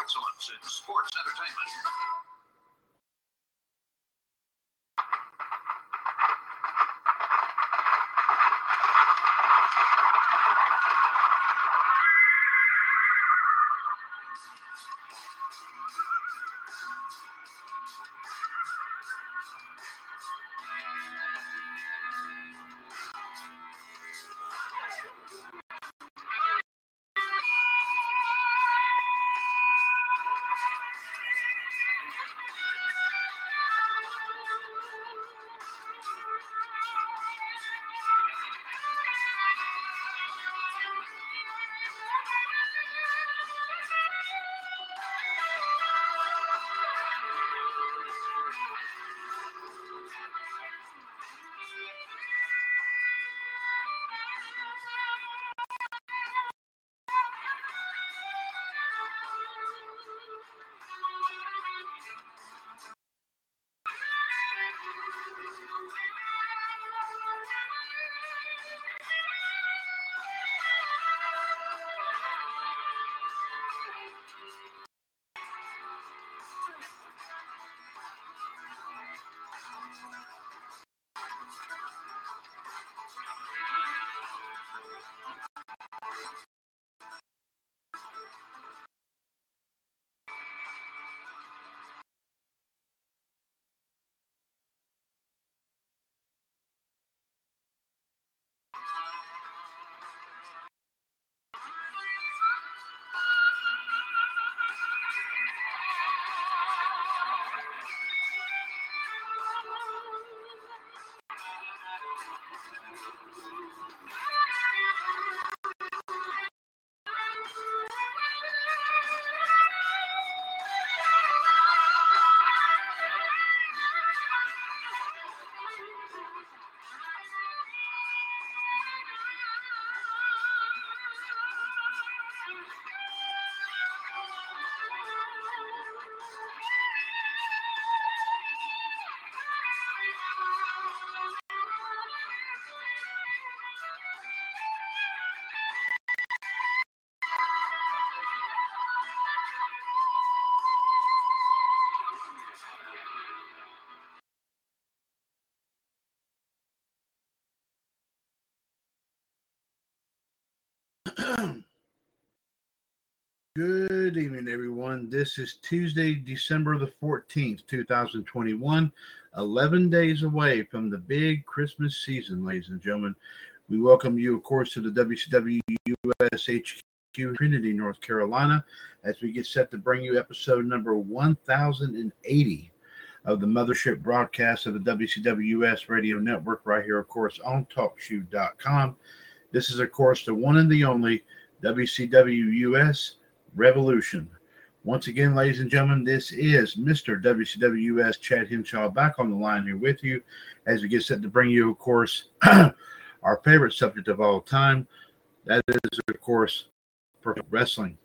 Excellence in sports entertainment. Good evening, everyone. This is Tuesday, December the 14th, 2021, 11 days away from the big Christmas season, ladies and gentlemen. We welcome you, of course, to the WCW US HQ Trinity, North Carolina, as we get set to bring you episode number 1080 of the mothership broadcast of the WCW US radio network, right here, of course, on TalkShoe.com. This is, of course, the one and the only WCW US Revolution. Once again, ladies and gentlemen, this is Mr. WCWS Chad Henshaw back on the line here with you as we get set to bring you, of course, our favorite subject of all time. That is, of course, wrestling.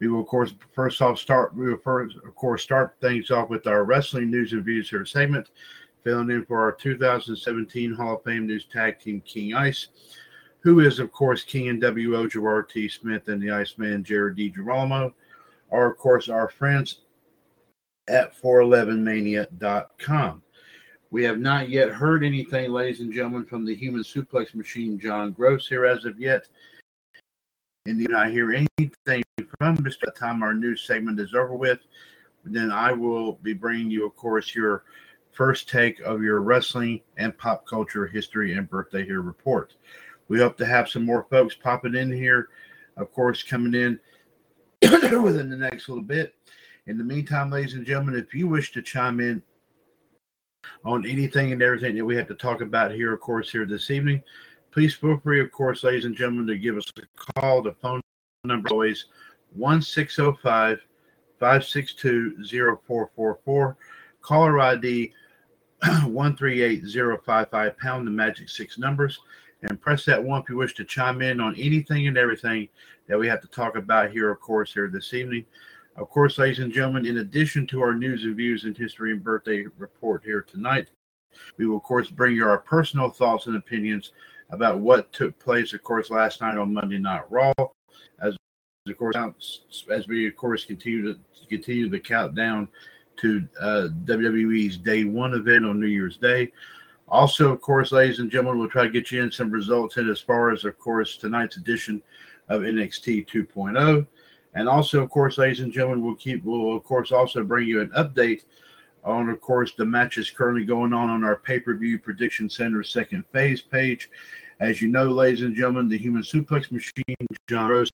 We will, of course, first off start. We will first, of course, start things off with our wrestling news and views here segment, filling in for our 2017 Hall of Fame News Tag Team King Ice who is, of course, King NWO Gerard T. Smith and the Iceman Jared D. Are, of course, our friends at 411mania.com. We have not yet heard anything, ladies and gentlemen, from the human suplex machine, John Gross, here as of yet. And do not hear anything from Mr. By the time our news segment is over with, then I will be bringing you, of course, your first take of your wrestling and pop culture history and birthday here report. We hope to have some more folks popping in here, of course, coming in within the next little bit. In the meantime, ladies and gentlemen, if you wish to chime in on anything and everything that we have to talk about here, of course, here this evening, please feel free, of course, ladies and gentlemen, to give us a call. The phone number is always 1605 562 0444. Caller ID 138055, pound the magic six numbers, and press that one if you wish to chime in on anything and everything that we have to talk about here, of course, here this evening. Of course, ladies and gentlemen, in addition to our news and views and history and birthday report here tonight, we will, of course, bring you our personal thoughts and opinions about what took place, of course, last night on Monday Night Raw. As of course, as we of course continue to continue the countdown to uh, WWE's Day One event on New Year's Day. Also, of course, ladies and gentlemen, we'll try to get you in some results in as far as, of course, tonight's edition of NXT 2.0. And also, of course, ladies and gentlemen, we'll keep, we'll, of course, also bring you an update on, of course, the matches currently going on on our pay per view prediction center second phase page. As you know, ladies and gentlemen, the human suplex machine, John Rose,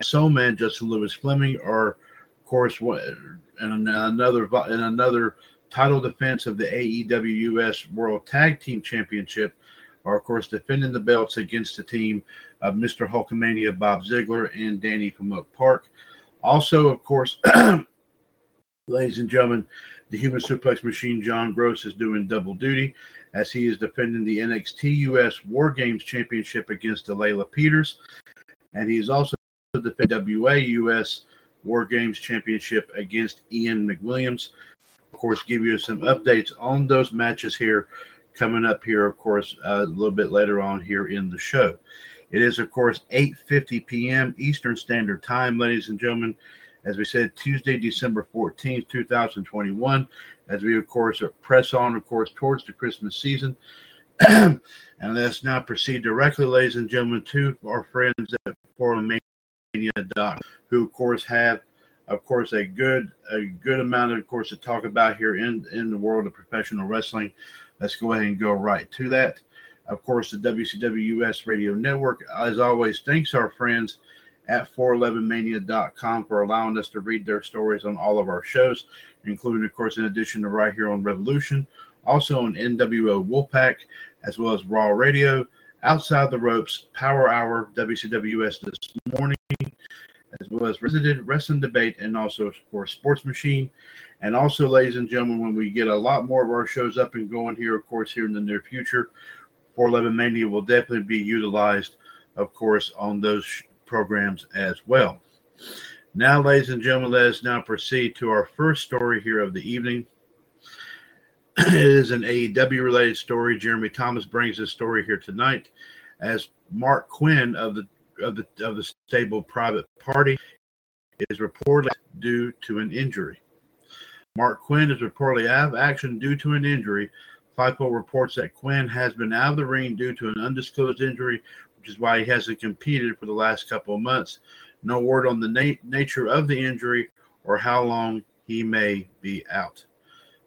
Soul Man, Justin Lewis Fleming are, of course, and another and another title defense of the AEW US World Tag Team Championship are, of course, defending the belts against the team of Mr. Hulkamania Bob Ziegler and Danny from Oak Park. Also, of course, ladies and gentlemen, the Human Suplex Machine John Gross is doing double duty as he is defending the NXT US War Games Championship against Layla Peters, and he is also defending the WA US War Games Championship against Ian McWilliams. Of course, give you some updates on those matches here coming up here, of course, uh, a little bit later on here in the show. It is, of course, 8.50 p.m. Eastern Standard Time, ladies and gentlemen. As we said, Tuesday, December 14th, 2021, as we, of course, press on, of course, towards the Christmas season. and let's now proceed directly, ladies and gentlemen, to our friends at Forum Doc, who of course have, of course, a good a good amount, of course, to talk about here in in the world of professional wrestling. Let's go ahead and go right to that. Of course, the WCW US Radio Network, as always, thanks our friends at 411mania.com for allowing us to read their stories on all of our shows, including, of course, in addition to right here on Revolution, also on NWO Wolfpack, as well as Raw Radio, Outside the Ropes, Power Hour, WCWS this morning, as well as Resident Wrestling Debate, and also for Sports Machine. And also, ladies and gentlemen, when we get a lot more of our shows up and going here, of course, here in the near future, 411 Mania will definitely be utilized, of course, on those programs as well. Now, ladies and gentlemen, let us now proceed to our first story here of the evening. it is an AEW related story. Jeremy Thomas brings this story here tonight as Marq Quen of the of the of the stable private party is reportedly due to an injury. Marq Quen is reportedly out of action due to an injury. Fightful reports that Quinn has been out of the ring due to an undisclosed injury, which is why he hasn't competed for the last couple of months. No word on the na- nature of the injury or how long he may be out.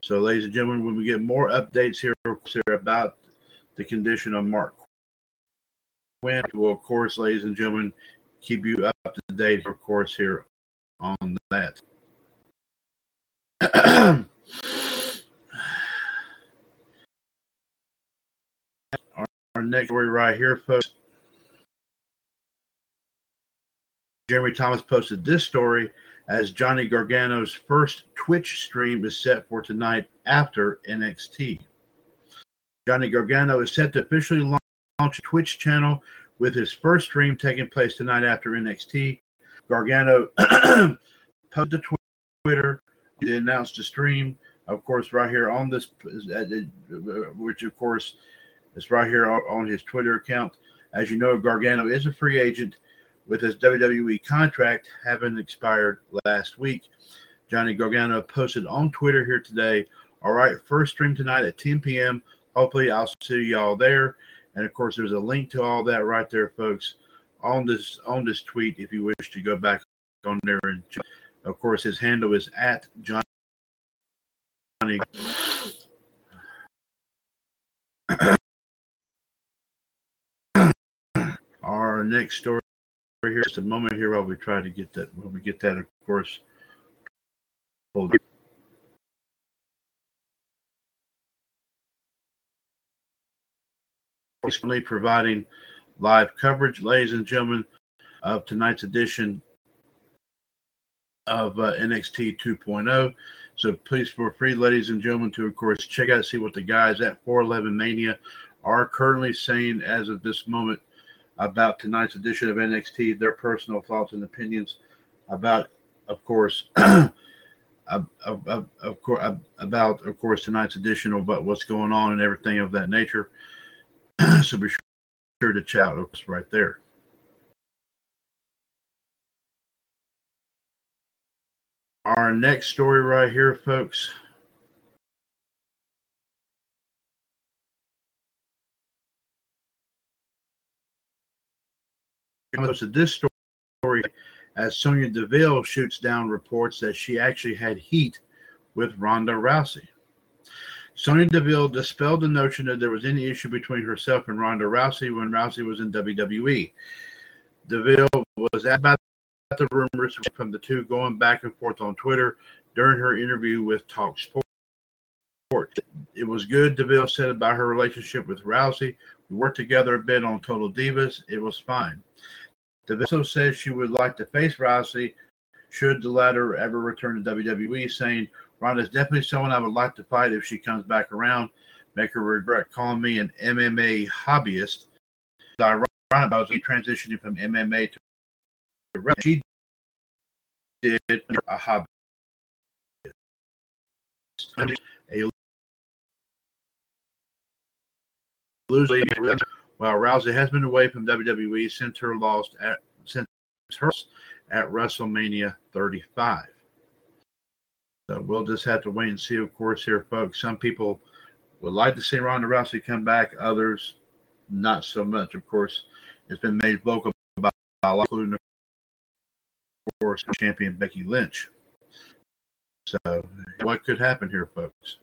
So, ladies and gentlemen, when we get more updates here, about the condition of Marq Quen, will, of course, ladies and gentlemen, keep you up to date, of course, here on that. our, our next story right here, folks. Jeremy Thomas posted this story as Johnny Gargano's first Twitch stream is set for tonight after NXT. Johnny Gargano is set to officially launch Twitch channel with his first stream taking place tonight after NXT. Gargano posted to Twitter, he announced a stream, of course, right here on this, uh, which of course is right here on his Twitter account. As you know, Gargano is a free agent with his WWE contract having expired last week. Johnny Gargano posted on Twitter here today. All right, first stream tonight at 10 p.m. Hopefully, I'll see y'all there. And of course, there's a link to all that right there, folks, on this on this tweet. If you wish to go back on there, and check. of course, his handle is at Johnny. our next story here. Just a moment here while we try to get that. When we get that, of course. Hold recently providing live coverage, ladies and gentlemen, of tonight's edition of uh, NXT 2.0. So please feel free, ladies and gentlemen, to of course check out see what the guys at 411 Mania are currently saying as of this moment about tonight's edition of NXT, their personal thoughts and opinions about, of course, of, of, of, of about of course tonight's edition about what's going on and everything of that nature. so be sure to chat with right there. Our next story right here, folks. Most of this story as Sonya Deville shoots down reports that she actually had heat with Ronda Rousey. Sonya Deville dispelled the notion that there was any issue between herself and Ronda Rousey when Rousey was in WWE. Deville was about the rumors from the two going back and forth on Twitter during her interview with Talk Sport. It was good, Deville said about her relationship with Rousey. We worked together a bit on Total Divas. It was fine. Deville also says she would like to face Rousey should the latter ever return to WWE, saying, Ronda is definitely someone I would like to fight if she comes back around. Make her regret calling me an MMA hobbyist. Ironic was transitioning from MMA to she did a hobby. A loser while Rousey has been away from WWE since her loss at since her at WrestleMania 35. So we'll just have to wait and see, of course, here, folks. Some people would like to see Ronda Rousey come back, others not so much. Of course, it's been made vocal by including, of course, champion Becky Lynch. So, what could happen here, folks?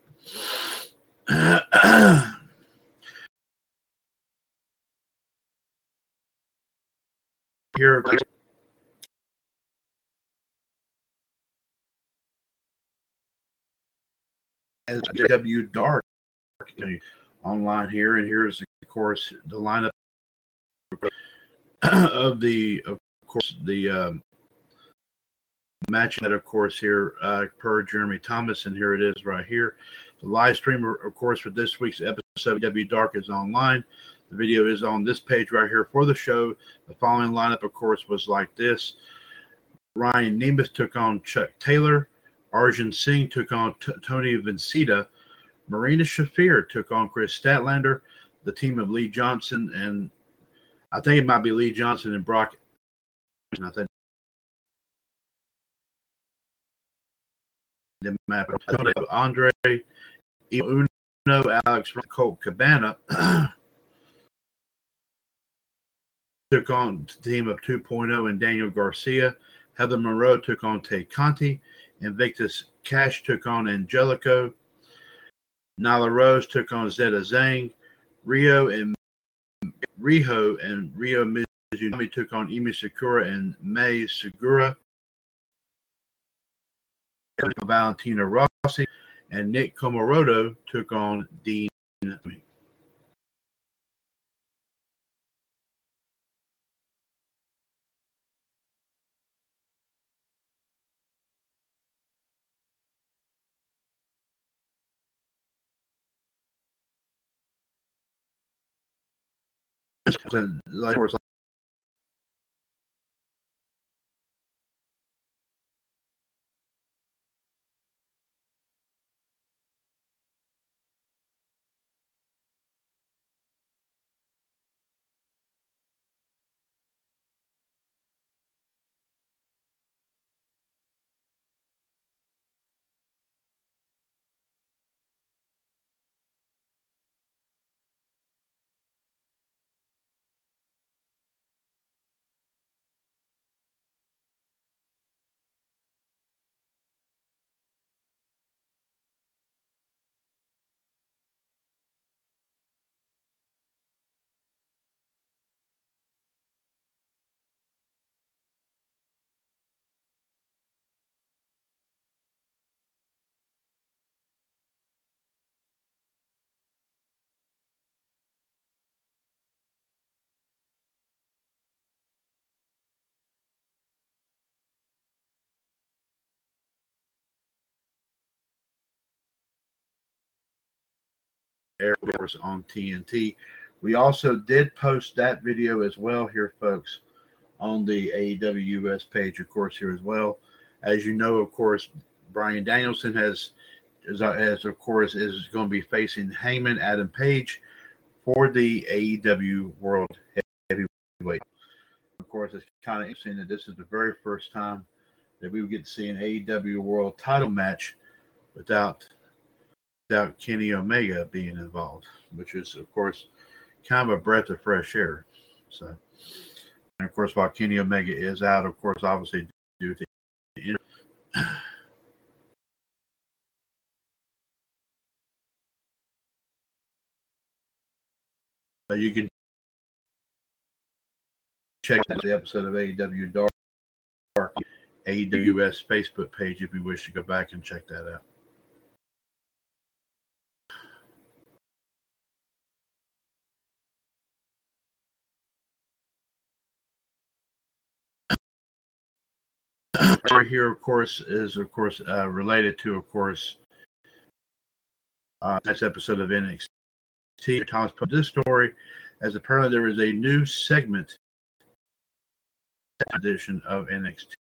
here as W Dark online here, and here's of course the lineup of the of course the um, match that of course here uh, per Jeremy Thomas, and here it is right here. The live stream, of course, for this week's episode of W Dark is online. The video is on this page right here for the show. The following lineup, of course, was like this. Ryan Nemeth took on Chuck Taylor. Arjun Singh took on T- Tony Vincita. Marina Shafir took on Kris Statlander. The team of Lee Johnson and I think it might be Lee Johnson and Brock. I think Andre Uno, Alex Colt Cabana took on the team of 2.0 and Daniel Garcia. Heather Monroe took on Tay Conti. Invictus Khash took on Angelico. Nyla Rose took on Zeda Zhang. Rio and Riho and Ryo Mizunami took on Emi Sakura and Mai Segura. Valentina Rossi and Nick Comoroto took on Dean. like Air Force on TNT. We also did post that video as well here, folks, on the AEW US page, of course, here as well. As you know, of course, Bryan Danielson has, as, as of course, is going to be facing Hangman Adam Page for the AEW World Heavyweight. Of course, it's kind of interesting that this is the very first time that we would get to see an AEW World Title match without without Kenny Omega being involved, which is, of course, kind of a breath of fresh air. So, and of course, while Kenny Omega is out, of course, obviously due to you can check out the episode of AEW Dark AWS Facebook page if you wish to go back and check that out. Right here, of course, is of course uh, related to, of course, uh, this episode of NXT. Thomas put this story as apparently there is a new segment edition of NXT.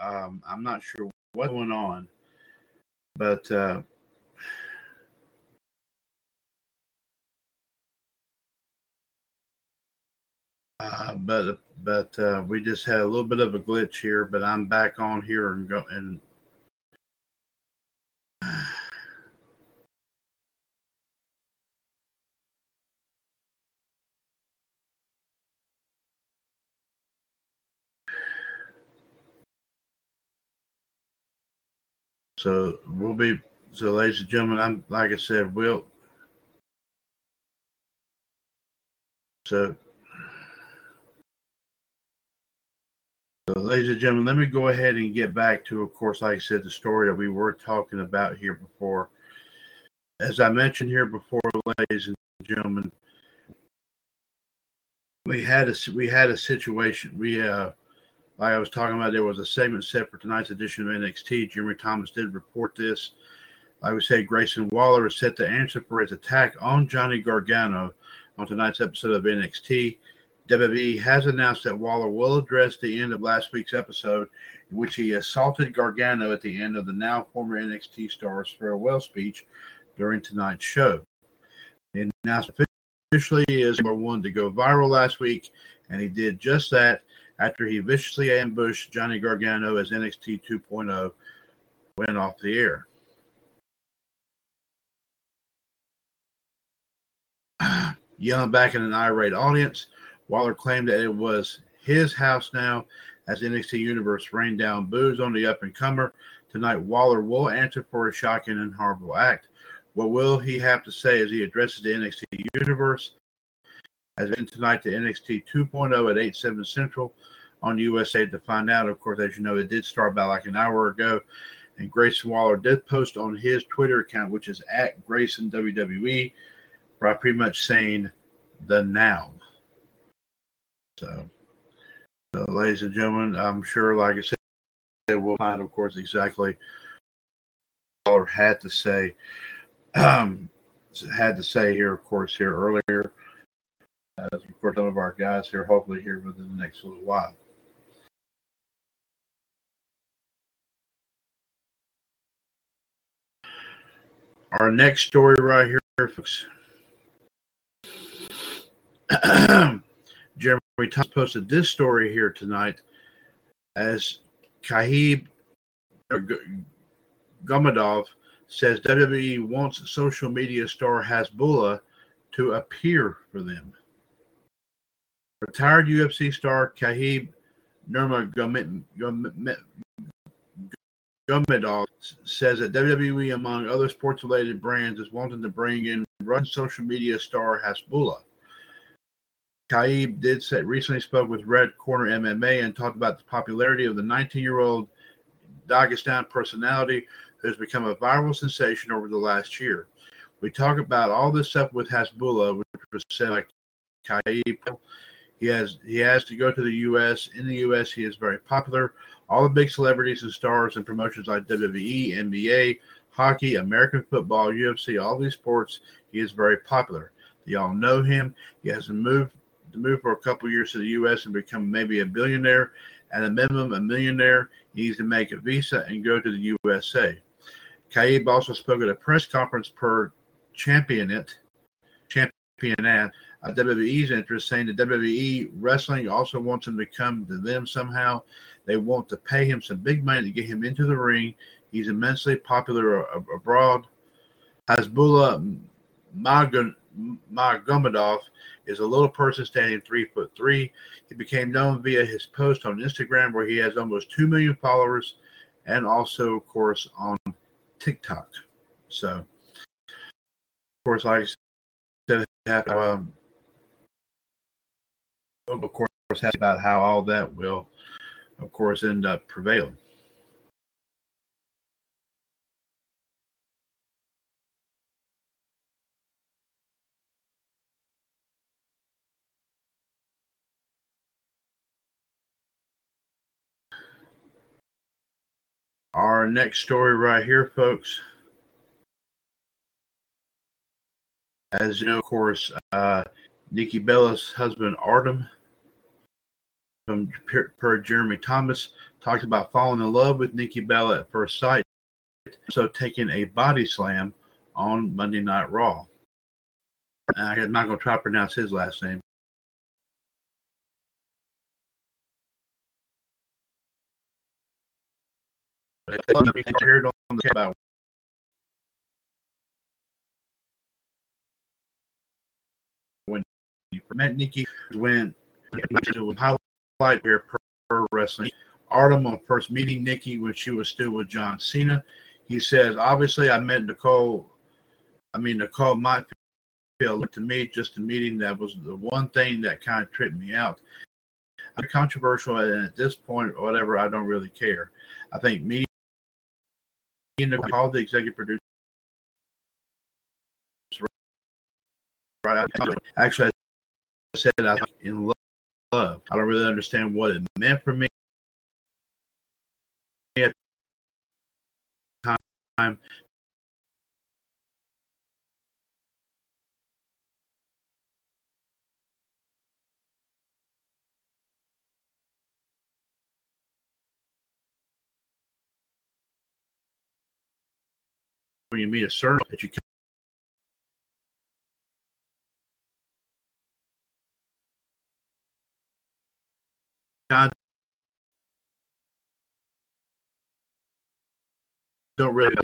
Um, I'm not sure what's going on, but uh, uh, but but uh, we just had a little bit of a glitch here. But I'm back on here and go and. So we'll be so, ladies and gentlemen. I'm like I said, we'll so. So, ladies and gentlemen, let me go ahead and get back to, of course, like I said, the story that we were talking about here before. As I mentioned here before, ladies and gentlemen, we had a we had a situation. We uh, like I was talking about, there was a segment set for tonight's edition of NXT. Jeremy Thomas did report this. Like we say, Grayson Waller is set to answer for his attack on Johnny Gargano on tonight's episode of NXT. WWE has announced that Waller will address the end of last week's episode, in which he assaulted Gargano at the end of the now former NXT star's farewell speech during tonight's show. The announcement officially is number one to go viral last week, and he did just that after he viciously ambushed Johnny Gargano as NXT 2.0 went off the air. Yelling back at an irate audience, Waller claimed that it was his house now as NXT Universe rained down boos on the up and comer. Tonight, Waller will answer for a shocking and horrible act. What will he have to say as he addresses the NXT Universe? As in tonight, the NXT 2.0 at 8 7 Central on USA to find out. Of course, as you know, it did start about like an hour ago. And Grayson Waller did post on his Twitter account, which is at Grayson WWE, by pretty much saying the now. So, so, ladies and gentlemen, I'm sure, like I said, we'll find, of course, exactly Waller had to say. Um, had to say here, of course, here earlier. As course, some of our guys here, hopefully, here within the next little while. Our next story right here, folks. Jeremy Thomas posted this story here tonight as Khabib uh, Gomadov says WWE wants social media star Hasbullah to appear for them. Retired UFC star Khabib Nurmagomedov says that WWE, among other sports related brands, is wanting to bring in run social media star Hasbullah. Khabib did say recently spoke with Red Corner MMA and talked about the popularity of the 19 year old Dagestan personality who has become a viral sensation over the last year. We talk about all this stuff with Hasbullah, which was said like Khabib. He has he has to go to the U.S. In the U.S., he is very popular. All the big celebrities and stars and promotions like WWE, NBA, hockey, American football, UFC, all these sports, he is very popular. They all know him. He has moved to move for a couple years to the U.S. and become maybe a billionaire. At a minimum, a millionaire. He needs to make a visa and go to the USA. Khabib also spoke at a press conference per championate, championat, uh, WWE's interest, saying that WWE wrestling also wants him to come to them somehow. They want to pay him some big money to get him into the ring. He's immensely popular abroad. Hasbullah Magomedov is a little person standing three foot three. He became known via his post on Instagram, where he has almost two million followers, and also, of course, on TikTok. So, of course, like I said, um, of course, about how all that will, of course, end up prevailing. Our next story right here, folks. As you know, of course, uh, Nikki Bella's husband, Artem, from per Jeremy Thomas, talked about falling in love with Nikki Bella at first sight, so taking a body slam on Monday Night Raw. I'm not going to try to pronounce his last name. when you met Nikki when was here per wrestling. Artem on first meeting Nikki when she was still with John Cena. He says, obviously I met Nicole. I mean Nicole might feel to me just a meeting that was the one thing that kind of tripped me out. I'm controversial and at this point whatever, I don't really care. I think meeting Nicole, the executive producer, right? Actually, I said I in love love. I don't really understand what it meant for me at the time. When you meet a certain that you can God don't really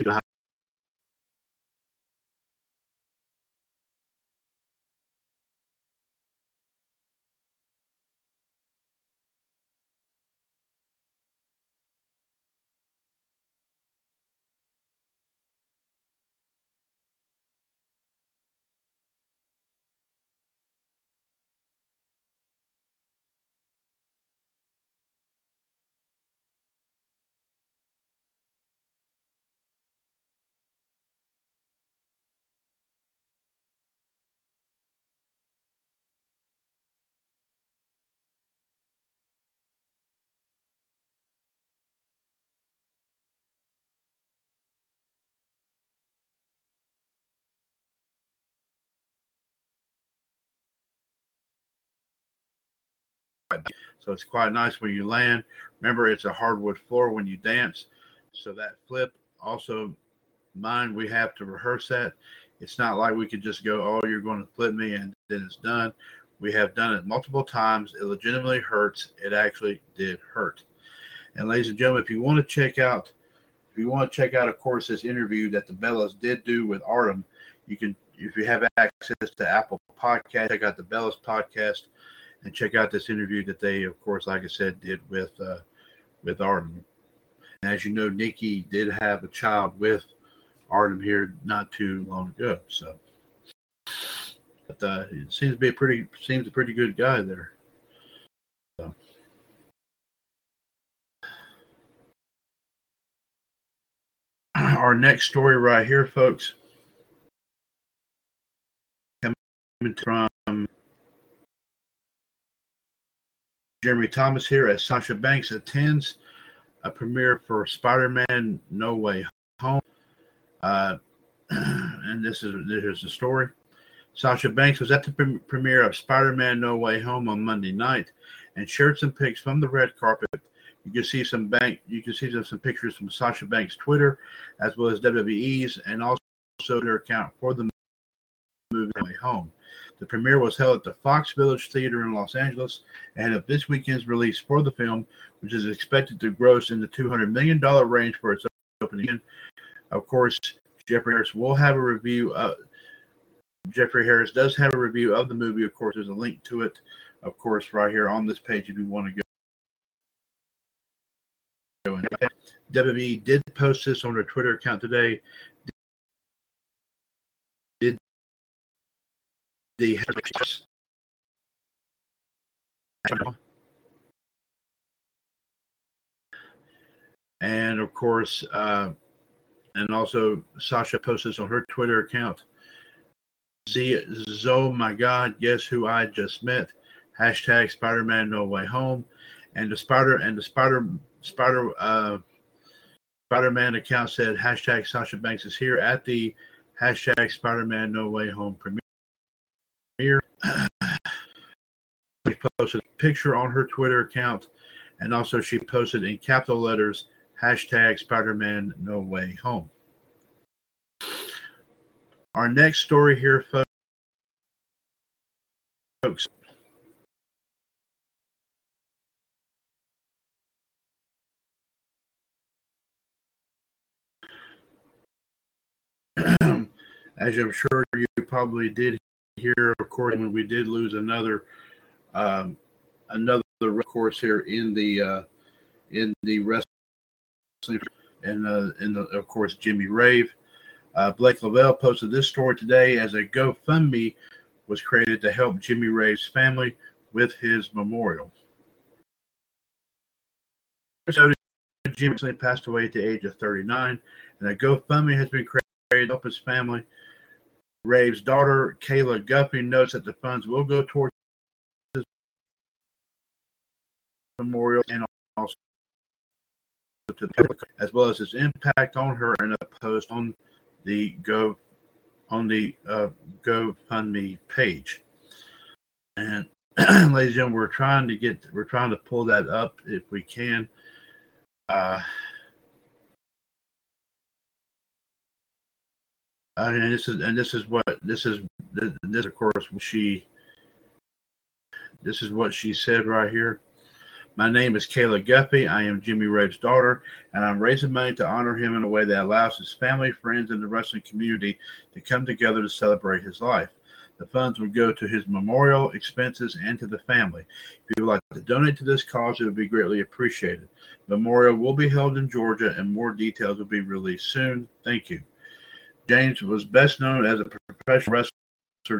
So it's quite nice when you land. Remember, it's a hardwood floor when you dance. So that flip also mind we have to rehearse that. It's not like we could just go, oh, you're going to flip me and then it's done. We have done it multiple times. It legitimately hurts. It actually did hurt. And ladies and gentlemen, if you want to check out, if you want to check out, of course, this interview that the Bellas did do with Artem, you can, if you have access to Apple Podcast, check out the Bellas podcast and check out this interview that they, of course, like I said, did with uh, with Artem. And as you know, Nikki did have a child with Artem here not too long ago. So, but uh, it seems to be a pretty seems a pretty good guy there. So. Our next story right here, folks, coming from Jeremy Thomas here as Sasha Banks attends a premiere for Spider-Man: No Way Home. Uh, and this is this is the story. Sasha Banks was at the pre- premiere of Spider-Man: No Way Home on Monday night, and shared some pics from the red carpet. You can see some bank. You can see some, pictures from Sasha Banks' Twitter, as well as WWE's, and also their account for the movie Home. The premiere was held at the Fox Village Theater in Los Angeles ahead of this weekend's release for the film, which is expected to gross in the $200 million range for its opening. Of course, Jeffrey Harris will have a review. Of, Jeffrey Harris does have a review of the movie. Of course, there's a link to it, of course, right here on this page if you want to go. WWE did post this on their Twitter account today. The and of course, uh, and also Sasha posted on her Twitter account. See, oh my God, guess who I just met? Hashtag Spider-Man No Way Home, and the Spider and the Spider Spider uh, Spider-Man account said hashtag Sasha Banks is here at the hashtag Spider-Man No Way Home premiere She posted a picture on her Twitter account And also, she posted in capital letters hashtag Spider Man No Way Home. Our next story here, folks. As I'm sure you probably did hear, of course, when we did lose another um, another course here in the uh, in the wrestling and uh, in the of course Jimmy Rave. Uh, Blake Lovell posted this story today as a GoFundMe was created to help Jimmy Rave's family with his memorial. So Jimmy passed away at the age of 39, and a GoFundMe has been created to help his family. Rave's daughter, Kayla Guppy, notes that the funds will go towards his memorial and also to the public, as well as his impact on her in a post on the Go on the uh, GoFundMe page. And ladies and gentlemen, we're trying to get we're trying to pull that up if we can. Uh, Uh, and this is and this is what this is this of course she this is what she said right here. My name is Kayla Guppy. I am Jimmy Rave's daughter, and I'm raising money to honor him in a way that allows his family, friends, and the wrestling community to come together to celebrate his life. The funds will go to his memorial expenses and to the family. If you would like to donate to this cause, it would be greatly appreciated. Memorial will be held in Georgia, and more details will be released soon. Thank you. James was best known as a professional wrestler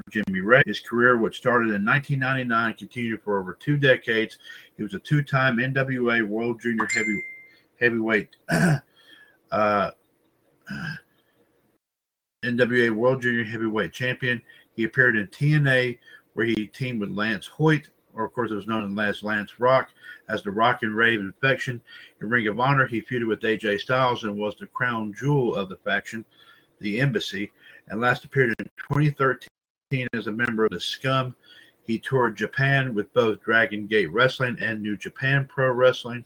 Jimmy Rave. His career, which started in 1999, continued for over two decades. He was a two-time NWA World Junior Heavy Heavyweight uh, NWA World Junior Heavyweight Champion. He appeared in TNA, where he teamed with Lance Hoyt, or of course it was known as Lance Rock, as the Rock and Rave Infection. In Ring of Honor, he feuded with AJ Styles and was the crown jewel of the faction, the Embassy, and last appeared in 2013 as a member of the Scum. He toured Japan with both Dragon Gate Wrestling and New Japan Pro Wrestling.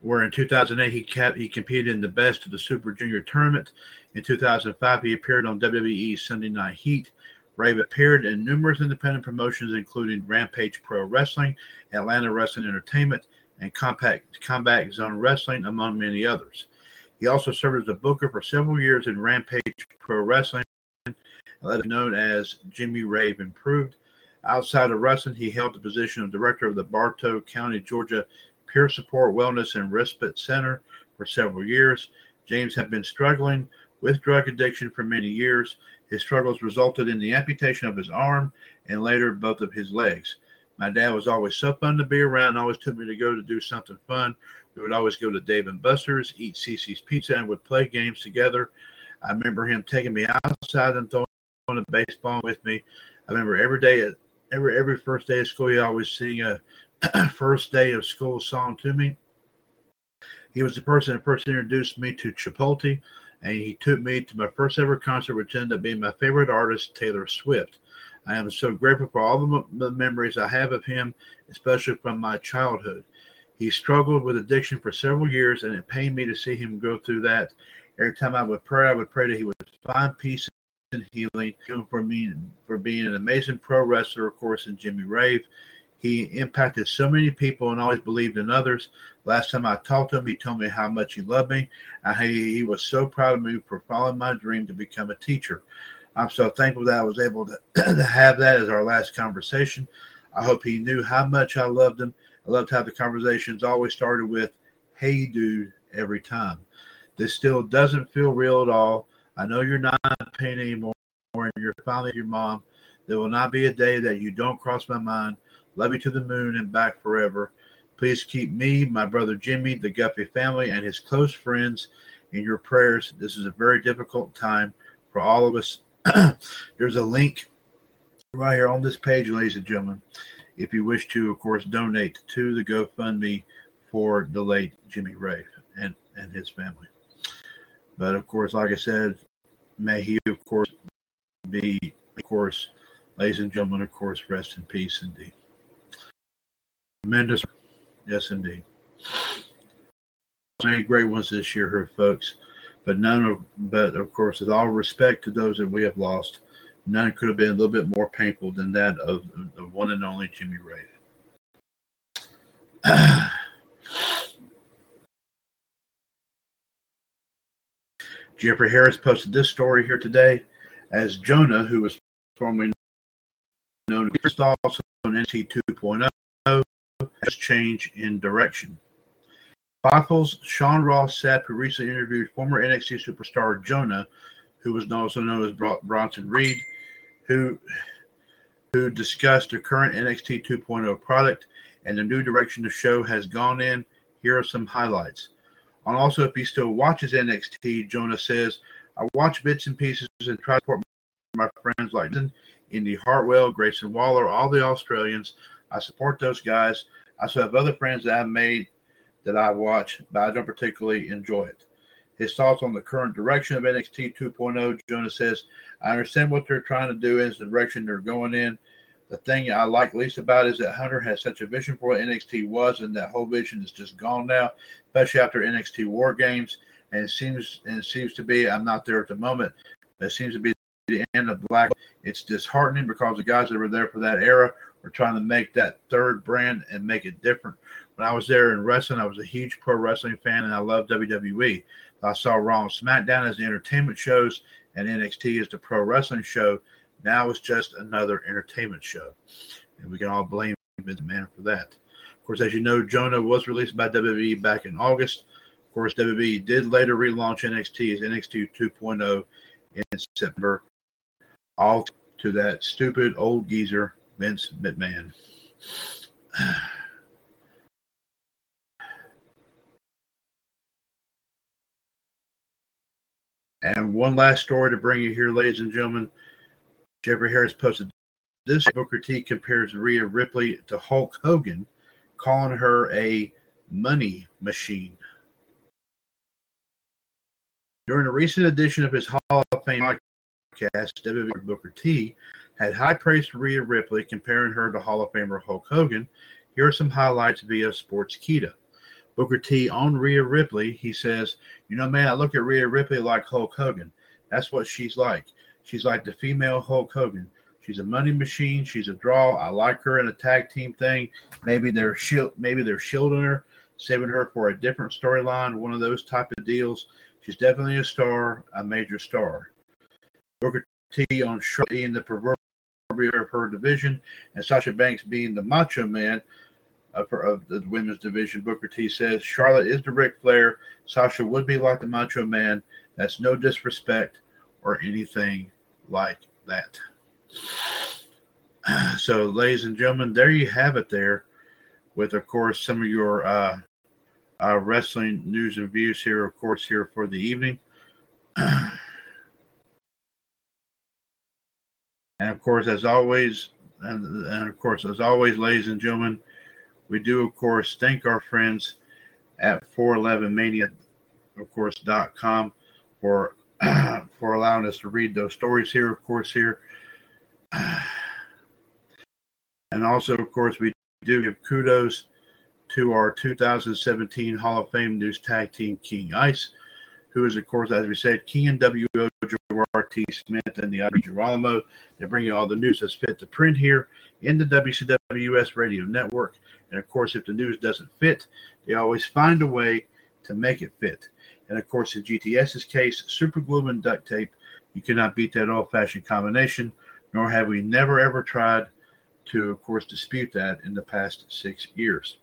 Where in 2008 he kept, he competed in the Best of the Super Junior tournament. In 2005 he appeared on WWE's Sunday Night Heat. Rave appeared in numerous independent promotions, including Rampage Pro Wrestling, Atlanta Wrestling Entertainment, and Compact Combat Zone Wrestling, among many others. He also served as a booker for several years in Rampage Pro Wrestling uh, known as Jimmy Rave Improved. Outside of wrestling, he held the position of director of the Bartow County, Georgia Peer Support Wellness and Respite Center for several years. James had been struggling with drug addiction for many years. His struggles resulted in the amputation of his arm and later both of his legs. My dad was always so fun to be around, always took me to go to do something fun. We would always go to Dave and Buster's, eat Cicis Pizza, and would play games together. I remember him taking me outside and throwing a baseball with me. I remember every day, every every first day of school, he always sing a first day of school song to me. He was the person that first introduced me to Chipotle, and he took me to my first ever concert, which ended up being my favorite artist, Taylor Swift. I am so grateful for all the, the memories I have of him, especially from my childhood. He struggled with addiction for several years, and it pained me to see him go through that. Every time I would pray, I would pray that he would find peace and healing for me for being an amazing pro wrestler, of course, in Jimmy Rave. He impacted so many people and always believed in others. Last time I talked to him, he told me how much he loved me and he, he was so proud of me for following my dream to become a teacher. I'm so thankful that I was able to, to have that as our last conversation. I hope he knew how much I loved him. I loved how the conversations always started with, Hey, dude, every time. This still doesn't feel real at all. I know you're not in pain anymore, and you're finally your mom. There will not be a day that you don't cross my mind. Love you to the moon and back forever. Please keep me, my brother Jimmy, the Guppy family, and his close friends in your prayers. This is a very difficult time for all of us. There's a link right here on this page, ladies and gentlemen, if you wish to, of course, donate to the GoFundMe for the late Jimmy Rave and, and his family. But of course, like I said, may he, of course, be, of course, ladies and gentlemen, of course, rest in peace indeed. tremendous. Yes, indeed. Many great ones this year, here, folks. But none of, but of course, with all respect to those that we have lost, none could have been a little bit more painful than that of the one and only Jimmy Rave. Jeffrey Harris posted this story here today as Jonah, who was formerly known as also on NXT 2.0, has changed in direction. Fightful's Sean Ross Sapp, who recently interviewed former NXT superstar Jonah, who was also known as Bronson Reed, who who discussed the current NXT 2.0 product and the new direction the show has gone in. Here are some highlights. And also, if he still watches NXT, Jonah says, I watch bits and pieces and try to support my friends like Indi Hartwell, Grayson Waller, all the Australians. I support those guys. I also have other friends that I've made that I watch, but I don't particularly enjoy it. His thoughts on the current direction of NXT 2.0, Jonah says, I understand what they're trying to do is the direction they're going in. The thing I like least about is that Hunter has such a vision for what NXT was, and that whole vision is just gone now, especially after NXT War Games. And it seems and it seems to be I'm not there at the moment, but it seems to be the end of Black. It's disheartening because the guys that were there for that era were trying to make that third brand and make it different. When I was there in wrestling, I was a huge pro wrestling fan, and I love WWE. I saw Raw and SmackDown as the entertainment shows, and NXT as the pro wrestling show. Now it's just another entertainment show. And we can all blame the man for that. Of course, as you know, Jonah was released by WWE back in August. Of course, WWE did later relaunch NXT as NXT 2.0 in September, all to that stupid old geezer, Vince McMahon. And one last story to bring you here, ladies and gentlemen. Jeffrey Harris posted this Booker T compares Rhea Ripley to Hulk Hogan, calling her a money machine. During a recent edition of his Hall of Fame podcast, WWE Booker T had high praise for Rhea Ripley, comparing her to Hall of Famer Hulk Hogan. Here are some highlights via Sports Sportskeeda. Booker T on Rhea Ripley. He says, You know, man, I look at Rhea Ripley like Hulk Hogan. That's what she's like. She's like the female Hulk Hogan. She's a money machine. She's a draw. I like her in a tag team thing. Maybe they're shield, maybe they're shielding her, saving her for a different storyline, one of those type of deals. She's definitely a star, a major star. Booker T on Charlotte in the proverbial of her division, and Sasha Banks being the Macho Man of, of the women's division. Booker T says Charlotte is the Ric Flair. Sasha would be like the Macho Man. That's no disrespect or anything like that. So, ladies and gentlemen, there you have it. There, with of course some of your uh, uh, wrestling news and views here, of course, here for the evening. and of course, as always, and, and of course, as always, ladies and gentlemen, we do, of course, thank our friends at 411mania, of course, dot com for for allowing us to read those stories here, of course, here. And also, of course, we do give kudos to our 2017 Hall of Fame News Tag Team King Ice, who is, of course, as we said, King and WO Smith and the other Girolamo. They bring you all the news that's fit to print here in the WCWS Radio Network. And of course, if the news doesn't fit, they always find a way to make it fit. And of course, in GTS's case, super glue and duct tape, you cannot beat that old fashioned combination, nor have we never ever tried to, of course, dispute that in the past six years.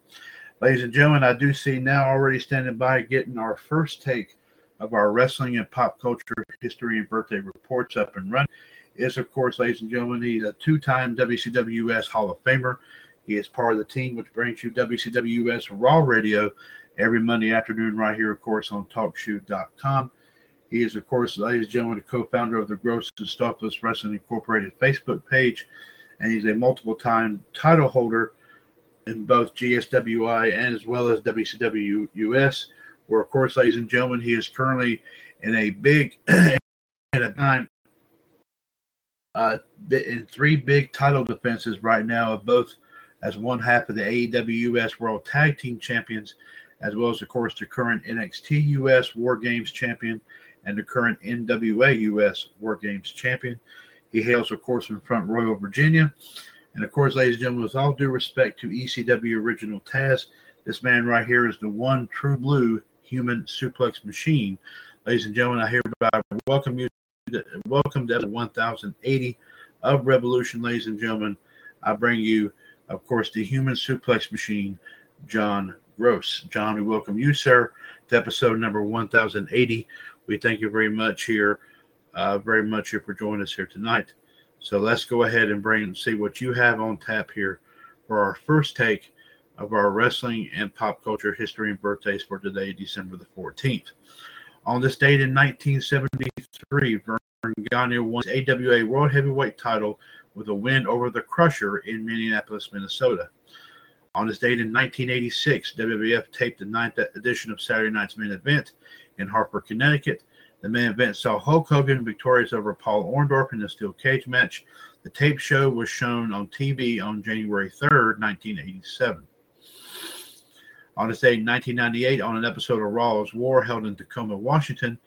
Ladies and gentlemen, I do see now already standing by getting our first take of our wrestling and pop culture history and birthday reports up and running. Is, of course, ladies and gentlemen, he's a two time WCWS Hall of Famer. He is part of the team which brings you WCWS Raw Radio every Monday afternoon, right here, of course, on TalkShoe.com. He is, of course, ladies and gentlemen, the co-founder of the Gross and Stuffless Wrestling Incorporated Facebook page, and he's a multiple-time title holder in both GSWI and as well as WCW US. Where, of course, ladies and gentlemen, he is currently in a big, at a time, uh, in three big title defenses right now of both as one half of the AEW US World Tag Team Champions, as well as, of course, the current NXT US War Games Champion and the current NWA US War Games Champion. He hails, of course, from Front Royal, Virginia. And of course, ladies and gentlemen, with all due respect to ECW Original Taz, this man right here is the one true blue human suplex machine. Ladies and gentlemen, I hereby welcome you. To, welcome to 1080 of Revolution, ladies and gentlemen. I bring you, of course, the human suplex machine, John Gross. John, we welcome you, sir, to episode number 1080. We thank you very much here, uh, very much here for joining us here tonight. So let's go ahead and bring and see what you have on tap here for our first take of our wrestling and pop culture history and birthdays for today, December the 14th. On this date in 1973, Verne Gagne won AWA World Heavyweight title with a win over the Crusher in Minneapolis, Minnesota. On this date in 1986, WWF taped the ninth edition of Saturday Night's Main Event in Hartford, Connecticut. The main event saw Hulk Hogan victorious over Paul Orndorff in a steel cage match. The tape show was shown on TV on January 3rd, 1987. On this day in 1998, on an episode of Raw's War held in Tacoma, Washington,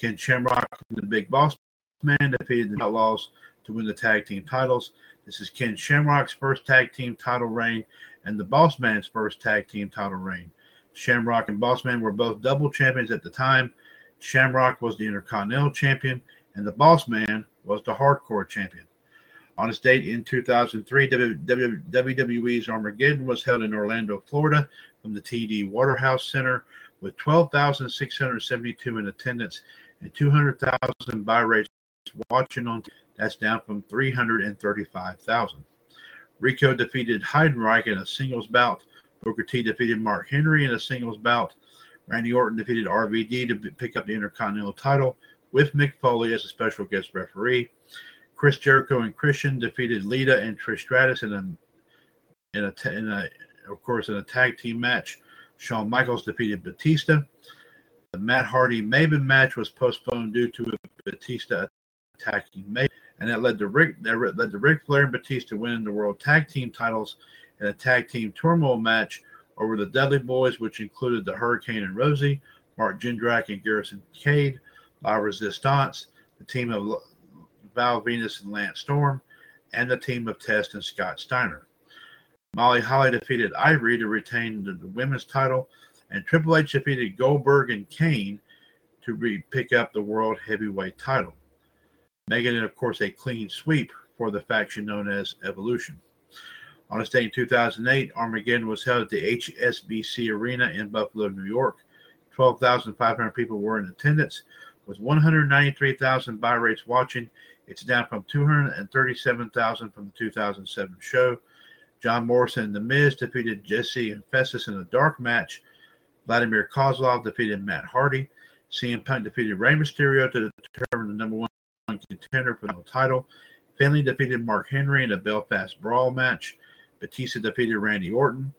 Ken Shamrock and the Big Boss Man defeated the Outlaws to win the tag team titles. This is Ken Shamrock's first tag team title reign and the Boss Man's first tag team title reign. Shamrock and Boss Man were both double champions at the time. Shamrock was the Intercontinental Champion, and the Boss Man was the Hardcore Champion. On its date in 2003, WWE's Armageddon was held in Orlando, Florida, from the TD Waterhouse Center, with 12,672 in attendance and 200,000 buy rates watching on. That's down from 335,000. Rico defeated Heidenreich in a singles bout. Booker T defeated Mark Henry in a singles bout. Randy Orton defeated RVD to pick up the Intercontinental title with Mick Foley as a special guest referee. Chris Jericho and Christian defeated Lita and Trish Stratus in a in a, in a of course in a tag team match. Shawn Michaels defeated Batista. The Matt Hardy Maven match was postponed due to Batista attacking Maven, and that led to Rick that led to Ric Flair and Batista winning the World Tag Team titles in a tag team turmoil match over the Dudley Boyz, which included the Hurricane and Rosie, Mark Jindrak and Garrison Cade, La Resistance, the team of Val Venis and Lance Storm, and the team of Test and Scott Steiner. Molly Holly defeated Ivory to retain the, the women's title, and Triple H defeated Goldberg and Kane to re- pick up the World Heavyweight title, making it, of course, a clean sweep for the faction known as Evolution. On this day in 2008, Armageddon was held at the HSBC Arena in Buffalo, New York. 12,500 people were in attendance, with 193,000 buy rates watching. It's down from 237,000 from the 2007 show. John Morrison and The Miz defeated Jesse and Festus in a dark match. Vladimir Kozlov defeated Matt Hardy. CM Punk defeated Rey Mysterio to determine the number one contender for the title. Finlay defeated Mark Henry in a Belfast Brawl match. Batista defeated Randy Orton.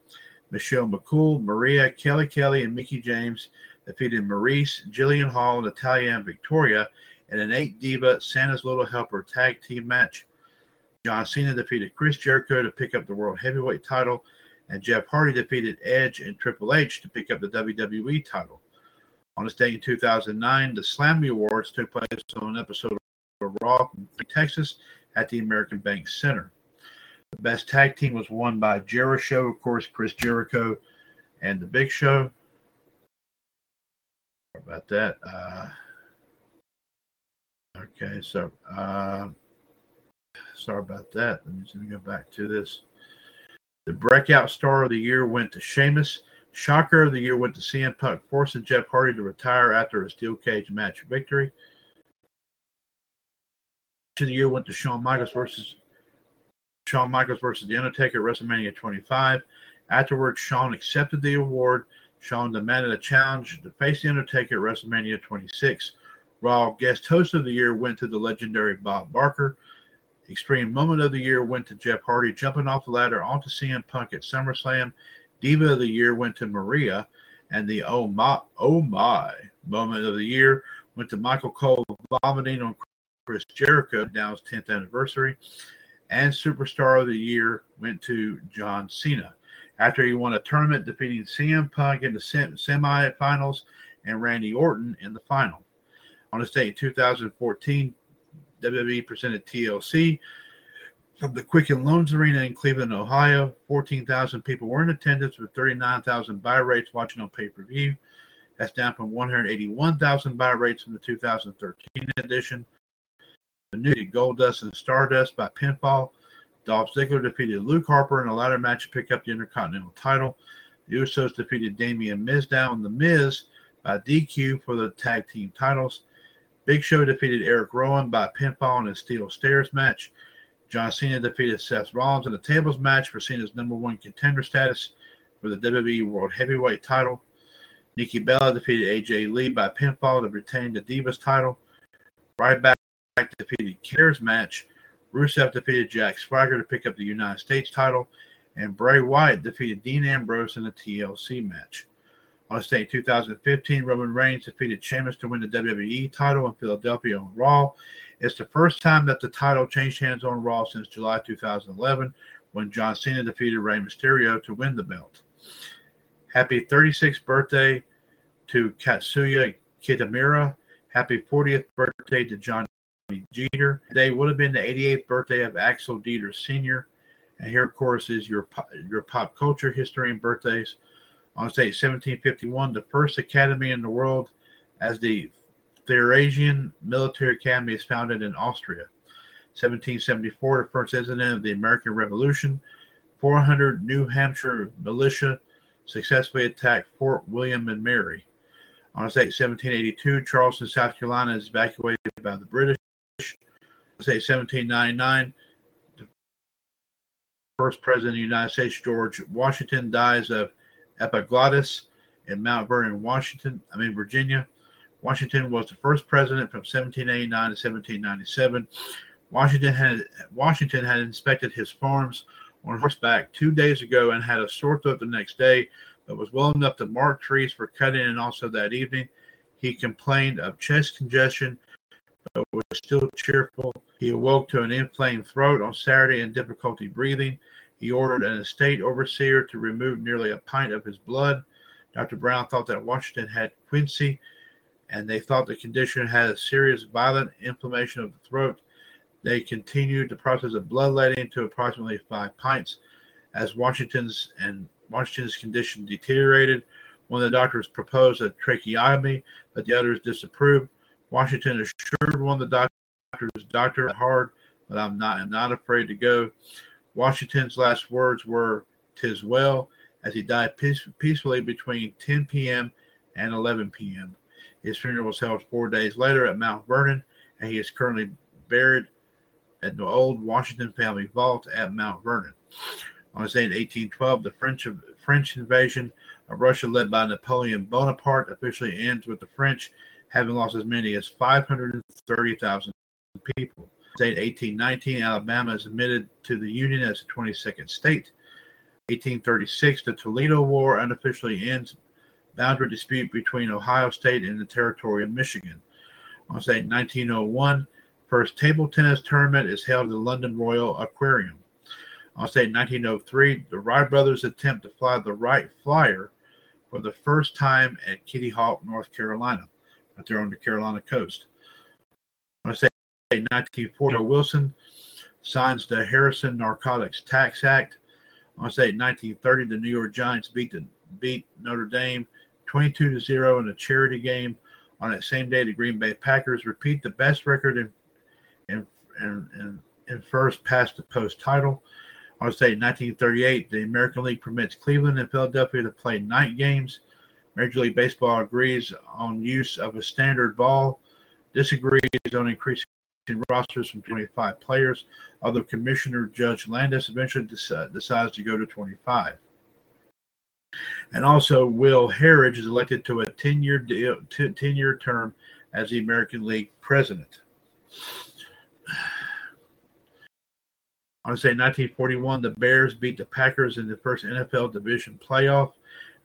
Michelle McCool, Maria, Kelly Kelly, and Mickie James defeated Maryse, Jillian Hall, Natalya, and Victoria in an eight diva Santa's Little Helper tag team match. John Cena defeated Chris Jericho to pick up the World Heavyweight title, and Jeff Hardy defeated Edge and Triple H to pick up the WWE title. On this day in 2009, the Slammy Awards took place on an episode Raw Texas at the American Bank Center. The best tag team was won by Jericho, of course, Chris Jericho and the Big Show. Sorry about that. Uh, okay, so uh, sorry about that. Let me just going to go back to this. The breakout star of the year went to Sheamus. Shocker of the year went to CM Punk, forcing Jeff Hardy to retire after a steel cage match victory. To the year went to Shawn Michaels versus Shawn Michaels versus The Undertaker at WrestleMania 25. Afterwards, Shawn accepted the award. Shawn demanded a challenge to face The Undertaker at WrestleMania 26. Raw guest host of the year went to the legendary Bob Barker. Extreme moment of the year went to Jeff Hardy jumping off the ladder onto CM Punk at SummerSlam. Diva of the year went to Maria, and the oh my oh my moment of the year went to Michael Cole vomiting on Chris Jericho now's 10th anniversary. and Superstar of the Year went to John Cena after he won a tournament defeating CM Punk in the sem- semifinals and Randy Orton in the final. On this day in 2014, WWE presented TLC from the Quicken Loans Arena in Cleveland, Ohio. 14,000 people were in attendance with 39,000 buy rates watching on pay per view. That's down from 181,000 buy rates from the 2013 edition. New Goldust and Stardust by pinfall. Dolph Ziggler defeated Luke Harper in a ladder match to pick up the Intercontinental title. The Usos defeated Damien Mizdow and The Miz by DQ for the tag team titles. Big Show defeated Eric Rowan by pinfall in a steel stairs match. John Cena defeated Seth Rollins in a tables match for Cena's number one contender status for the WWE World Heavyweight title. Nikki Bella defeated AJ Lee by pinfall to retain the Divas title. Ryback defeated Cares match. Rusev defeated Jack Swagger to pick up the United States title. And Bray Wyatt defeated Dean Ambrose in a TLC match. On this day in 2015, Roman Reigns defeated Sheamus to win the WWE title in Philadelphia on Raw. It's the first time that the title changed hands on Raw since July 2011 when John Cena defeated Rey Mysterio to win the belt. Happy 36th birthday to Katsuya Kitamura. Happy 40th birthday to Johnny Jeter. Today would have been the 88th birthday of Axel Dieter Sr. And here, of course, is your pop, your pop culture history and birthdays. On this date, 1751, the first academy in the world as the Theresian Military Academy is founded in Austria. 1774, the first incident of the American Revolution. 400 New Hampshire militia successfully attacked Fort William and Mary. On this date, 1782, Charleston, South Carolina is evacuated by the British. This 1799, the first president of the United States, George Washington, dies of epiglottis in Mount Vernon, Washington, I mean, Virginia. Washington was the first president from 1789 to 1797. Washington had Washington had inspected his farms on horseback two days ago and had a sore throat the next day, but was well enough to mark trees for cutting. And also that evening, he complained of chest congestion, but was still cheerful. He awoke to an inflamed throat on Saturday and difficulty breathing. He ordered an estate overseer to remove nearly a pint of his blood. Dr. Brown thought that Washington had quinsy, and they thought the condition had a serious violent inflammation of the throat. They continued the process of bloodletting to approximately five pints. As Washington's and Washington's condition deteriorated, one of the doctors proposed a tracheotomy, but the others disapproved. Washington assured one of the doctors, "Doctor, hard, but I'm not. I'm not afraid to go." Washington's last words were, "Tis well," as he died peace, peacefully between 10 p.m. and 11 p.m. His funeral was held four days later at Mount Vernon, and he is currently buried at the old Washington family vault at Mount Vernon. On this day in 1812, the French French invasion of Russia, led by Napoleon Bonaparte, officially ends with the French having lost as many as 530,000 people. State 1819, Alabama is admitted to the Union as the 22nd state. 1836, the Toledo War unofficially ends boundary dispute between Ohio State and the territory of Michigan. On say 1901, first table tennis tournament is held at the London Royal Aquarium. On say 1903, the Wright brothers attempt to fly the Wright Flyer for the first time at Kitty Hawk, North Carolina, there on the Carolina coast. On say 1940, Wilson signs the Harrison Narcotics Tax Act. On say 1930, the New York Giants beat the beat Notre Dame 22 to 0 in a charity game. On that same day, the Green Bay Packers repeat the best record in in in, in, in first past the post title. I would say 1938, the American League permits Cleveland and Philadelphia to play night games. Major League Baseball agrees on use of a standard ball, disagrees on increasing rosters from 25 players, although Commissioner Judge Landis eventually deci- decides to go to 25. And also, Will Harridge is elected to a 10 year deal, 10 year term as the American League president. I want to say 1941, the Bears beat the Packers in the first NFL division playoff.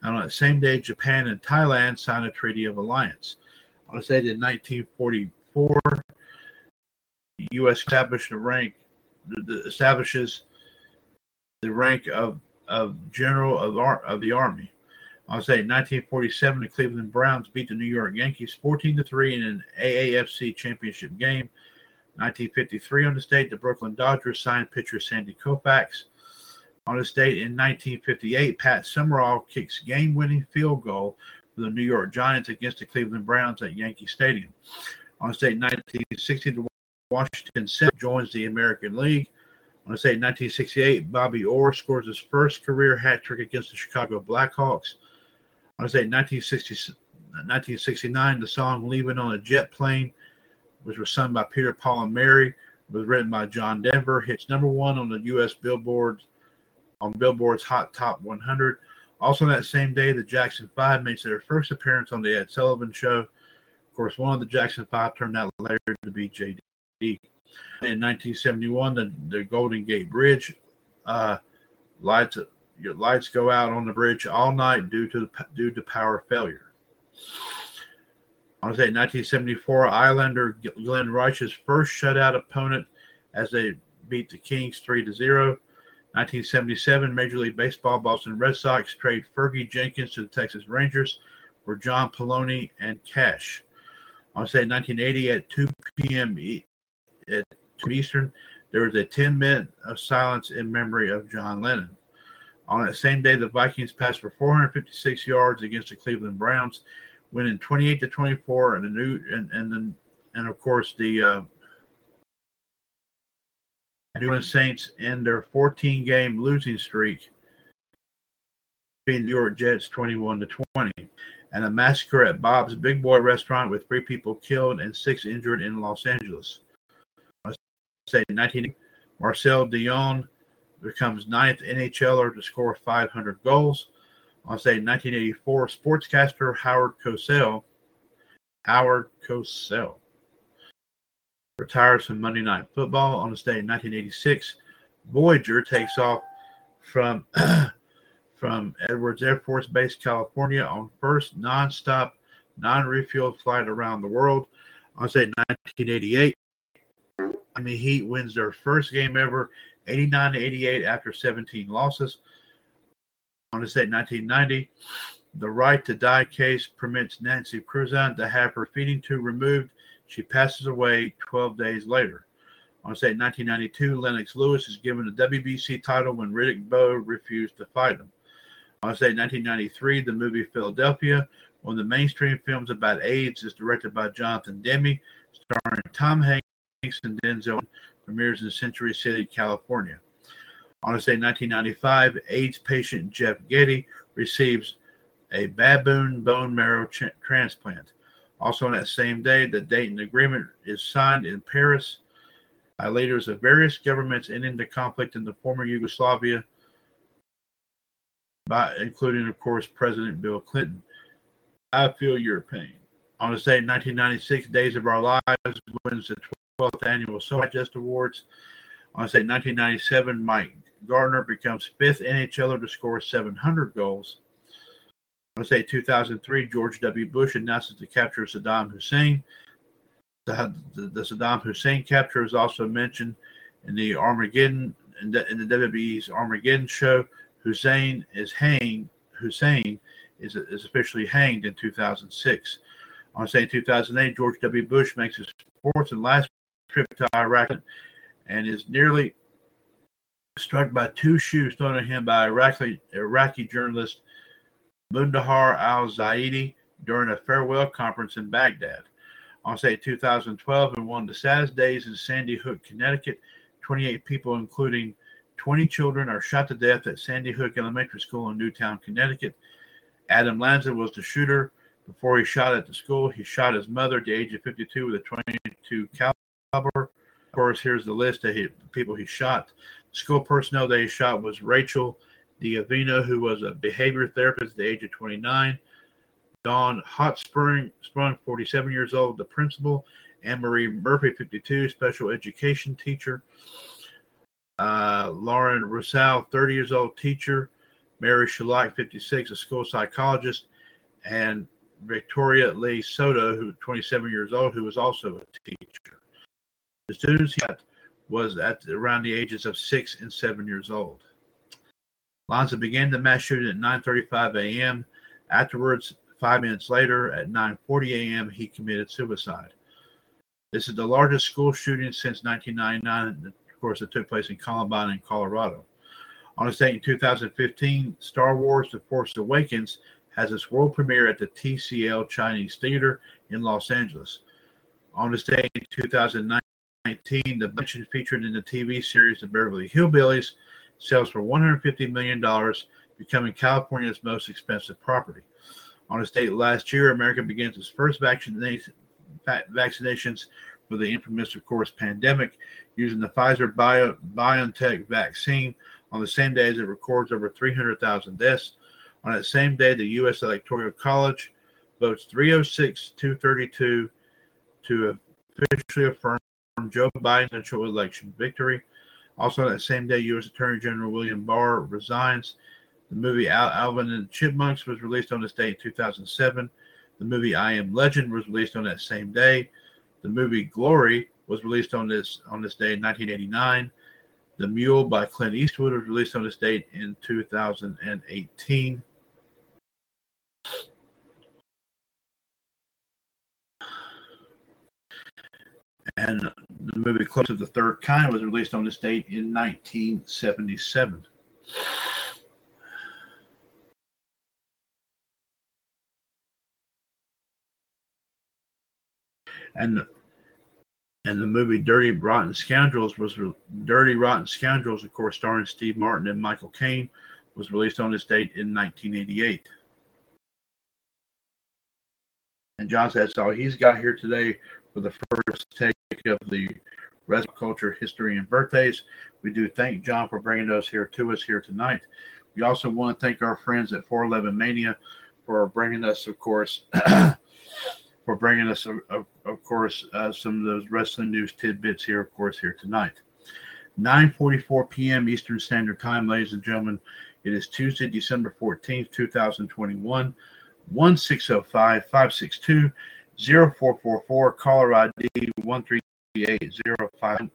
And on the same day, Japan and Thailand signed a treaty of alliance. Want to say in 1944, the U.S. established the, establishes the rank of of general of, ar- of the army. I'll say 1947, the Cleveland Browns beat the New York Yankees 14 to 3 in an AAFC championship game. 1953 on the date, the Brooklyn Dodgers signed pitcher Sandy Koufax. On this date in 1958, Pat Summerall kicks game-winning field goal for the New York Giants against the Cleveland Browns at Yankee Stadium. On this date in 1960, the Washington Senate joins the American League. On this date in 1968, Bobby Orr scores his first career hat trick against the Chicago Blackhawks. On this date in 1960, 1969, the song "Leaving on a Jet Plane," which was sung by Peter, Paul, and Mary, was written by John Denver, hits number one on the U.S. Billboard on Billboard's Hot Top 100. Also, that same day, the Jackson Five makes their first appearance on the Ed Sullivan Show. Of course, one of the Jackson Five turned out later to be JD. In 1971, the, the Golden Gate Bridge uh, lights lights go out on the bridge all night due to the, due to power failure. To say 1974, Islander Glenn Resch's first shutout opponent as they beat the Kings 3 to 0. 1977, Major League Baseball Boston Red Sox trade Fergie Jenkins to the Texas Rangers for John Poloni and cash. Want say 1980 at 2 p.m. at 2 Eastern, there was a 10 minute of silence in memory of John Lennon. On that same day, the Vikings passed for 456 yards against the Cleveland Browns, winning 28 to 24, and the new and and then and of course the uh, New Orleans Saints end their 14 game losing streak, beating New York Jets 21 to 20, and a massacre at Bob's Big Boy restaurant with three people killed and six injured in Los Angeles. I say 19 Marcel Dionne becomes ninth NHLer to score 500 goals. I'll say 1984 sportscaster Howard Cosell, Howard Cosell retires from Monday Night Football on this day in 1986. Voyager takes off from from Edwards Air Force Base, California, on first nonstop, non-refueled flight around the world. On say 1988, Miami Heat wins their first game ever, 89-88 after 17 losses. On this date, 1990, the right to die case permits Nancy Cruzan to have her feeding tube removed. She passes away 12 days later. On date, 1992, Lennox Lewis is given the WBC title when Riddick Bowe refused to fight him. On date, 1993, the movie Philadelphia, one of the mainstream films about AIDS, is directed by Jonathan Demme, starring Tom Hanks and Denzel, premieres in Century City, California. On day, 1995, AIDS patient Jeff Getty receives a baboon bone marrow ch- transplant. Also, on that same day, the Dayton Agreement is signed in Paris by leaders of various governments ending the conflict in the former Yugoslavia, by including, of course, President Bill Clinton. I feel your pain. On this day, 1996, Days of Our Lives wins the 12th annual So Just Awards. On this day, 1997, Mike Gartner becomes fifth NHLer to score 700 goals. I say 2003, George W. Bush announces the capture of Saddam Hussein. The, the, the Saddam Hussein capture is also mentioned in the Armageddon in the, in the WWE's Armageddon show. Hussein is hanged. Hussein is, is officially hanged in 2006. On say 2008, George W. Bush makes his fourth and last trip to Iraq and is nearly struck by two shoes thrown at him by Iraqi, Iraqi journalist Muntadhar al Zaidi during a farewell conference in Baghdad. On say 2012, and one of the saddest days in Sandy Hook, Connecticut, 28 people, including 20 children, are shot to death at Sandy Hook Elementary School in Newtown, Connecticut. Adam Lanza was the shooter. Before he shot at the school, he shot his mother at the age of 52 with a 22 caliber. Of course, here's the list of people he shot. School personnel that he shot was Rachel D'Avino, who was a behavior therapist at the age of 29. Dawn Hotspring, Sprung, 47 years old, the principal. Anne Marie Murphy, 52, special education teacher. Uh, Lauren Roussel, 30 years old, teacher. Mary Sherlach, 56, a school psychologist. And Victoria Leigh Soto, who 27 years old, who was also a teacher. The students got was at around the ages of six and seven years old. Lanza began the mass shooting at 9:35 a.m. Afterwards, five minutes later, at 9:40 a.m., he committed suicide. This is the largest school shooting since 1999. Of course, it took place in Columbine, in Colorado. On its date in 2015, Star Wars: The Force Awakens has its world premiere at the TCL Chinese Theater in Los Angeles. On this day in 2019, the mention featured in the TV series The Beverly Hillbillies sells for $150 million, becoming California's most expensive property. On this date last year, America begins its first vaccination, vaccinations for the infamous, of course, pandemic using the Pfizer Bio, BioNTech vaccine. On the same day as it records over 300,000 deaths, on that same day, the U.S. Electoral College votes 306 232 to officially affirm Joe Biden's election victory. Also, that same day, U.S. Attorney General William Barr resigns. The movie Al- Alvin and the Chipmunks was released on this day in 2007. The movie I Am Legend was released on that same day. The movie Glory was released on this on this day in 1989. The Mule by Clint Eastwood was released on this date in 2018. And the movie Close of the Third Kind was released on this date in 1977. And and the movie Dirty Rotten Scoundrels was Dirty Rotten Scoundrels, of course, starring Steve Martin and Michael Caine, was released on this date in 1988. And John says, so he's got here today for the first take of the Res Culture History and Birthdays. We do thank John for bringing those here to us here tonight. We also want to thank our friends at 411 Mania for bringing us, of course, for bringing us, of, of, of course, uh, some of those wrestling news tidbits here, of course, here tonight. 9:44 p.m. Eastern Standard Time, ladies and gentlemen. It is Tuesday, December 14th, 2021. 1605 562 0444, caller ID 13805.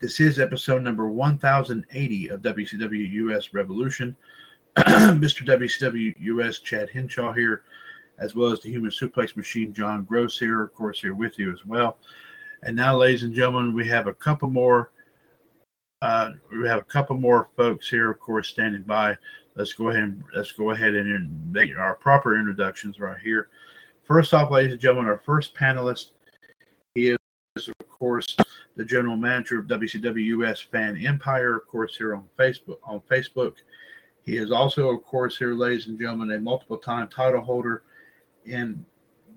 This is episode number 1080 of WCW US Revolution. Mr. WCW US Chad Henshaw here, as well as the human suplex machine John Gross here, of course, here with you as well. And now, ladies and gentlemen, we have a couple more. Uh, we have a couple more folks here, of course, standing by let's go ahead and let's go ahead and make our proper introductions right here. First off, ladies and gentlemen, our first panelist, he is of course the general manager of WCW US Fan Empire, of course here on Facebook. On Facebook, he is also, of course, here, ladies and gentlemen, a multiple-time title holder in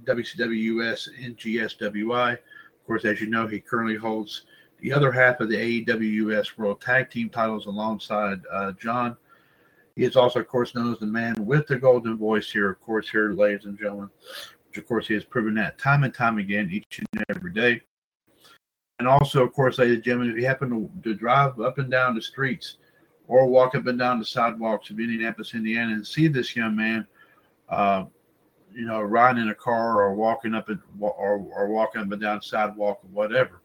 WCW US and GSWI. Of course, as you know, he currently holds the other half of the AEW US World Tag Team titles alongside uh, John. He is also, of course, known as the man with the golden voice here, of course, here, ladies and gentlemen, which, of course, he has proven that time and time again, each and every day. And also, of course, ladies and gentlemen, if you happen to, to drive up and down the streets or walk up and down the sidewalks of Indianapolis, Indiana, and see this young man, uh, you know, riding in a car or walking up and or, or walking up and down the sidewalk or whatever.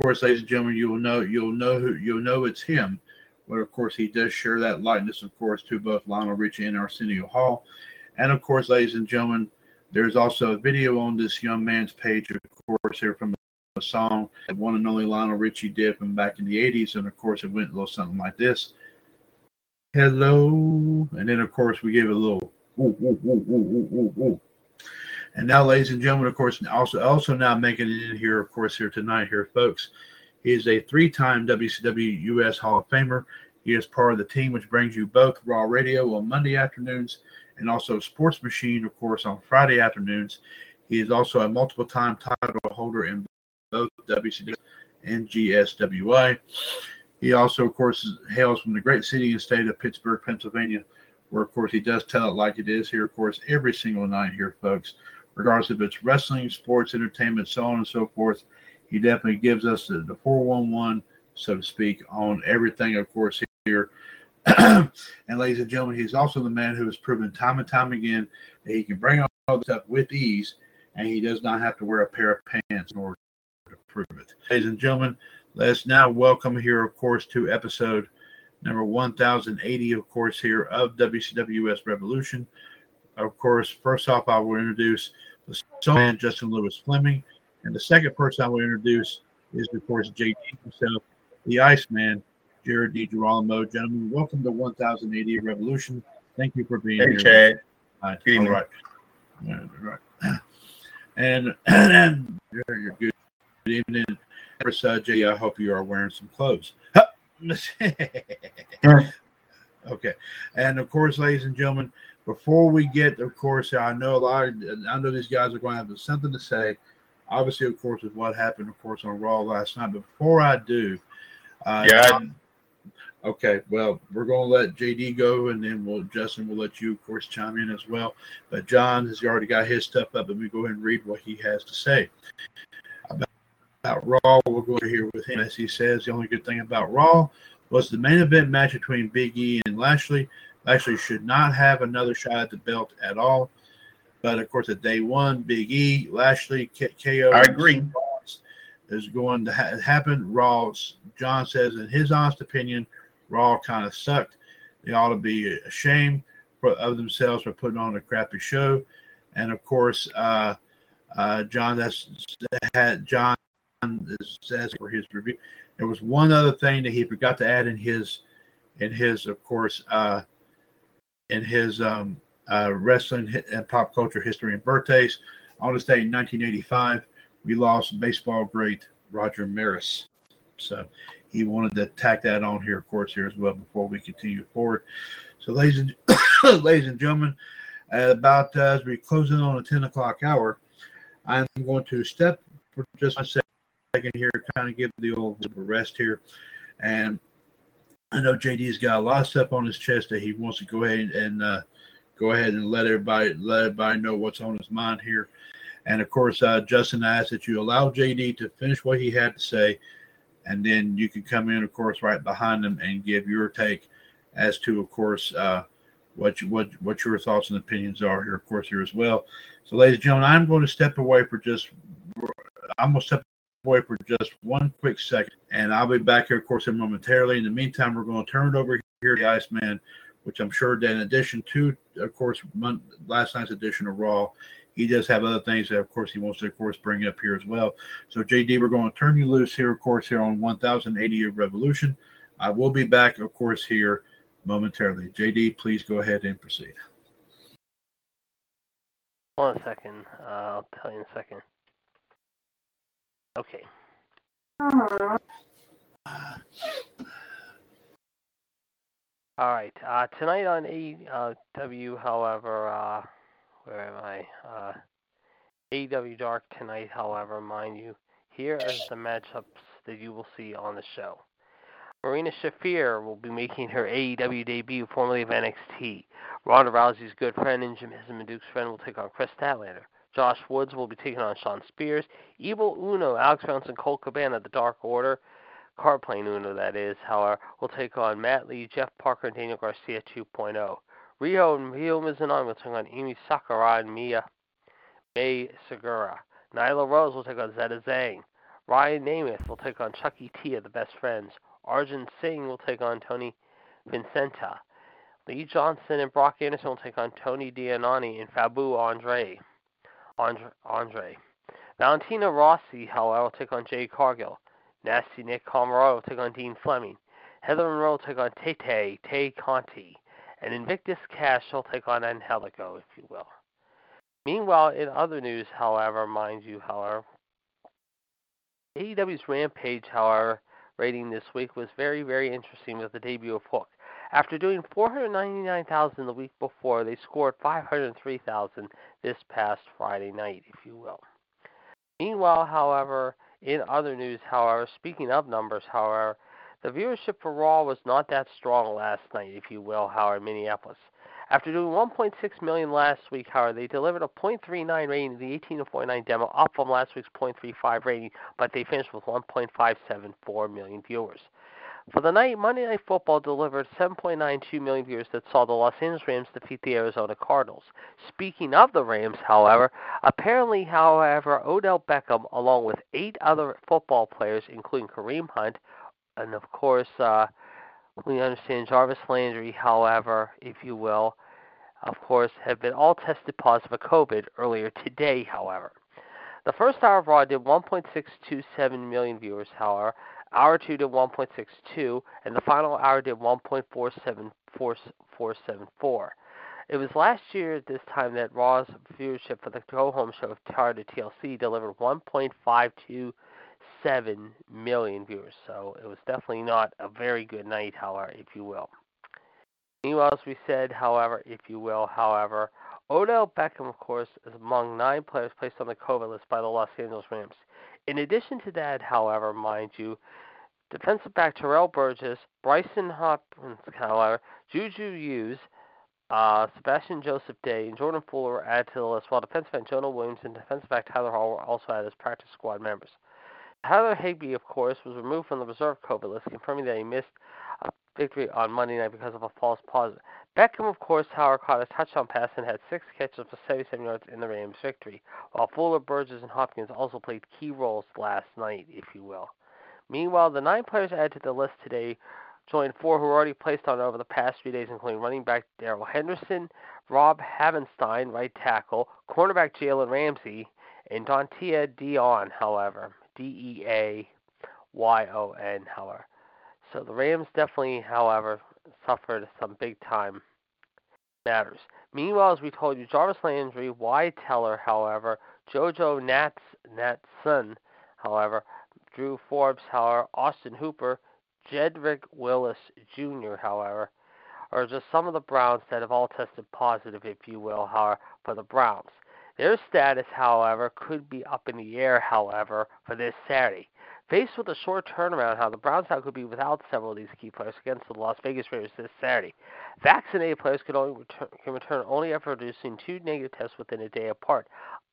Of course, ladies and gentlemen, you'll know you'll know who you'll know it's him but of course, he does share that likeness, of course, to both Lionel Richie and Arsenio Hall. And of course, ladies and gentlemen, there's also a video on this young man's page, of course, here from a song that one and only Lionel Richie did from back in the 80s. And of course, it went a little something like this Hello. And then, of course, we gave it a little ooh, ooh, ooh, ooh, ooh, ooh. And now, ladies and gentlemen, of course, also also now making it in here, of course, here tonight, here, folks. He is a three time WCW US Hall of Famer. He is part of the team which brings you both Raw Radio on Monday afternoons and also Sports Machine, of course, on Friday afternoons. He is also a multiple time title holder in both WCW and GSWI. He also, of course, hails from the great city and state of Pittsburgh, Pennsylvania, where, of course, he does tell it like it is here, of course, every single night here, folks, regardless if it's wrestling, sports, entertainment, so on and so forth he definitely gives us the, the 411, so to speak, on everything, of course, here. and ladies and gentlemen, he's also the man who has proven time and time again that he can bring all this stuff with ease, and he does not have to wear a pair of pants in order to prove it. Ladies and gentlemen, let's now welcome here, of course, to episode number 1080, of course, here of WCWS Revolution. Of course, first off, I will introduce the man, Justin Lewis Fleming. And the second person I will introduce is, of course, JD himself, the Iceman, Jared DiGirolamo. Gentlemen, welcome to 1080 Revolution. Thank you for being Hey, here. Chad. All Good evening. right. All right. And, and you're, you're good. Good evening. First, uh, Jay, I hope you are wearing some clothes. okay. And of course, ladies and gentlemen, before we get, of course, I know a lot. Of, I know these guys are going to have something to say. Obviously, of course, with what happened, of course, on Raw last night. But before I do, uh, Yeah, I- John- okay. Well, we're going to let JD go, and then we'll Justin will let you, of course, chime in as well. But John has already got his stuff up, and we go ahead and read what he has to say about, about Raw. We'll go here with him, as he says. The only good thing about Raw was the main event match between Big E and Lashley. Lashley should not have another shot at the belt at all. But of course, at day one, Big E, Lashley, K- KO, I agree. is going to ha- happen. Raw, John says, in his honest opinion, Raw kind of sucked. They ought to be ashamed for, of themselves for putting on a crappy show. And of course, uh, uh, John that's had John says for his review. There was one other thing that he forgot to add in his, in his, of course, uh, in his um, uh, wrestling and pop culture history and birthdays. On this day in 1985, we lost baseball great Roger Maris. So he wanted to tack that on here, of course, here as well before we continue forward. So, ladies and ladies and gentlemen, at about uh, as we close in on the 10 o'clock hour, I'm going to step for just a second here, kind of give the old rest here. And I know JD's got a lot of stuff on his chest that he wants to go ahead and uh, go ahead and let everybody let everybody know what's on his mind here. And of course, uh, Justin asked that you allow JD to finish what he had to say, and then you can come in, of course, right behind them and give your take as to, of course, uh, what you, what what your thoughts and opinions are here, of course, here as well. So, ladies and gentlemen, I'm going to step away for just I'm going to step away for just one quick second, and I'll be back here, of course, in momentarily. In the meantime, we're going to turn it over here to the Iceman, which I'm sure that in addition to, of course, last night's edition of Raw, he does have other things that, of course, he wants to, of course, bring up here as well. So, JD, we're going to turn you loose here, of course, here on 1080 of Revolution. I will be back, of course, here momentarily. JD, please go ahead and proceed. Hold on a second. Uh, I'll tell you in a second. Okay. All right. Uh, tonight on AEW, however, uh, where am I? Uh, AEW Dark tonight, however, mind you, here is the matchups that you will see on the show. Marina Shafir will be making her AEW debut, formerly of NXT. Ronda Rousey's good friend and Jim Duke's friend will take on Kris Statlander. Josh Woods will be taking on Shawn Spears. Evil Uno, Alex Bounce, and Colt Cabana, the Dark Order. Card playing Uno, that is, however, will take on Matt Lee, Jeff Parker, and Daniel Garcia 2.0. Rio and Ryo Mizunami will take on Amy Sakurai and Mia May Segura. Nyla Rose will take on Zeda Zhang. Ryan Nemeth will take on Chucky T of the Best Friends. Arjun Singh will take on Tony Vincita. Lee Johnson and Brock Anderson will take on Tony Dianani and Fabu Andre. Andre. Andre. Valentina Rossi, however, will take on Jay Cargill. Nasty Nick Pomeroy will take on Dean Fleming. Heather Monroe will take on Tete, Tay Conti. And Invictus Khash will take on Angelico, if you will. Meanwhile, in other news, however, mind you, however, AEW's Rampage, however, rating this week was very, very interesting with the debut of Hook. After doing 499,000 the week before, they scored 503,000 this past Friday night, if you will. Meanwhile, however, in other news, however, speaking of numbers, however, the viewership for Raw was not that strong last night, if you will, however, in Minneapolis. After doing 1.6 million last week, however, they delivered a 0.39 rating in the 18 to 49 demo, up from last week's 0.35 rating, but they finished with 1.574 million viewers. For the night, Monday Night Football delivered 7.92 million viewers that saw the Los Angeles Rams defeat the Arizona Cardinals. Speaking of the Rams, however, apparently, however, Odell Beckham, along with eight other football players, including Kareem Hunt, and of course, uh, we understand Jarvis Landry, however, if you will, of course, have been all tested positive for COVID earlier today, however. The first hour of Raw did 1.627 million viewers, however. Hour 2 did 1.62, and the final hour did 1.47474. It was last year at this time that Raw's viewership for the Go Home show of Tired to TLC delivered 1.527 million viewers, so it was definitely not a very good night, however, if you will. Meanwhile, as we said, however, if you will, however, Odell Beckham, of course, is among nine players placed on the COVID list by the Los Angeles Rams. In addition to that, however, mind you, defensive back Terrell Burgess, Brycen Hopkins, however, Juju Hughes, uh, Sebastian Joseph Day, and Jordan Fuller were added to the list, while defensive end Jonah Williams and defensive back Tyler Hall were also added as practice squad members. Tyler Higbee, of course, was removed from the reserve COVID list, confirming that he missed a victory on Monday night because of a false positive. Beckham, of course, however, caught a touchdown pass and had six catches for 77 yards in the Rams' victory, while Fuller, Burgess, and Hopkins also played key roles last night, if you will. Meanwhile, the nine players added to the list today joined four who were already placed on over the past few days, including running back Darrell Henderson, Rob Havenstein, right tackle, cornerback Jalen Ramsey, and Dontia Dion, however. D E A Y O N, however. So the Rams definitely, however, suffered some big time matters. Meanwhile, as we told you, Jarvis Landry, Wyatt Teller, however, JoJo Nats Natson, however, Drew Forbes, however, Austin Hooper, Jedrick Willis Jr., however, are just some of the Browns that have all tested positive, if you will, however, for the Browns. Their status, however, could be up in the air, however, for this Saturday. Faced with a short turnaround, how the Browns now could be without several of these key players against the Las Vegas Raiders this Saturday. Vaccinated players could only return, can return only after producing two negative tests within a day apart.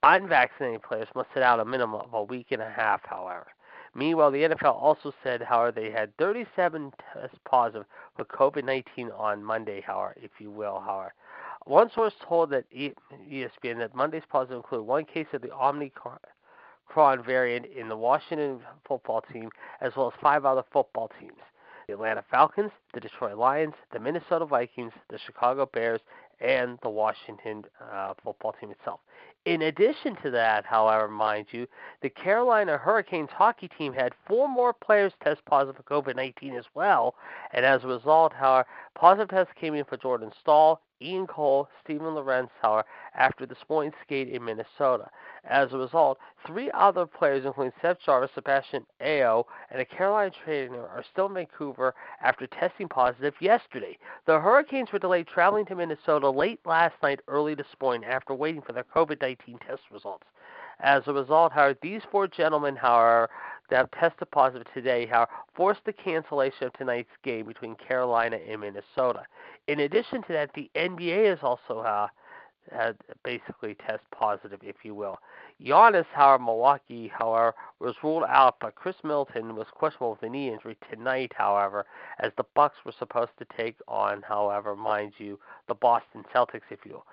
Unvaccinated players must sit out a minimum of a week and a half, however. Meanwhile, the NFL also said, however, they had 37 tests positive for COVID 19 on Monday, however, if you will, however. One source told that ESPN that Monday's positive included one case of the Omicron variant in the Washington football team, as well as five other football teams the Atlanta Falcons, the Detroit Lions, the Minnesota Vikings, the Chicago Bears, and the Washington uh, football team itself. In addition to that, however, mind you, the Carolina Hurricanes hockey team had four more players test positive for COVID 19 as well. And as a result, however, positive tests came in for Jordan Staal, Ian Cole, Steven Lorentz, however, after this morning's skate in Minnesota. As a result, three other players, including Seth Jarvis, Sebastian Aho, and a Carolina trainer, are still in Vancouver after testing positive yesterday. The Hurricanes were delayed traveling to Minnesota late last night, early this morning, after waiting for their COVID 19 test results. As a result, however, these four gentlemen, however, that have tested positive today, however, forced the cancellation of tonight's game between Carolina and Minnesota. In addition to that, the NBA has also uh, had basically test positive, if you will. Giannis, however, Milwaukee, however, was ruled out, but Khris Middleton was questionable with a knee injury tonight, however, as the Bucks were supposed to take on, however, mind you, the Boston Celtics, if you will.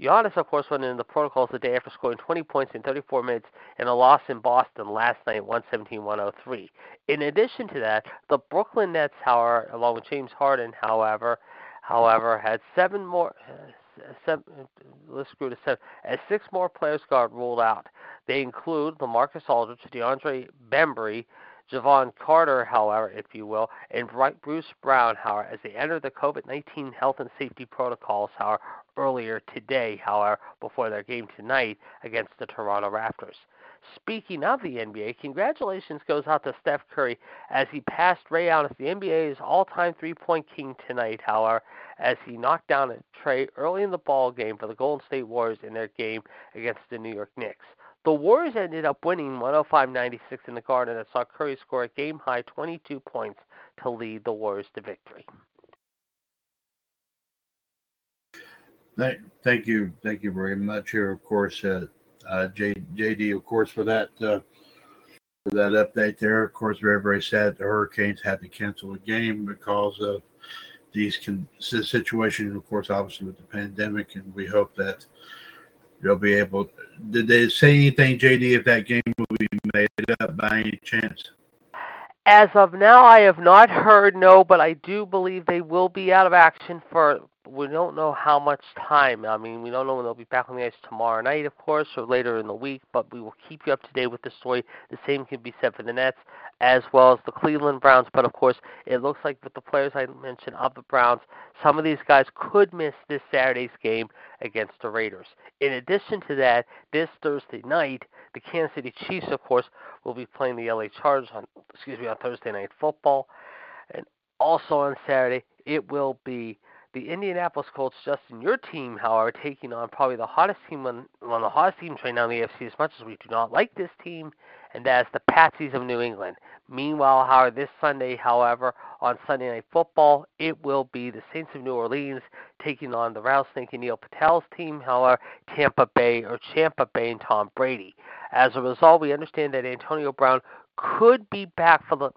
Giannis, of course, went into the protocols the day after scoring 20 points in 34 minutes in a loss in Boston last night, 117-103. In addition to that, the Brooklyn Nets, however, along with James Harden, however, however, had seven more. Uh, seven, let's screw to seven. As six more players got ruled out. They include the LaMarcus Aldridge, DeAndre Bembry, Jevon Carter, however, if you will, and Bruce Brown, however, as they enter the COVID 19 health and safety protocols, however, earlier today, however, before their game tonight against the Toronto Raptors. Speaking of the NBA, congratulations goes out to Steph Curry as he passed Ray Allen as the NBA's all-time three-point king tonight. However, as he knocked down a tray early in the ball game for the Golden State Warriors in their game against the New York Knicks. The Warriors ended up winning 105-96 in the Garden and saw Curry score a game-high 22 points to lead the Warriors to victory. Thank, you, thank you very much. Here, of course, uh, uh, J, JD, of course, for that uh, for that update there. Of course, very, very sad the Hurricanes had to cancel a game because of these con- si- situation. Of course, obviously with the pandemic, and we hope that they'll be able. Did they say anything, JD, if that game will be made up by any chance? As of now, I have not heard no, but I do believe they will be out of action for. We don't know how much time. I mean, we don't know when they'll be back on the ice tomorrow night, of course, or later in the week. But we will keep you up to date with the story. The same can be said for the Nets as well as the Cleveland Browns. But of course, it looks like with the players I mentioned of the Browns, some of these guys could miss this Saturday's game against the Raiders. In addition to that, this Thursday night, the Kansas City Chiefs, of course, will be playing the LA Chargers on excuse me on Thursday night football, and also on Saturday it will be the Indianapolis Colts, Justin, your team, however, taking on probably the hottest team on one the hottest teams right now in the AFC. As much as we do not like this team, and that is the Patsies of New England. Meanwhile, however, this Sunday, however, on Sunday Night Football, it will be the Saints of New Orleans taking on the Rattlesnake and Neil Patel's team, however, Tampa Bay or Champa Bay and Tom Brady. As a result, we understand that Antonio Brown could be back for the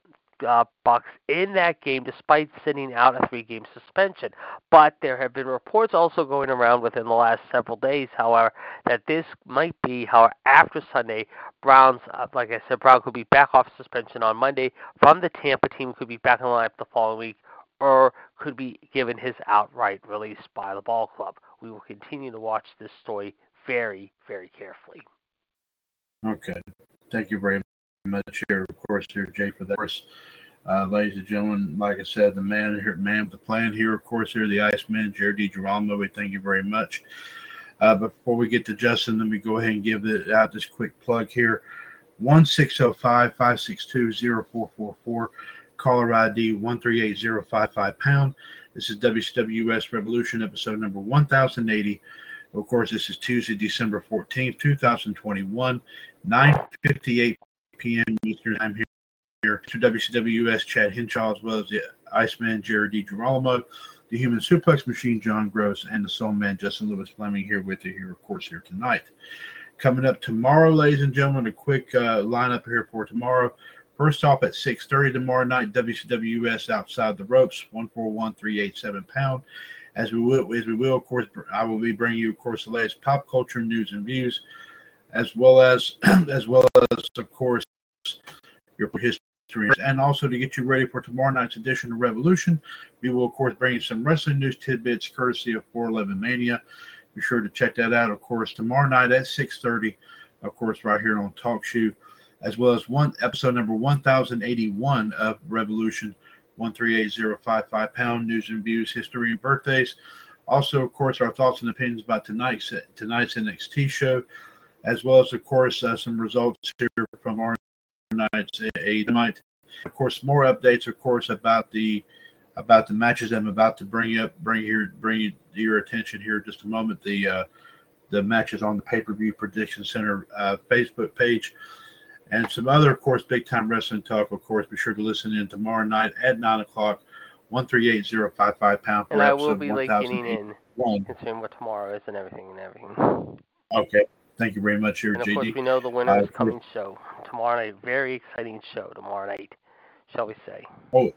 uh, Bucks in that game, despite sitting out a three-game suspension. But there have been reports also going around within the last several days, however, that this might be, however, after Sunday, Browns, uh, like I said, Brown could be back off suspension on Monday from the Tampa team, could be back in the lineup the following week, or could be given his outright release by the ball club. We will continue to watch this story very, very carefully. Okay. Thank you very much here, of course, here, Jay, for that. Of course, uh, ladies and gentlemen, like I said, the man here, man with the plan here, of course, here, the Iceman, Jared DiGirolamo, we thank you very much. Uh, before we get to Justin, let me go ahead and give it out this quick plug here. 1-605-562-0444, caller ID 138055 pound. This is WCWS Revolution, episode number 1080. Of course, this is Tuesday, December 14th, 2021, 9.58 p.m. Eastern Time here, here to WCWS Chad Hinshaw, as well as the Iceman Jared DiGirolamo, the Human Suplex Machine John Gross, and the Soul Man Justin Lewis Fleming here with you here, of course, here tonight. Coming up tomorrow, ladies and gentlemen, a quick uh, lineup here for tomorrow. First off at 6.30 tomorrow night, WCWS Outside the Ropes, 141387 pound. As we will, as we will, of course, I will be bringing you, of course, the latest pop culture news and views, as well as, as well as, of course, your history, and also to get you ready for tomorrow night's edition of Revolution. We will, of course, bring you some wrestling news tidbits courtesy of 411 Mania. Be sure to check that out, of course, tomorrow night at 6:30, of course, right here on TalkShoe, as well as one episode number 1081 of Revolution. 138055 pound news and views, history and birthdays. Also, of course, our thoughts and opinions about tonight's tonight's NXT show, as well as, of course, uh, some results here from our night's A night. Of course, more updates, of course, about the about the matches I'm about to bring up, bring here, bring you, your attention here in just a moment. The uh, the matches on the pay per view prediction center uh, Facebook page and some other, of course, big time wrestling talk. Of course, be sure to listen in tomorrow night at nine o'clock, one three eight zero five five pound. And I will be like getting in, considering what tomorrow is and everything and everything. Okay, thank you very much, here, And of JD. course, we know the winner's Uh, coming show tomorrow night. Very exciting show tomorrow night, shall we say? Oh,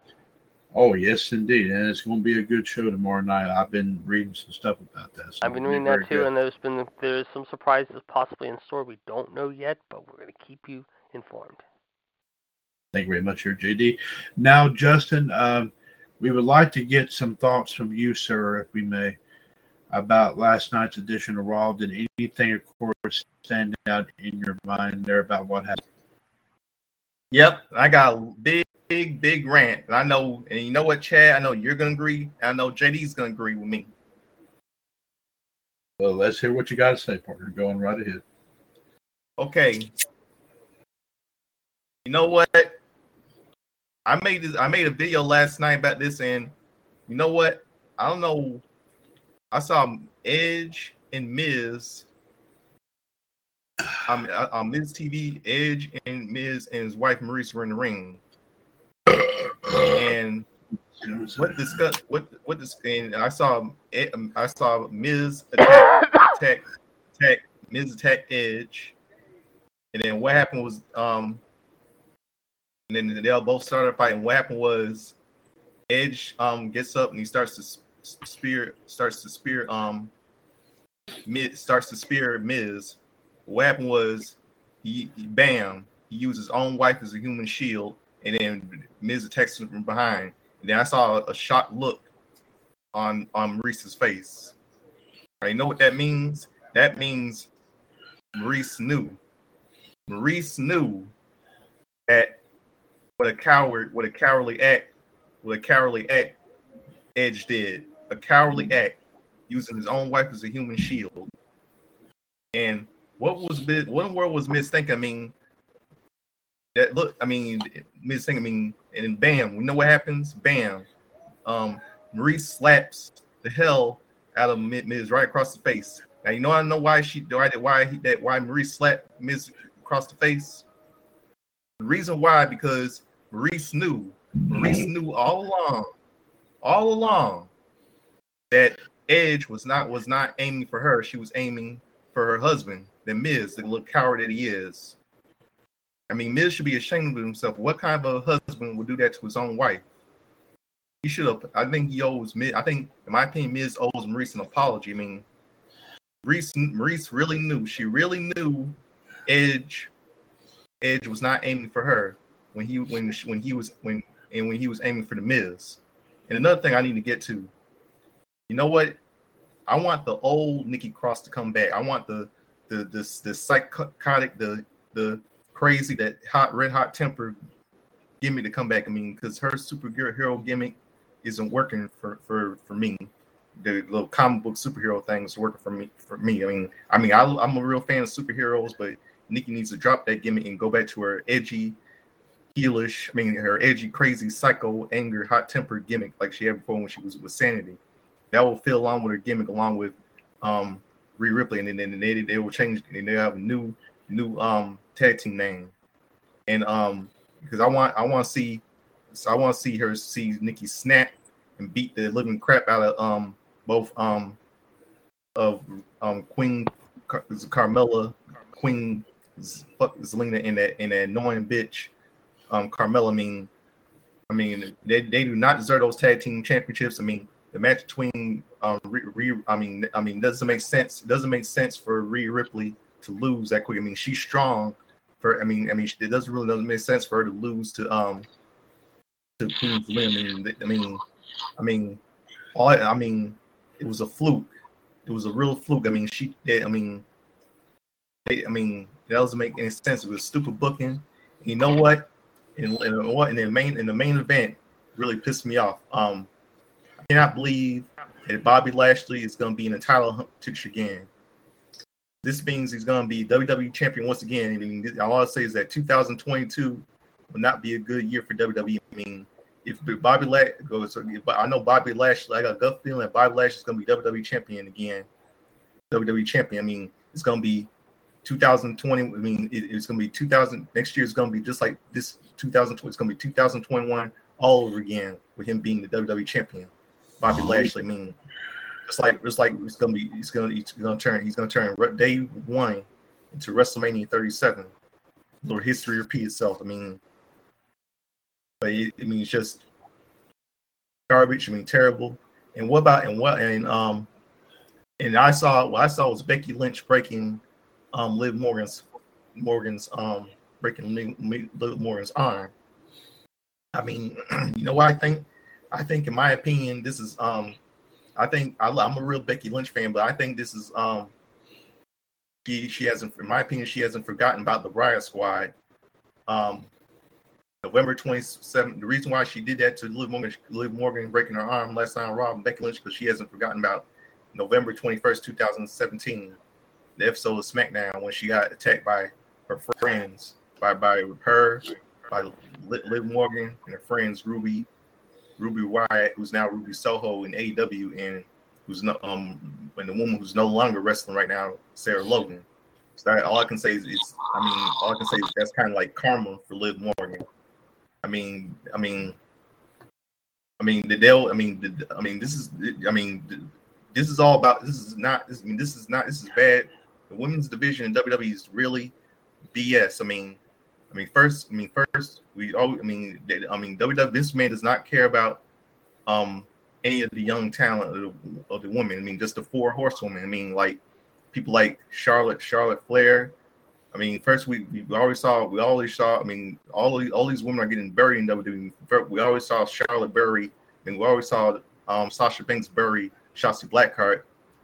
oh yes, indeed, and it's going to be a good show tomorrow night. I've been reading some stuff about that. so I've been it'll be reading that too, good. and there's been there's some surprises possibly in store. We don't know yet, but we're going to keep you informed. Thank you very much, here, JD. Now, Justin, um, we would like to get some thoughts from you, sir, if we may, about last night's edition of Raw. Did anything, of course, stand out in your mind there about what happened? Yep, I got a big, big, big rant. And I know, and you know what, Chad? I know you're gonna agree. I know JD's gonna agree with me. Well, let's hear what you got to say, partner. Going right ahead. Okay. You know what? I made this, I made a video last night about this, and you know what? I don't know. I saw Edge and Miz. Um, on Miz TV, Edge and Miz and his wife Maryse were in the ring, and what discuss what what this and I saw I saw Miz attack attack attack Miz attack Edge, and then what happened was um and then they all both started fighting. What happened was Edge um gets up and he starts to spear starts to spear um Miz starts to spear Miz. What happened was he, bam he used his own wife as a human shield, and then Miz attacks him from behind. And then I saw a shocked look on on Maryse's face. I know what that means. That means Maryse knew. Maryse knew that what a coward, what a cowardly act, what a cowardly act Edge did. A cowardly act using his own wife as a human shield. And what was what in the world was Miz thinking? I mean, that look, I mean, Miz thinking, I mean, and then bam, we know what happens? Bam. Um, Maryse slaps the hell out of Mi- Miz right across the face. Now you know I know why she why why he, that why Maryse slapped Miz across the face. The reason why because Maryse knew Maryse knew all along, all along that Edge was not was not aiming for her. She was aiming for her husband, the Miz, the little coward that he is. I mean, Miz should be ashamed of himself. What kind of a husband would do that to his own wife? He should have. I think he owes Miz. I think, in my opinion, Miz owes Maryse an apology. I mean, Maryse, Maryse really knew. She really knew Edge. Edge was not aiming for her when he when when he was when and when he was aiming for the Miz. And another thing I need to get to. You know what? I want the old Nikki Cross to come back. I want the the the, the psychotic, the the crazy, that hot red hot temper gimmick to come back. I mean, because her superhero gimmick isn't working for for for me. The little comic book superhero thing is working for me. For me, I mean, I mean, I, I'm a real fan of superheroes, but Nikki needs to drop that gimmick and go back to her edgy, heelish. I mean, her edgy, crazy, psycho, anger, hot tempered gimmick like she had before when she was with Sanity. That will fit along with her gimmick, along with um Rhea Ripley, and then they they will change and they have a new new um tag team name, and um because I want I want to see so I want to see her see Nikki snap and beat the living crap out of um both um of um Queen Car- Carmella Queen fuck Zelina and that that annoying bitch um Carmella. I mean, I mean they, they do not deserve those tag team championships. I mean the match between um Re- I mean I mean doesn't make sense. It doesn't make sense for Rhea Ripley to lose that quick. I mean she's strong. For I mean I mean it doesn't really doesn't make sense for her to lose to um to Queen Zelina. I mean I mean all I mean it was a fluke. It was a real fluke. I mean she. I mean I mean that doesn't make any sense. It was stupid booking. You know what? And, and what in the main in the main event really pissed me off. Um, cannot believe that Bobby Lashley is going to be in the title picture again. This means he's going to be WWE champion once again. I mean, all I'll say is that 2022 will not be a good year for WWE. I mean, if Bobby Lash goes, but I know Bobby Lashley. I got a gut feeling that Bobby Lashley is going to be WWE champion again. WWE champion. I mean, it's going to be 2020. I mean, it, it's going to be 2000. Next year is going to be just like this 2020. It's going to be 2021 all over again with him being the WWE champion. Bobby Lashley. Mean, it's like it's like it's to be. He's to he's to turn. He's to turn day one into WrestleMania 37. Lord, history repeat itself. I mean, but it, I mean, it's just garbage. I mean, terrible. And what about and what and um and I saw what I saw was Becky Lynch breaking um Liv Morgan's Morgan's um breaking Liv Morgan's arm. I mean, you know what I think? I think, in my opinion, this is um I think I, I'm a real Becky Lynch fan, but I think this is um she she hasn't, in my opinion, she hasn't forgotten about the Riot Squad. Um, November 27th. The reason why she did that to Liv Morgan, Liv Morgan breaking her arm last time, Rob Becky Lynch, because she hasn't forgotten about November 21st, 2017, the episode of SmackDown when she got attacked by her friends, by by her, by Liv Morgan and her friends Ruby, Ruby Riott, who's now Ruby Soho in AEW, and who's no um and the woman who's no longer wrestling right now, Sarah Logan. So that, all I can say is, is, I mean, all I can say is that's kind of like karma for Liv Morgan. I mean, I mean, I mean, the they'll, I mean, I mean, this is, I mean, this is all about. This is not. This, I mean, this is not. This is bad. The women's division in WWE is really BS. I mean, I mean, first, I mean, first, we all, I mean, they- I mean, WWE Vince man does not care about um any of the young talent of the, of the women. I mean, just the four horsewomen. I mean, like people like Charlotte, Charlotte Flair. I mean, first we, we always saw, we always saw. I mean, all these all these women are getting buried in WWE. We always saw Charlotte bury, and we always saw um Sasha Banks bury Shotzi Blackheart.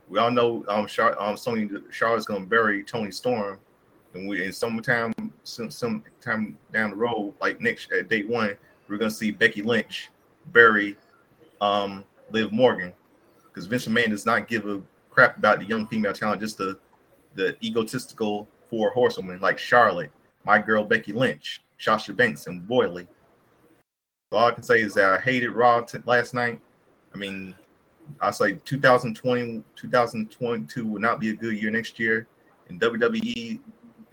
We all know um, Char- um Sony Charlotte's gonna bury Toni Storm, and we in sometime some some time down the road, like next at day one, we're gonna see Becky Lynch bury um Liv Morgan, because Vince McMahon does not give a crap about the young female talent, just the the egotistical four horsewomen like Charlotte, my girl Becky Lynch, Sasha Banks, and Bayley. All I can say is that I hated Raw t- last night. I mean, I say 2020, 2022 will not be a good year next year. And WWE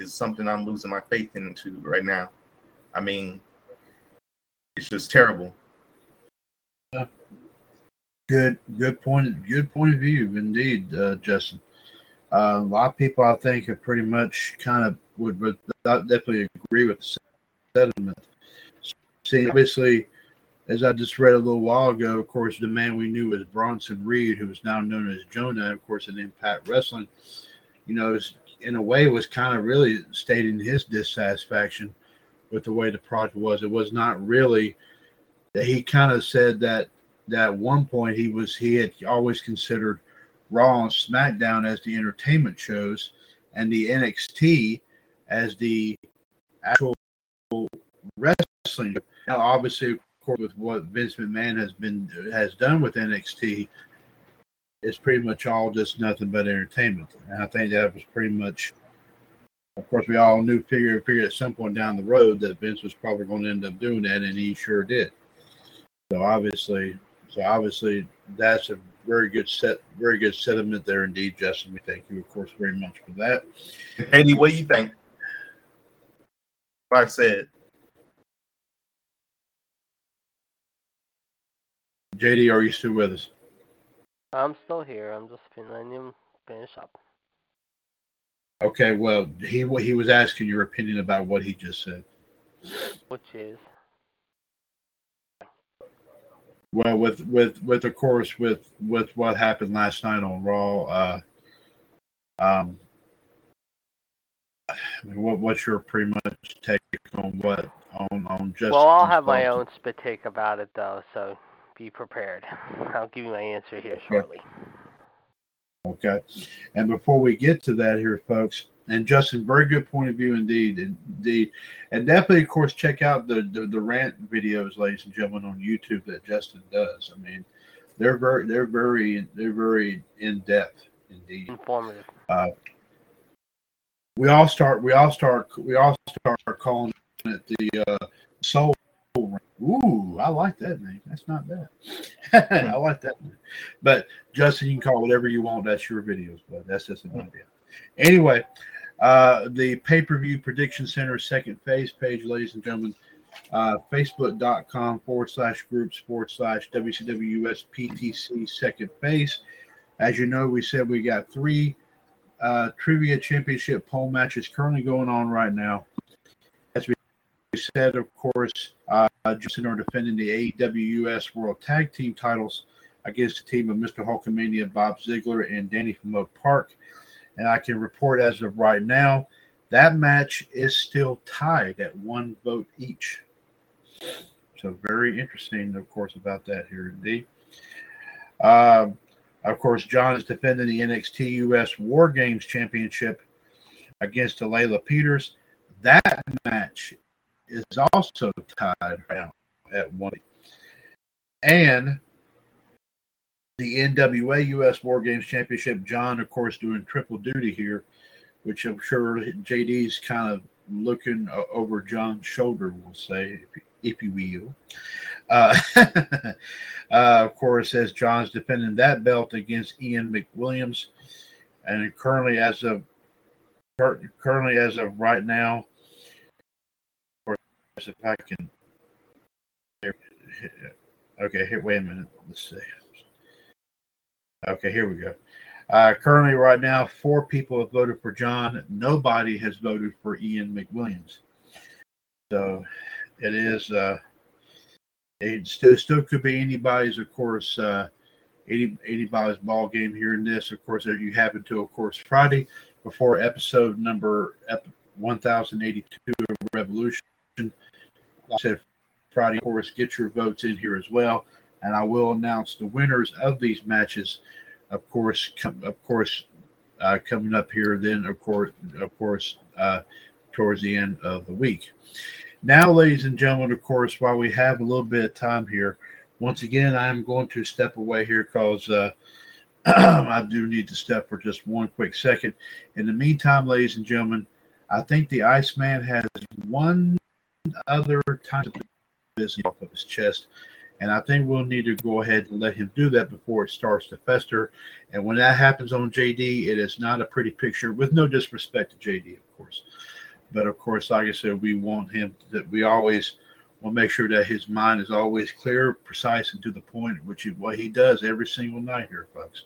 is something I'm losing my faith into right now. I mean, it's just terrible. Good, good point. Good point of view, indeed, uh, Justin. Uh, a lot of people, I think, have pretty much kind of would, would definitely agree with the sentiment. See, obviously, as I just read a little while ago, of course, the man we knew was Bronson Reed, who is now known as Jonah, of course, in Impact Wrestling. You know, in a way, was kind of really stating his dissatisfaction with the way the project was. It was not really that he kind of said that that at one point he was he had always considered Raw and SmackDown as the entertainment shows and the NXT as the actual wrestling. Now, obviously, of course, with what Vince McMahon has been has done with NXT, it's pretty much all just nothing but entertainment. And I think that was pretty much. Of course, we all knew figure figure at some point down the road that Vince was probably going to end up doing that, and he sure did. So obviously, so obviously, that's a very good set, very good sentiment there indeed, Justin. We thank you, of course, very much for that. Eddie, what do you think? Like I said. JD, are you still with us? I'm still here. I'm just finishing him finish up. Okay, well, he he was asking your opinion about what he just said. Which is Well, with with with of course with with what happened last night on Raw, uh, um, what what's your pretty much take on what on on just? well, I'll have my own spit take about it though, so be prepared. I'll give you my answer here shortly. Okay, and before we get to that, here, folks, and Justin, very good point of view indeed, indeed, and definitely, of course, check out the the, the rant videos, ladies and gentlemen, on YouTube that Justin does. I mean, they're very they're very they're very in depth indeed. Informative. Uh, we all start we all start we all start calling it the uh, soul. Ooh, I like that name. That's not bad. I like that. Name. But Justin, you can call whatever you want. That's your videos, but that's just an idea. Anyway, uh, the pay per view prediction center second phase page, ladies and gentlemen. Uh, Facebook.com forward slash groups forward slash WCWUS PTC second phase. As you know, we said we got three uh, trivia championship poll matches currently going on right now. Said, of course, uh, Justin are defending the AWS World Tag Team titles against the team of Mr. Hulkamania, Bob Ziegler, and Danny from Oak Park. And I can report as of right now, that match is still tied at one vote each. So very interesting, of course, about that here indeed. Um, of course, John is defending the NXT US War Games Championship against Layla Peters. That match is also tied right at one. And the NWA US War Games Championship, John, of course, doing triple duty here, which I'm sure JD's kind of looking over John's shoulder, we'll say, if you will. Uh, uh, of course, as John's defending that belt against Ian McWilliams, and currently, as of currently as of right now, if I can, okay, here, wait a minute, let's see. Okay, here we go. Uh, currently, right now, four people have voted for John. Nobody has voted for Ian McWilliams. So it is. Uh, it still still could be anybody's, of course. Uh, any anybody's ball game here in this. Of course, you happen to, of course, Friday before episode number ep- 1082 of Revolution. Like I said, Friday, of course, get your votes in here as well, and I will announce the winners of these matches. Of course, com- of course, uh, coming up here. Then, of course, of course, uh, towards the end of the week. Now, ladies and gentlemen, of course, while we have a little bit of time here, once again, I'm going to step away here because uh, I do need to step for just one quick second. In the meantime, ladies and gentlemen, I think the Iceman has one other time business off of his chest. And I think we'll need to go ahead and let him do that before it starts to fester. And when that happens on JD, it is not a pretty picture, with no disrespect to JD, of course. But of course, like I said, we want him that we always will make sure that his mind is always clear, precise, and to the point, which is what he does every single night here, folks.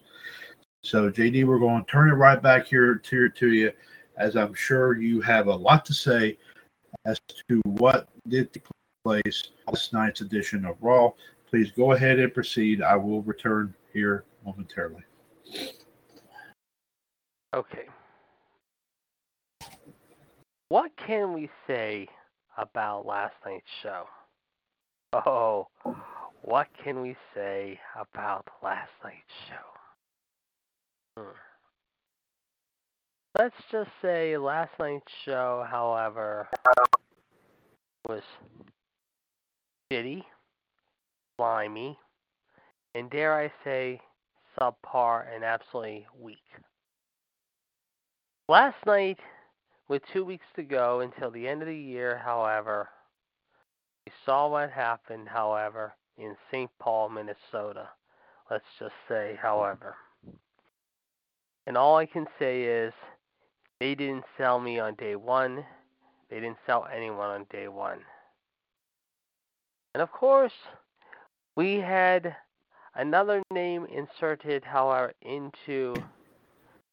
So, JD, we're going to turn it right back here to, to you, as I'm sure you have a lot to say as to what did take place this night's edition of Raw. Please go ahead and proceed. I will return here momentarily. Okay. What can we say about last night's show? Oh, what can we say about last night's show? Hmm. Let's just say last night's show, however, was shitty, slimy, and dare I say, subpar and absolutely weak. Last night, with two weeks to go until the end of the year, however, we saw what happened, however, in St. Paul, Minnesota. Let's just say, however. And all I can say is they didn't sell me on day one. They didn't sell anyone on day one. And of course, we had another name inserted, however, into,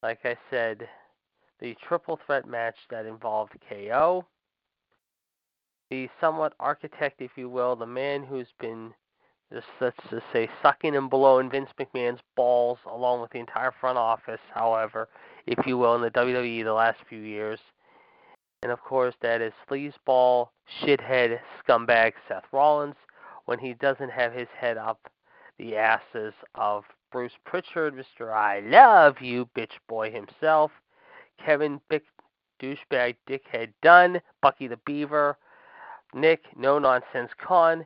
like I said, the triple threat match that involved KO, the somewhat architect, if you will, the man who's been just let's just say sucking and blowing Vince McMahon's balls along with the entire front office, however, if you will, in the WWE the last few years. And of course that is sleazeball, shithead, scumbag Seth Rollins when he doesn't have his head up the asses of Bruce Pritchard, Mr. I love you, bitch boy himself, Kevin Bick douchebag dickhead Dunn, Bucky the Beaver, Nick No Nonsense Khan,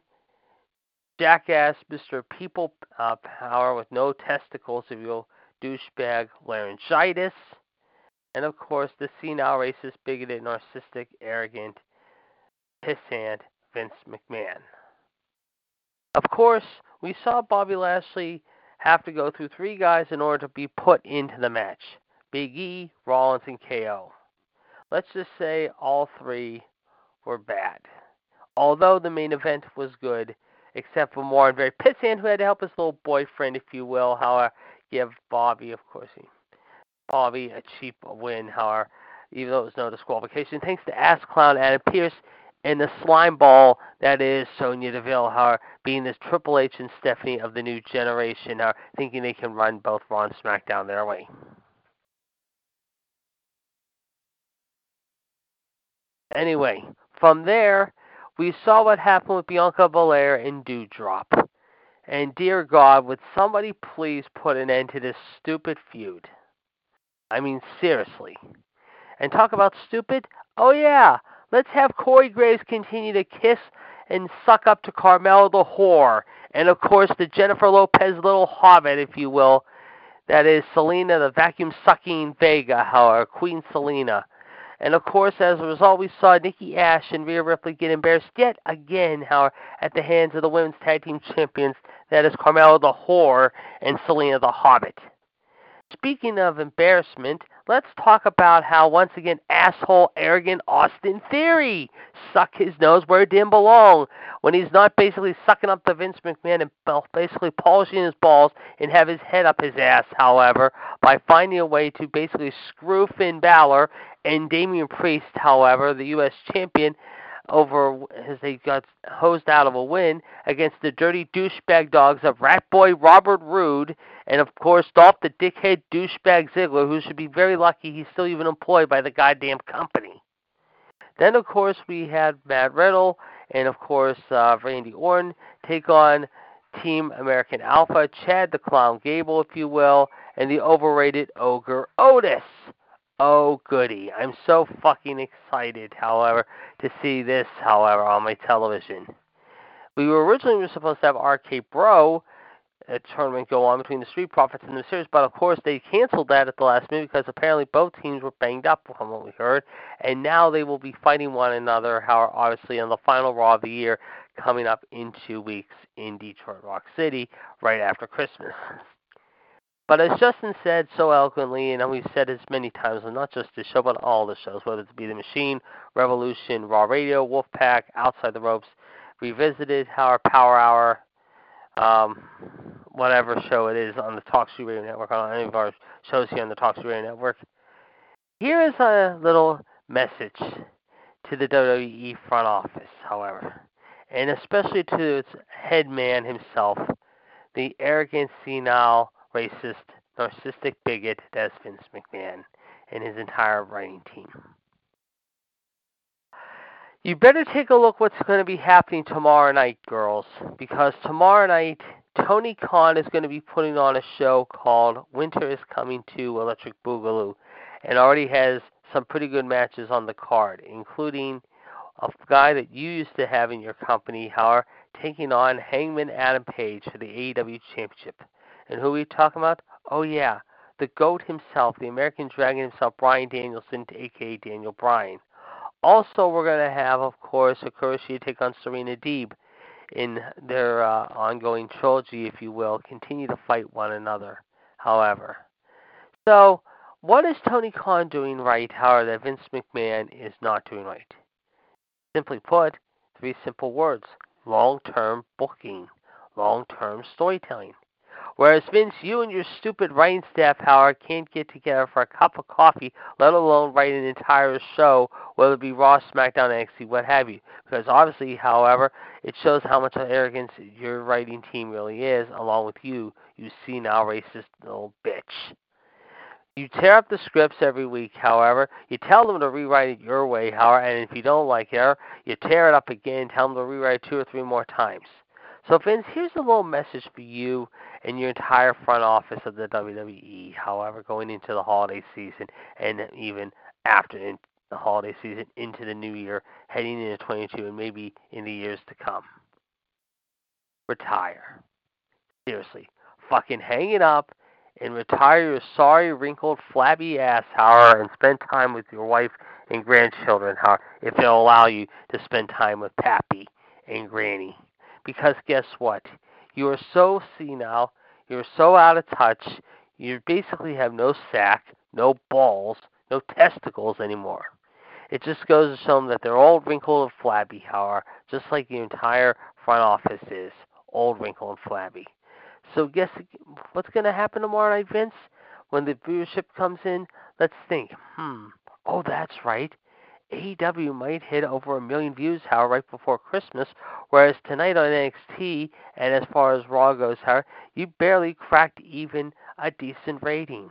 Jackass Mr. People uh, Power with no testicles, if you'll douchebag laryngitis, and of course the senile, racist, bigoted, narcissistic, arrogant, pissant Vince McMahon. Of course, we saw Bobby Lashley have to go through three guys in order to be put into the match. Big E, Rollins, and KO. Let's just say all three were bad. Although the main event was good, except for Warren Very Pissant, who had to help his little boyfriend, if you will, however, uh, give Bobby, of course, he, Bobby a cheap win, however, uh, even though it was no disqualification. Thanks to Ass Clown Adam Pearce and the slime ball that is Sonya Deville, however, uh, being this Triple H and Stephanie of the new generation, however, thinking they can run both Raw and SmackDown their way. Anyway, from there, we saw what happened with Bianca Belair and Doudrop. And dear God, would somebody please put an end to this stupid feud? I mean, seriously. And talk about stupid? Oh, yeah. Let's have Corey Graves continue to kiss and suck up to Carmella the whore. And of course, the Jennifer Lopez little hobbit, if you will. That is Selena, the vacuum sucking Vega, however, Queen Zelina. And of course, as a result, we saw Nikki Ash and Rhea Ripley get embarrassed yet again, however, at the hands of the women's tag team champions, that is Carmella the Whore and Zelina the Hobbit. Speaking of embarrassment, let's talk about how once again asshole, arrogant Austin Theory suck his nose where it didn't belong when he's not basically sucking up to Vince McMahon and basically polishing his balls and have his head up his ass, however, by finding a way to basically screw Finn Balor and Damian Priest, however, the U.S. champion, over as they got hosed out of a win against the dirty douchebag dogs of Rat Boy Robert Roode and of course Dolph the dickhead douchebag Ziggler, who should be very lucky he's still even employed by the goddamn company. Then of course we had Matt Riddle and of course uh, Randy Orton take on Team American Alpha, Chad the Clown Gable, if you will, and the overrated Ogre Otis. Oh, goody. I'm so fucking excited, however, to see this, however, on my television. We were originally supposed to have RK Bro a tournament go on between the Street Profits and the Series, but of course they canceled that at the last minute because apparently both teams were banged up from what we heard, and now they will be fighting one another, however, obviously on the final Raw of the year coming up in two weeks in Detroit Rock City right after Christmas. But as Justin said so eloquently, and we've said this many times, and not just this show, but all the shows, whether it be The Machine, Revolution, Raw Radio, Wolfpack, Outside the Ropes, Revisited, our Power Hour, um, whatever show it is on the TalkShoe Radio Network, on any of our shows here on the TalkShoe Radio Network. Here is a little message to the WWE front office, however, and especially to its head man himself, the arrogant, senile, racist, narcissistic bigot that is Vince McMahon and his entire writing team. You better take a look what's going to be happening tomorrow night, girls, because tomorrow night Tony Khan is going to be putting on a show called Winter is Coming to Electric Boogaloo and already has some pretty good matches on the card, including a guy that you used to have in your company, however, taking on Hangman Adam Page for the AEW Championship. And who are we talking about? Oh, yeah, the GOAT himself, the American Dragon himself, Bryan Danielson, aka Daniel Bryan. Also, we're going to have, of course, Hikaru take on Serena Deeb in their uh, ongoing trilogy, if you will, continue to fight one another, however. So, what is Tony Khan doing right, however, that Vince McMahon is not doing right? Simply put, three simple words long term booking, long term storytelling. Whereas Vince, you and your stupid writing staff, Howard, can't get together for a cup of coffee, let alone write an entire show, whether it be Raw, SmackDown, NXT, what have you. Because obviously, however, it shows how much of arrogance your writing team really is, along with you, you senile racist little bitch. You tear up the scripts every week, however. You tell them to rewrite it your way, however, and if you don't like it, you tear it up again, tell them to rewrite it two or three more times. So, Vince, here's a little message for you and your entire front office of the WWE, however, going into the holiday season and even after the holiday season into the new year, heading into 22 and maybe in the years to come. Retire. Seriously. Fucking hang it up and retire your sorry, wrinkled, flabby ass, however, and spend time with your wife and grandchildren, however, if they'll allow you to spend time with Pappy and Granny. Because guess what? You are so senile, you're so out of touch, you basically have no sack, no balls, no testicles anymore. It just goes to show them that they're all wrinkled, and flabby, however, just like the entire front office is old, wrinkled, and flabby. So guess what's going to happen tomorrow night, Vince? When the viewership comes in, let's think. Hmm. Oh, that's right. AEW might hit over a million views, however, right before Christmas, whereas tonight on NXT, and as far as Raw goes, however, you barely cracked even a decent rating.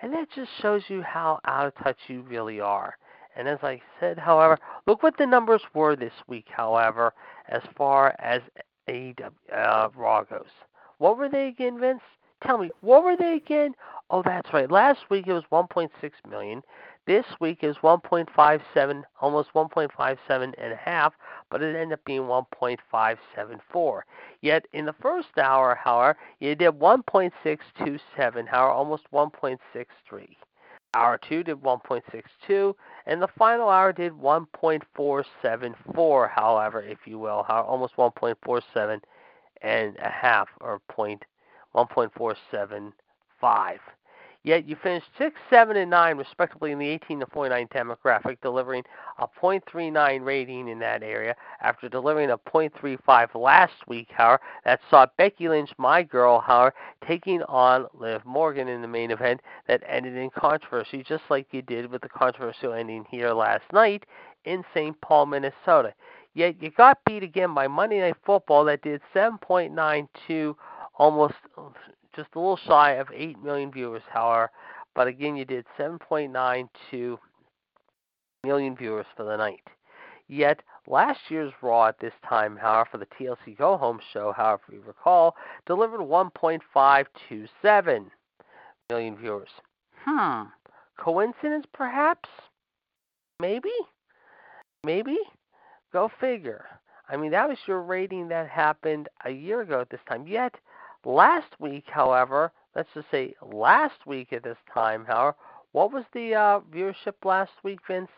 And that just shows you how out of touch you really are. And as I said, however, look what the numbers were this week, however, as far as AEW, uh, Raw goes. What were they again, Vince? Tell me, what were they again? Oh, that's right. Last week it was 1.6 million. This week is 1.57, almost 1.57 and a half, but it ended up being 1.574. Yet in the first hour, however, you did 1.627, however, almost 1.63. Hour 2 did 1.62, and the final hour did 1.474, however, if you will, however, almost 1.47 and a half, or point 1.475. Yet you finished 6, 7, and 9, respectively, in the 18 to 49 demographic, delivering a .39 rating in that area after delivering a .35 last week, however. That saw Becky Lynch, my girl, however, taking on Liv Morgan in the main event that ended in controversy, just like you did with the controversial ending here last night in St. Paul, Minnesota. Yet you got beat again by Monday Night Football that did 7.92, almost just a little shy of 8 million viewers, however. But again, you did 7.92 million viewers for the night. Yet last year's Raw at this time, however, for the TLC Go Home show, however you recall, delivered 1.527 million viewers. Hmm. Coincidence, perhaps? Maybe? Maybe? Go figure. I mean, that was your rating that happened a year ago at this time. Yet, last week, however, let's just say last week at this time, however, what was the uh, viewership last week, Vince?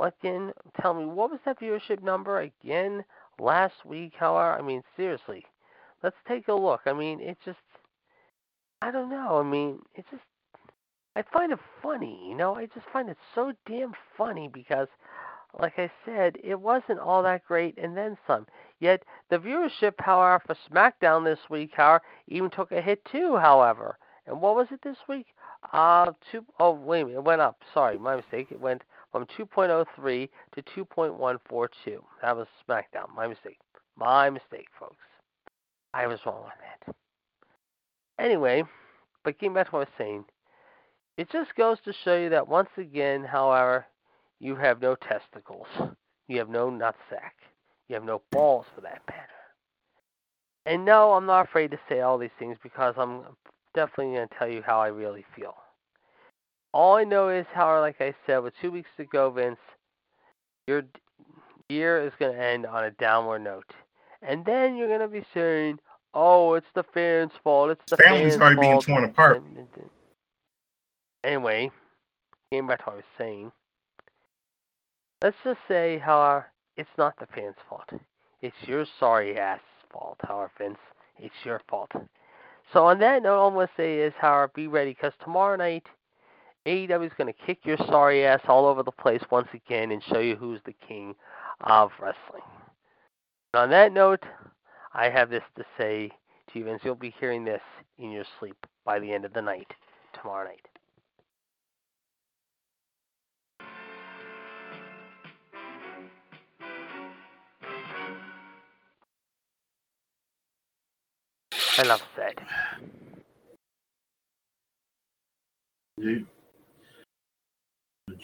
Again? Tell me, what was that viewership number again last week, however? I mean, seriously, let's take a look. I mean, it just, I don't know. I mean, it just, I find it funny, you know? I just find it so damn funny because like I said, it wasn't all that great, and then some. Yet the viewership, however, for SmackDown this week, however, even took a hit too. However, and what was it this week? Uh, two. Oh, wait a minute, it went up. Sorry, my mistake. It went from 2.03 to 2.142. That was SmackDown. My mistake. My mistake, folks. I was wrong on that. Anyway, but getting back to what I was saying, it just goes to show you that once again, however, you have no testicles. You have no nutsack. You have no balls for that matter. And no, I'm not afraid to say all these things because I'm definitely going to tell you how I really feel. All I know is, how, like I said, with two weeks to go, Vince, your year is going to end on a downward note. And then you're going to be saying, oh, it's the fans' fault. It's the Families fans' already being torn apart. Anyway, getting back to what I was saying. Let's just say, however, it's not the fans' fault. It's your sorry ass fault, however, Vince. It's your fault. So on that note, all I'm to say is, however, be ready because tomorrow night, AEW is going to kick your sorry ass all over the place once again and show you who's the king of wrestling. And on that note, I have this to say to you, Vince. You'll be hearing this in your sleep by the end of the night tomorrow night. Enough said. J-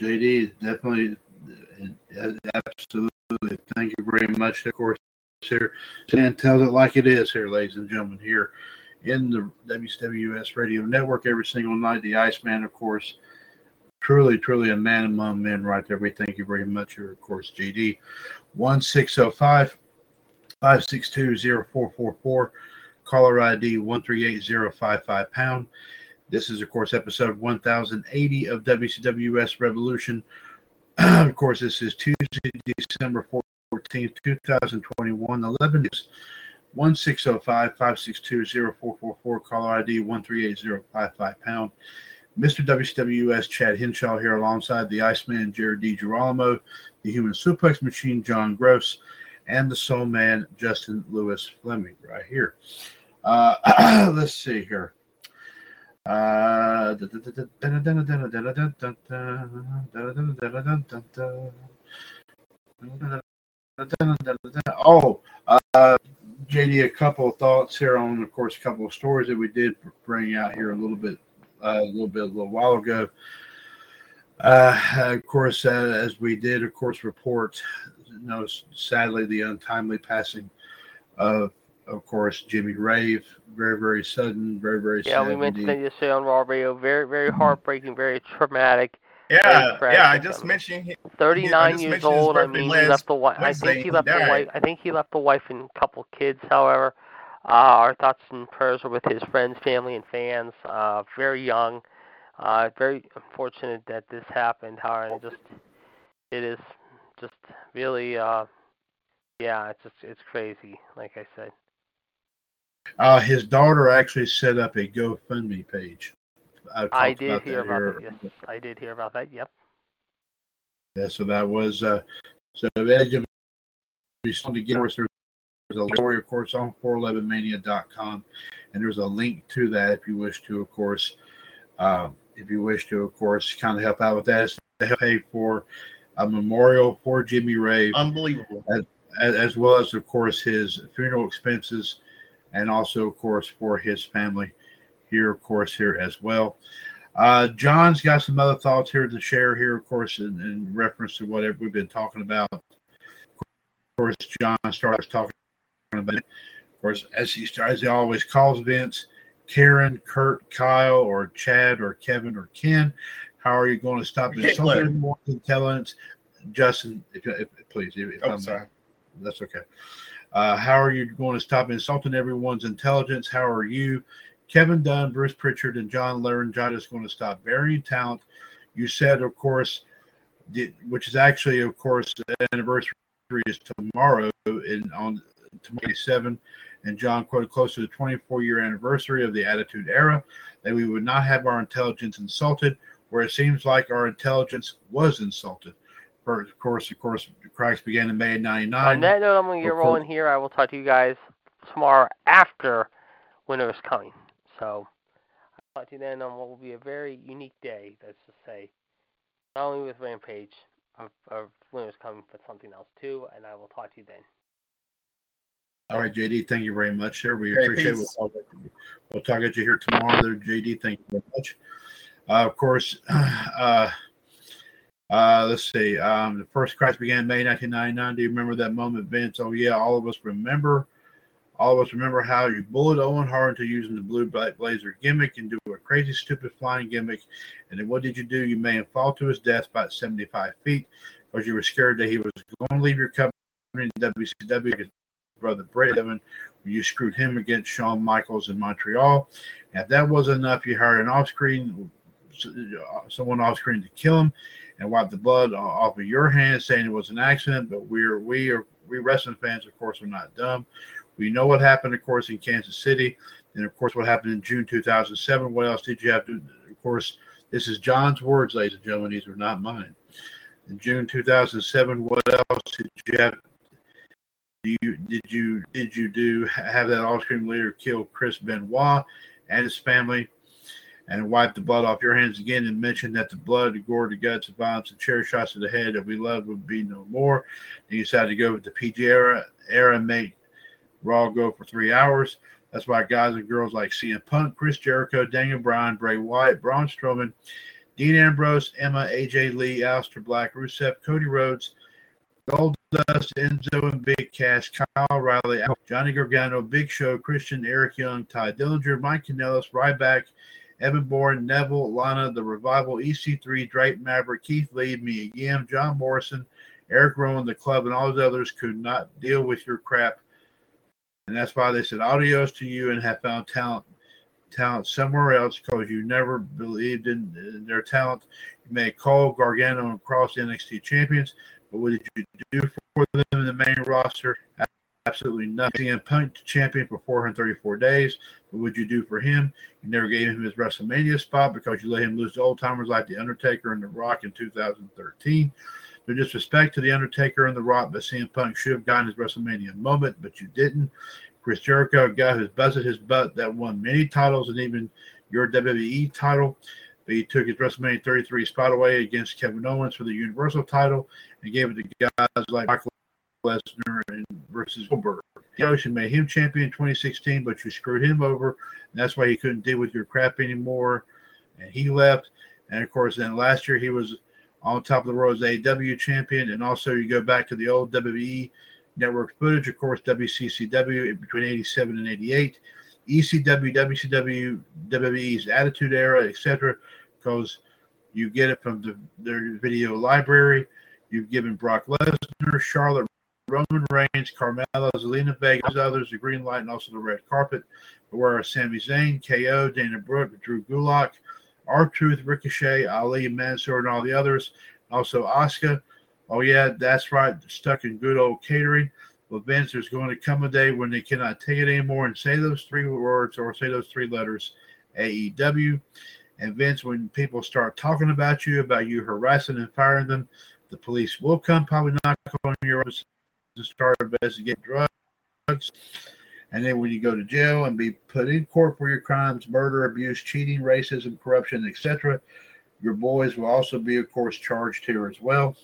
JD, is definitely, uh, absolutely. Thank you very much. Of course, here, Dan tells it like it is here, ladies and gentlemen, here in the WWS Radio Network every single night. The Iceman, of course, truly, truly a man among men right there. We thank you very much here, of course, JD. 1605 562 0444. Caller ID 138055 pound. This is, of course, episode 1080 of WCWUS Revolution. of course, this is Tuesday, December 14th, 2021, 11 news. 1605 562 0444, caller ID 138055 pound. Mr. WCWUS Chad Hinshaw here alongside the Iceman Jared DiGirolamo, the Human Suplex Machine John Gross, and the Soul Man Justin Lewis Fleming right here. Uh, let's see here. Uh, oh, uh, JD, a couple of thoughts here on, of course, a couple of stories that we did bring out here a little bit, uh, a little bit, a little while ago. Uh, of course, uh, as we did, of course, report, you know, sadly, the untimely passing of, of course, Jimmy Rave. Very, very sudden, very, very Yeah, sad. we mentioned indeed. it yesterday on Raw Radio. Very, very heartbreaking, very traumatic. Yeah, yeah. I just I mean. mentioned he- 39 just years old. I mean, he left the wife. I think he left the wife. I think he left the wife and a couple kids. However, uh, our thoughts and prayers are with his friends, family, and fans. Uh, very young. Uh, very unfortunate that this happened. However, it just it is just really, uh, yeah, it's just it's crazy. Like I said. Uh, his daughter actually set up a GoFundMe page. I've I did about hear about here. that. Yes, I did hear about that. Yep. Yeah, so that was uh, so Edge of to get us there's a story, of course, on 411mania.com, and there's a link to that if you wish to, of course, uh, if you wish to, of course, kind of help out with that. It's to help pay for a memorial for Jimmy Rave. Unbelievable. as, as well as, of course, his funeral expenses, and also, of course, for his family here, of course, here as well. Uh, John's got some other thoughts here to share here, of course, in, in reference to whatever we've been talking about. Of course, John starts talking about, of course, as he as he always calls Vince, Karen, Kurt, Kyle, or Chad, or Kevin, or Ken. How are you going to stop insulting everyone's intelligence? Justin, if, if please, if, if Oh, I'm- sorry. that's okay. Uh, how are you going to stop insulting everyone's intelligence? How are you, Kevin Dunn, Bruce Pritchard, and John Laurinaitis is going to stop burying talent? You said, of course, which is actually, of course, the anniversary is tomorrow in on 27, and John quoted close to the 24 year anniversary of the Attitude Era, that we would not have our intelligence insulted, where it seems like our intelligence was insulted. First, of course, of course, cracks began in May of '99. On that note, I'm going to get rolling here. I will talk to you guys tomorrow after Winter is Coming. So I'll talk to you then on what will be a very unique day, let's just say. Not only with Rampage of, of Winter is Coming, but something else too. And I will talk to you then. All right, JD, thank you very much, sir. We Okay, appreciate it. We'll talk, we'll talk at you here tomorrow, there, JD. Thank you very much. Uh, of course, uh, uh, let's see. Um, the first crash began May 1999. Do you remember that moment, Vince? Oh, yeah, all of us remember. All of us remember how you bullied Owen Hart into using the blue black blazer gimmick and do a crazy, stupid flying gimmick. And then what did you do? You made him fall to his death about 75 feet because you were scared that he was going to leave your company in WCW. Brother Bret Evan, you screwed him against Shawn Michaels in Montreal. And if that wasn't enough, you hired an off-screen, someone off-screen to kill him and wipe the blood off of your hands, saying it was an accident. But we're we are we wrestling fans, of course, are not dumb. We know what happened, of course, in Kansas City, and of course, what happened in June 2007. What else did you have to? Of course, this is John's words, ladies and gentlemen. These are not mine. In June 2007, what else did you have? Do you did you did you do have that off-screen leader kill Chris Benoit and his family? And wipe the blood off your hands again and mention that the blood, the gore, the guts, the violence, and chair shots to the head that we love would be no more. And you decided to go with the PG era, era make Raw go for three hours. That's why guys and girls like CM Punk, Chris Jericho, Daniel Bryan, Bray Wyatt, Braun Strowman, Dean Ambrose, Emma, AJ Lee, Aleister Black, Rusev, Cody Rhodes, Goldust, Enzo and Big Cass, Kyle Riley, Johnny Gargano, Big Show, Christian, Eric Young, Tye Dillinger, Mike Kanellis, Ryback, Evan Bourne, Neville, Lana, The Revival, EC3, Drake Maverick, Keith Lee, Mia Yim, John Morrison, Eric Rowan, the club, and all those others could not deal with your crap. And that's why they said adios to you and have found talent talent somewhere else because you never believed in, in their talent. You may call Gargano, and Kross NXT champions, but what did you do for them in the main roster? Absolutely nothing. CM Punk champion for 434 days. What would you do for him? You never gave him his WrestleMania spot because you let him lose to old timers like The Undertaker and The Rock in 2013. No disrespect to The Undertaker and The Rock, but CM Punk should have gotten his WrestleMania moment, but you didn't. Chris Jericho, a guy who's busted his butt that won many titles and even your WWE title. But he took his WrestleMania 33 spot away against Kevin Owens for the Universal title and gave it to guys like Michael Lesnar and versus Goldberg. Ocean made him champion in 2016, but you screwed him over. That's why he couldn't deal with your crap anymore. And he left. And of course, then last year he was on top of the world as AEW champion. And also, you go back to the old WWE network footage, of course, WCCW between 87 and 88, ECW, WCW, WWE's Attitude Era, etc. Because you get it from the, their video library. You've given Brock Lesnar, Charlotte, Roman Reigns, Carmella, Zelina Vega, others, the green light, and also the red carpet. Whereas Sami Zayn, KO, Dana Brooke, Drew Gulak, R Truth, Ricochet, Ali, Mansoor, and all the others. Also, Asuka. Oh, yeah, that's right. Stuck in good old catering. But Vince, there's going to come a day when they cannot take it anymore and say those three words or say those three letters AEW. And Vince, when people start talking about you, about you harassing and firing them, the police will come, probably knock on your office to start investigating drugs. And then when you go to jail and be put in court for your crimes, murder, abuse, cheating, racism, corruption, etc., your boys will also be, of course, charged here as well.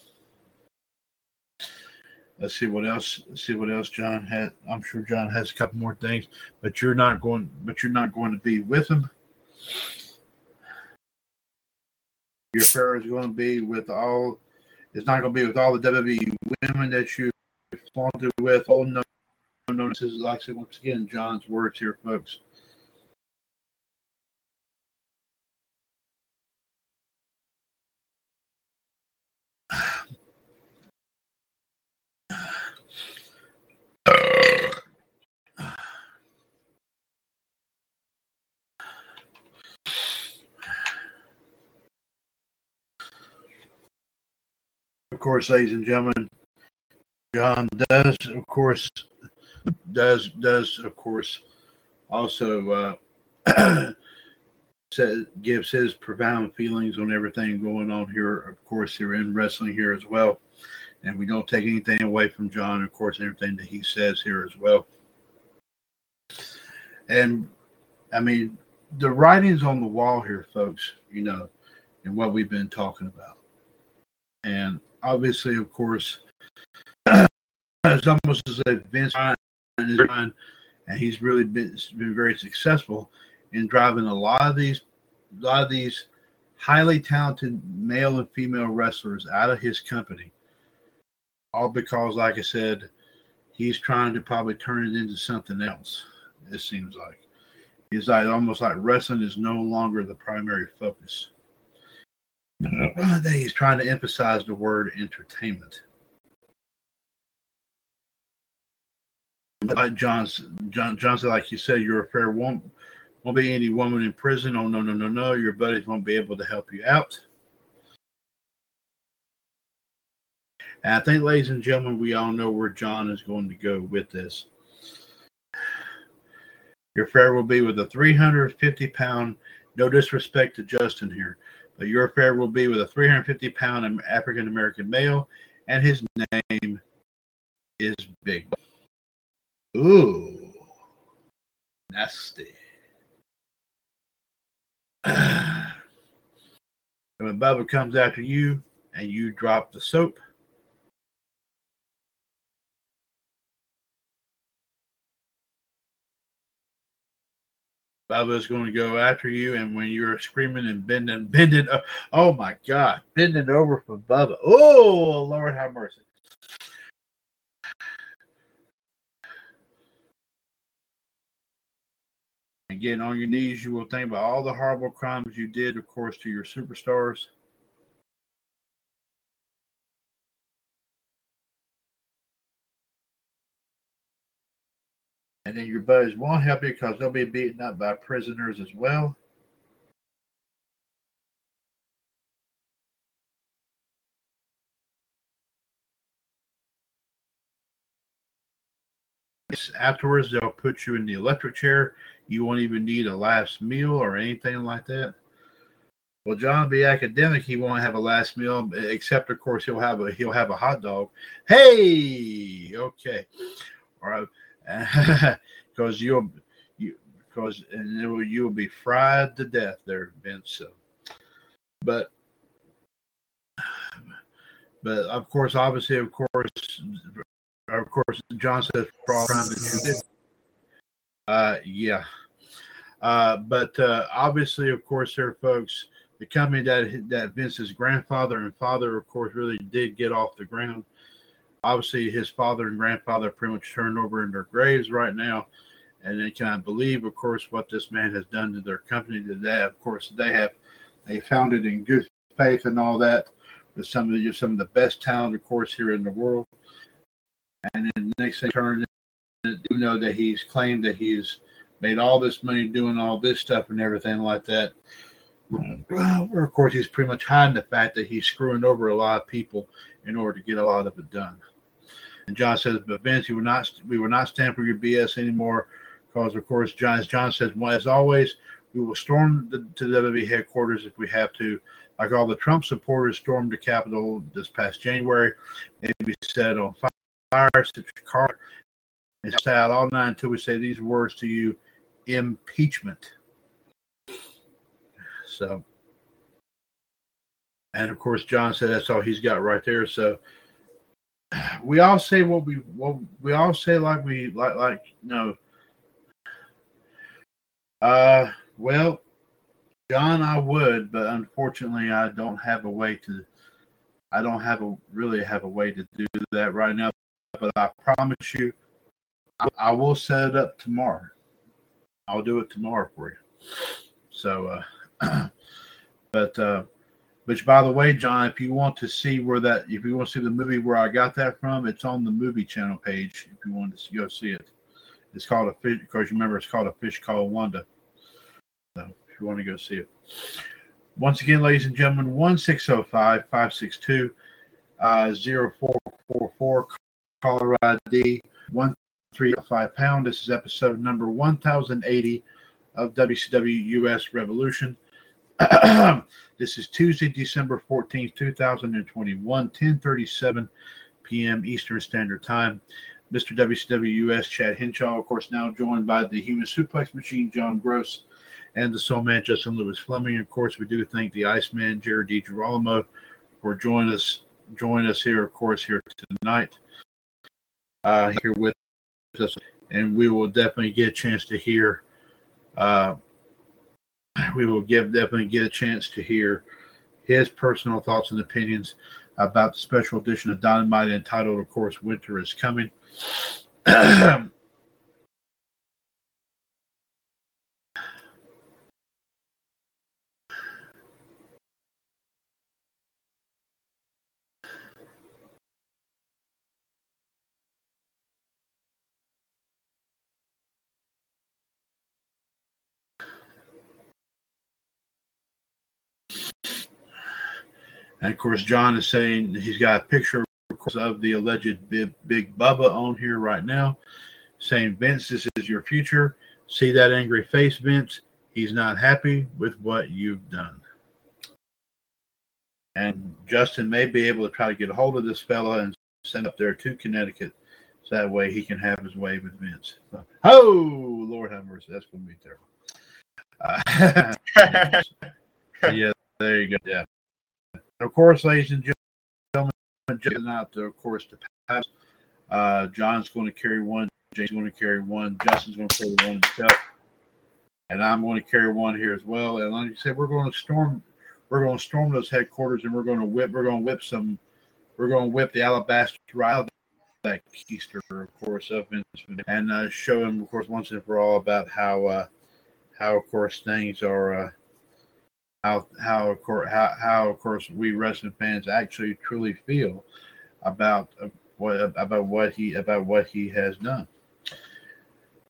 Let's see what else. See what else John had. I'm sure John has a couple more things, but you're not going. But you're not going to be with him. Your affair is going to be with all. It's not going to be with all the WWE women that you flaunted with. Oh no, no, this is said once again, John's words here, folks. Of course, ladies and gentlemen, John does, of course, does does of course also uh, says, gives his profound feelings on everything going on here. Of course, here in wrestling here as well, and we don't take anything away from John. Of course, everything that he says here as well. And I mean, the writings on the wall here, folks. You know, and what we've been talking about, and obviously, of course, it's almost as if Vince is and he's really been, been very successful in driving a lot of these, a lot of these highly talented male and female wrestlers out of his company. All because, like I said, he's trying to probably turn it into something else. It seems like he's like almost like wrestling is no longer the primary focus. He's trying to emphasize the word entertainment. Like John's, uh, John, John said, like you said, your affair won't won't be any woman in prison. Oh no, no, no, no! Your buddies won't be able to help you out. And I think, ladies and gentlemen, we all know where John is going to go with this. Your affair will be with a 350 pound, no disrespect to Justin here, but your affair will be with a 350 pound African American male, and his name is Big. Ooh, nasty. and when Bubba comes after you and you drop the soap, Bubba's going to go after you, and when you're screaming and bending, bending, uh, oh my God, bending over for Bubba. Oh, Lord have mercy. Getting on your knees, you will think about all the horrible crimes you did, of course, to your superstars. And then your buddies won't help you because they'll be beaten up by prisoners as well. Afterwards, they'll put you in the electric chair. You won't even need a last meal or anything like that. Well, John be academic. He won't have a last meal, except of course he'll have a he'll have a hot dog. Hey, okay, all right, because you'll you because and will, you'll be fried to death there, Vince. So, but but of course, obviously, of course, of course, John says for all did. Uh, yeah. Uh, but uh, obviously, of course, there, folks, the company that that Vince's grandfather and father, of course, really did get off the ground. Obviously, his father and grandfather pretty much turned over in their graves right now, and they cannot believe, of course, what this man has done to their company. Today, of course, they have they founded in good faith and all that with some of the some of the best talent, of course, here in the world. And then the next thing turned, you know that he's claimed that he's made all this money doing all this stuff and everything like that. Well, of course, he's pretty much hiding the fact that he's screwing over a lot of people in order to get a lot of it done. And John says, but Vince, we will not we will not stand for your BS anymore, because of course, John, as John says, well, as always, we will storm the, to the WWE headquarters if we have to, like all the Trump supporters stormed the Capitol this past January. Maybe we set on fire, your car, and stay out all night until we say these words to you impeachment. So, and of course, John said that's all he's got right there. So, we all say what we what we all say like we like like no. Uh, well, John, I would, but unfortunately, I don't have a way to. I don't have a really have a way to do that right now. But I promise you, I, will set it up tomorrow. I'll do it tomorrow for you. So, uh, but uh, which by the way, John, if you want to see where that, if you want to see the movie where I got that from, it's on the movie channel page. If you want to go see it, it's called a fish. Because you remember, it's called a fish called Wanda. So if you want to go see it, once again, ladies and gentlemen, one six zero five five six two uh, zero four four four caller ID one three five pound. This is episode number one thousand eighty of WCW US Revolution. this is Tuesday, December 14th, 2021, 1037 p.m. Eastern Standard Time. Mr. WCW US Chad Henshaw, of course, now joined by the Human Suplex Machine, John Gross, and the Soul Man, Justin Lewis Fleming. Of course, we do thank the Iceman, Jared DiGirolamo, for joining us, join us here, of course, here tonight, uh, here with us. And we will definitely get a chance to hear uh, we will give definitely get a chance to hear his personal thoughts and opinions about the special edition of Dynamite entitled, of course, Winter is Coming. And of course, John is saying he's got a picture of, course, of the alleged big, big Bubba on here right now, saying, Vince, this is your future. See that angry face, Vince? He's not happy with what you've done. And Justin may be able to try to get a hold of this fella and send up there to Connecticut so that way he can have his way with Vince. So, oh, Lord have mercy. That's going to be terrible. Uh, yeah, there you go. Yeah. Of course, ladies and gentlemen, just out to, of course, to pass. Uh, John's going to carry one. James going to carry one. Justin's going to carry one himself. And I'm going to carry one here as well. And like I said, we're going to storm. We're going to storm those headquarters, and we're going to whip. We're going to whip some. We're going to whip the alabaster right out of that keister, of course, of and uh, show him, of course, once and for all about how, uh, how of course things are. How how of course how, how of course we wrestling fans actually truly feel about uh, what about what he about what he has done.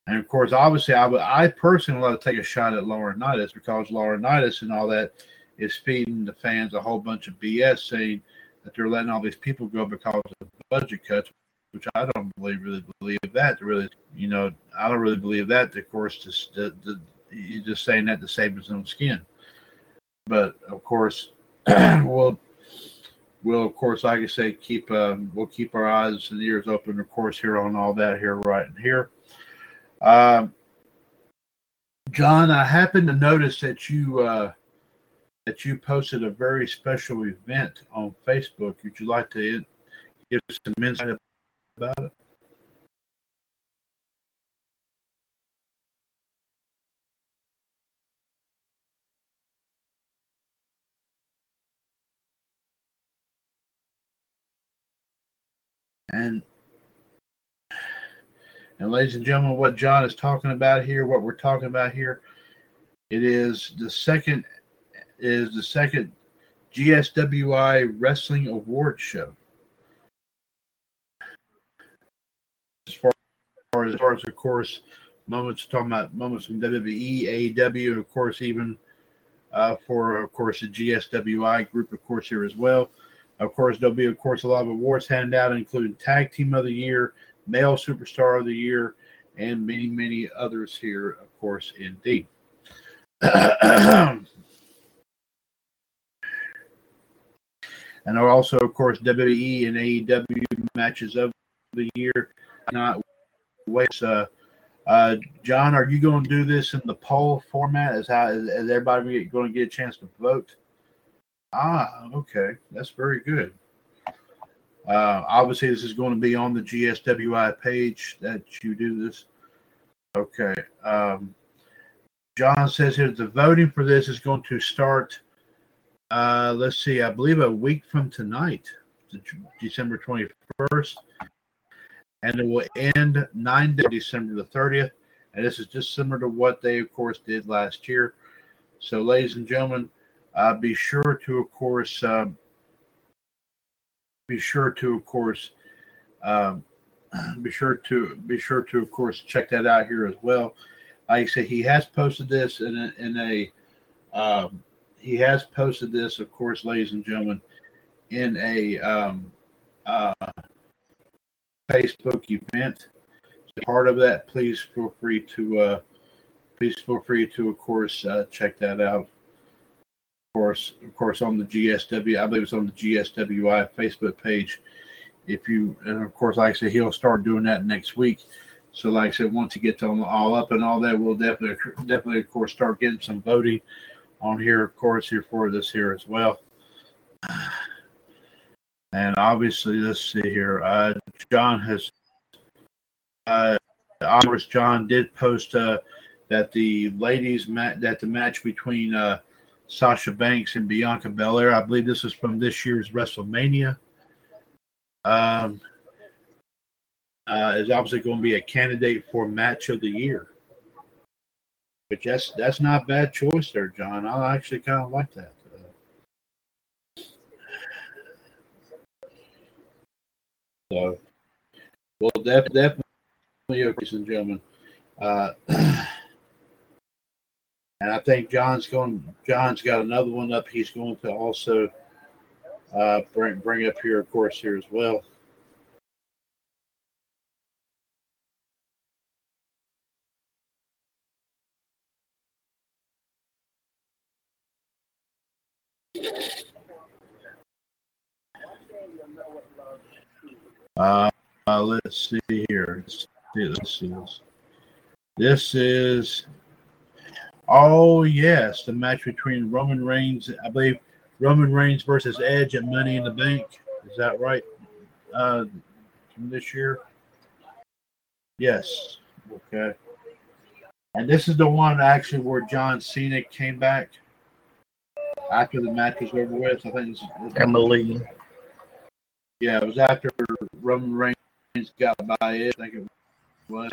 And of course, obviously, I would I personally want to take a shot at Laurinaitis because Laurinaitis and all that is feeding the fans a whole bunch of BS, saying that they're letting all these people go because of budget cuts, which I don't believe really believe that. Really, you know, I don't really believe that. Of course, just the, the, you're just saying that to save his own skin but of course, we'll we'll of course, like I say, keep um, we'll keep our eyes and ears open, of course, here on all that here right here. Um, John, I happened to notice that you uh, that you posted a very special event on Facebook. Would you like to give some insight about it? And and ladies and gentlemen, what John is talking about here, what we're talking about here, it is the second is the second GSWI Wrestling Award Show. As far as, as far as of course, moments talking about moments from WWE, AEW, and of course even uh, for of course the GSWI group, of course here as well. Of course, there'll be, of course, a lot of awards handed out, including Tag Team of the Year, Male Superstar of the Year, and many, many others here, of course, indeed. and also, of course, WWE and AEW matches of the year. Not waste. Uh, uh, John, are you going to do this in the poll format? Is how is, is everybody going to get a chance to vote? Ah, okay. That's very good. Uh, obviously, this is going to be on the GSWI page that you do this. Okay. Um, John says here the voting for this is going to start. Uh, let's see, I believe a week from tonight, December 21st, and it will end 9 days, December the 30th. And this is just similar to what they, of course, did last year. So, ladies and gentlemen, uh, be sure to, of course, um, be sure to, of course, um, be sure to be sure to, of course, check that out here as well. Like I say, he has posted this in a, in a um, he has posted this, of course, ladies and gentlemen, in a um, uh, Facebook event. So part of that, please feel free to uh, please feel free to, of course, uh, check that out. Of course, of course, on the GSW, I believe it's on the GSWI Facebook page. If you, and of course, like I said, he'll start doing that next week. So, like I said, once he gets on all up and all that, we'll definitely, definitely, of course, start getting some voting on here, of course, here for this here as well. And obviously, let's see here. Uh, John has, uh, John did post uh, that the ladies met that the match between uh, Sasha Banks and Bianca Belair. I believe this is from this year's WrestleMania. Um, uh, is obviously going to be a candidate for match of the year. But that's that's not bad choice there, John. I actually kind of like that. So, well, def- definitely, ladies and gentlemen. Uh, and I think John's going. John's got another one up. He's going to also uh, bring bring up here, of course, here as well. Uh, uh, let's see here. Let's see, this this is oh yes, the match between Roman Reigns, I believe Roman Reigns versus Edge at Money in the Bank. Is that right? Uh, from this year. Yes. Okay. And this is the one actually where John Cena came back after the match was over with. I think it's Emily. Yeah, it was after Roman Reigns got by it. I think it was.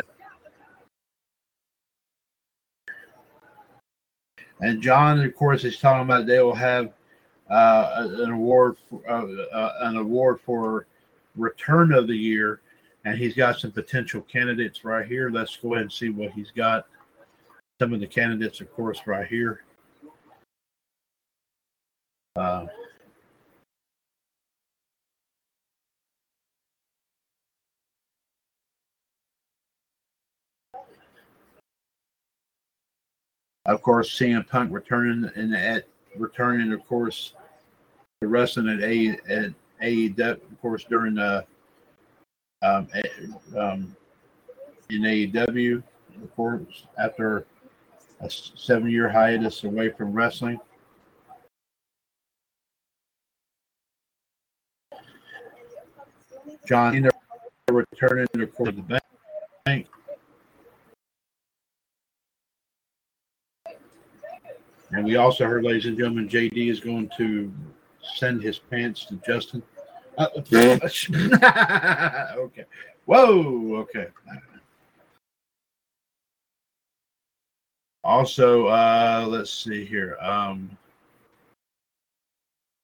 And John, of course, is talking about they will have uh, an award for, uh, uh, an award for return of the year, and he's got some potential candidates right here. Let's go ahead and see what he's got. Some of the candidates, of course, right here. Of course, CM Punk returning and at returning, of course, wrestling at A at AEW, of course, during the um, um, in AEW, of course, after a seven year hiatus away from wrestling. John returning, of course, the bank. And we also heard, ladies and gentlemen, JD is going to send his pants to Justin. Uh, okay. Whoa. Okay. Also, uh, let's see here. Um,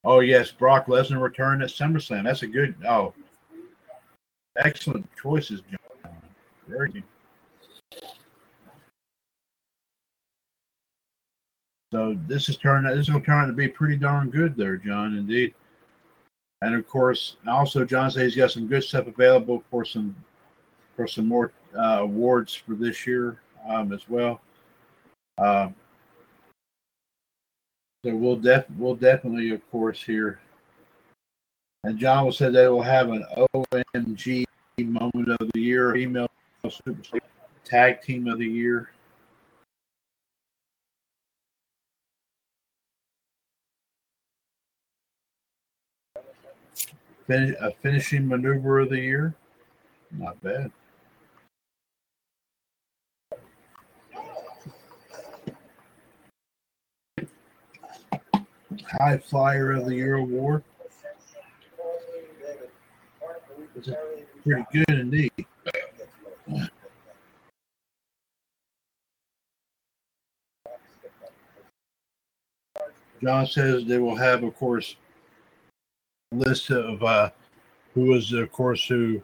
oh yes, Brock Lesnar returned at SummerSlam. That's a good. Oh, excellent choices, John. Very good. So this is turning this to turn out to be pretty darn good there, John, indeed. And of course, also John says he's got some good stuff available for some for some more uh, awards for this year um, as well. Um, so we'll def we'll definitely, of course, here. And John will say they will have an OMG moment of the year, female superstar tag team of the year. Fin- a finishing maneuver of the year. Not bad. High Flyer of the Year award. It's pretty good indeed. John says they will have, of course, list of uh, who was, of course, who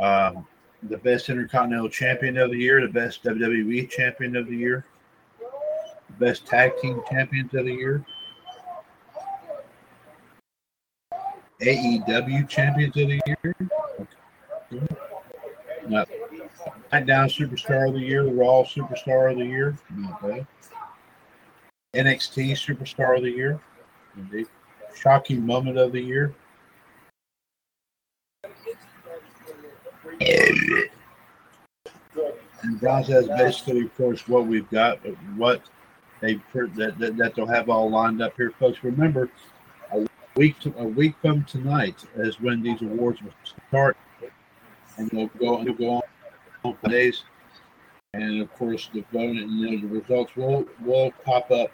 um, the best Intercontinental Champion of the year, the best WWE Champion of the year, the best Tag Team Champions of the year, AEW Champions of the year, not SmackDown Superstar of the Year, Raw Superstar of the Year, bad. NXT Superstar of the Year, indeed. Shocking Moment of the Year. And says basically, of course, what we've got, what they that, that, that they'll have all lined up here, folks. Remember, a week to, a week from tonight is when these awards will start, and they'll go and go on days. And of course, the vote and the results will will pop up.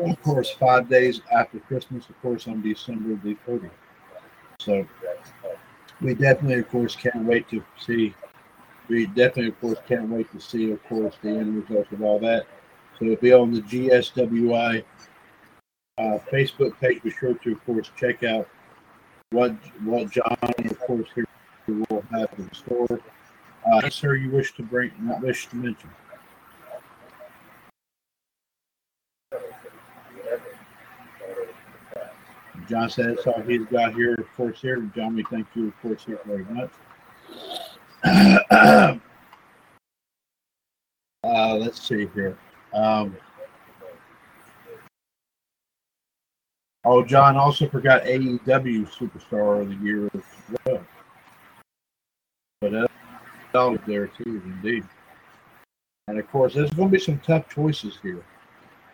Of course, five days after Christmas, of course, on December the 30th. So we definitely, of course, can't wait to see. We definitely, of course, can't wait to see, of course, the end results of all that. So it'll be on the GSWI uh, Facebook page. Be sure to, of course, check out what what John, of course, here will have in store. Uh, sir, you wish to bring, not wish to mention? John said that's all he's got here, of course, here. John, we thank you, of course, here very much. uh, let's see here. Um, oh, John also forgot AEW Superstar of the Year as well. But that's there, too, indeed. And of course, there's going to be some tough choices here.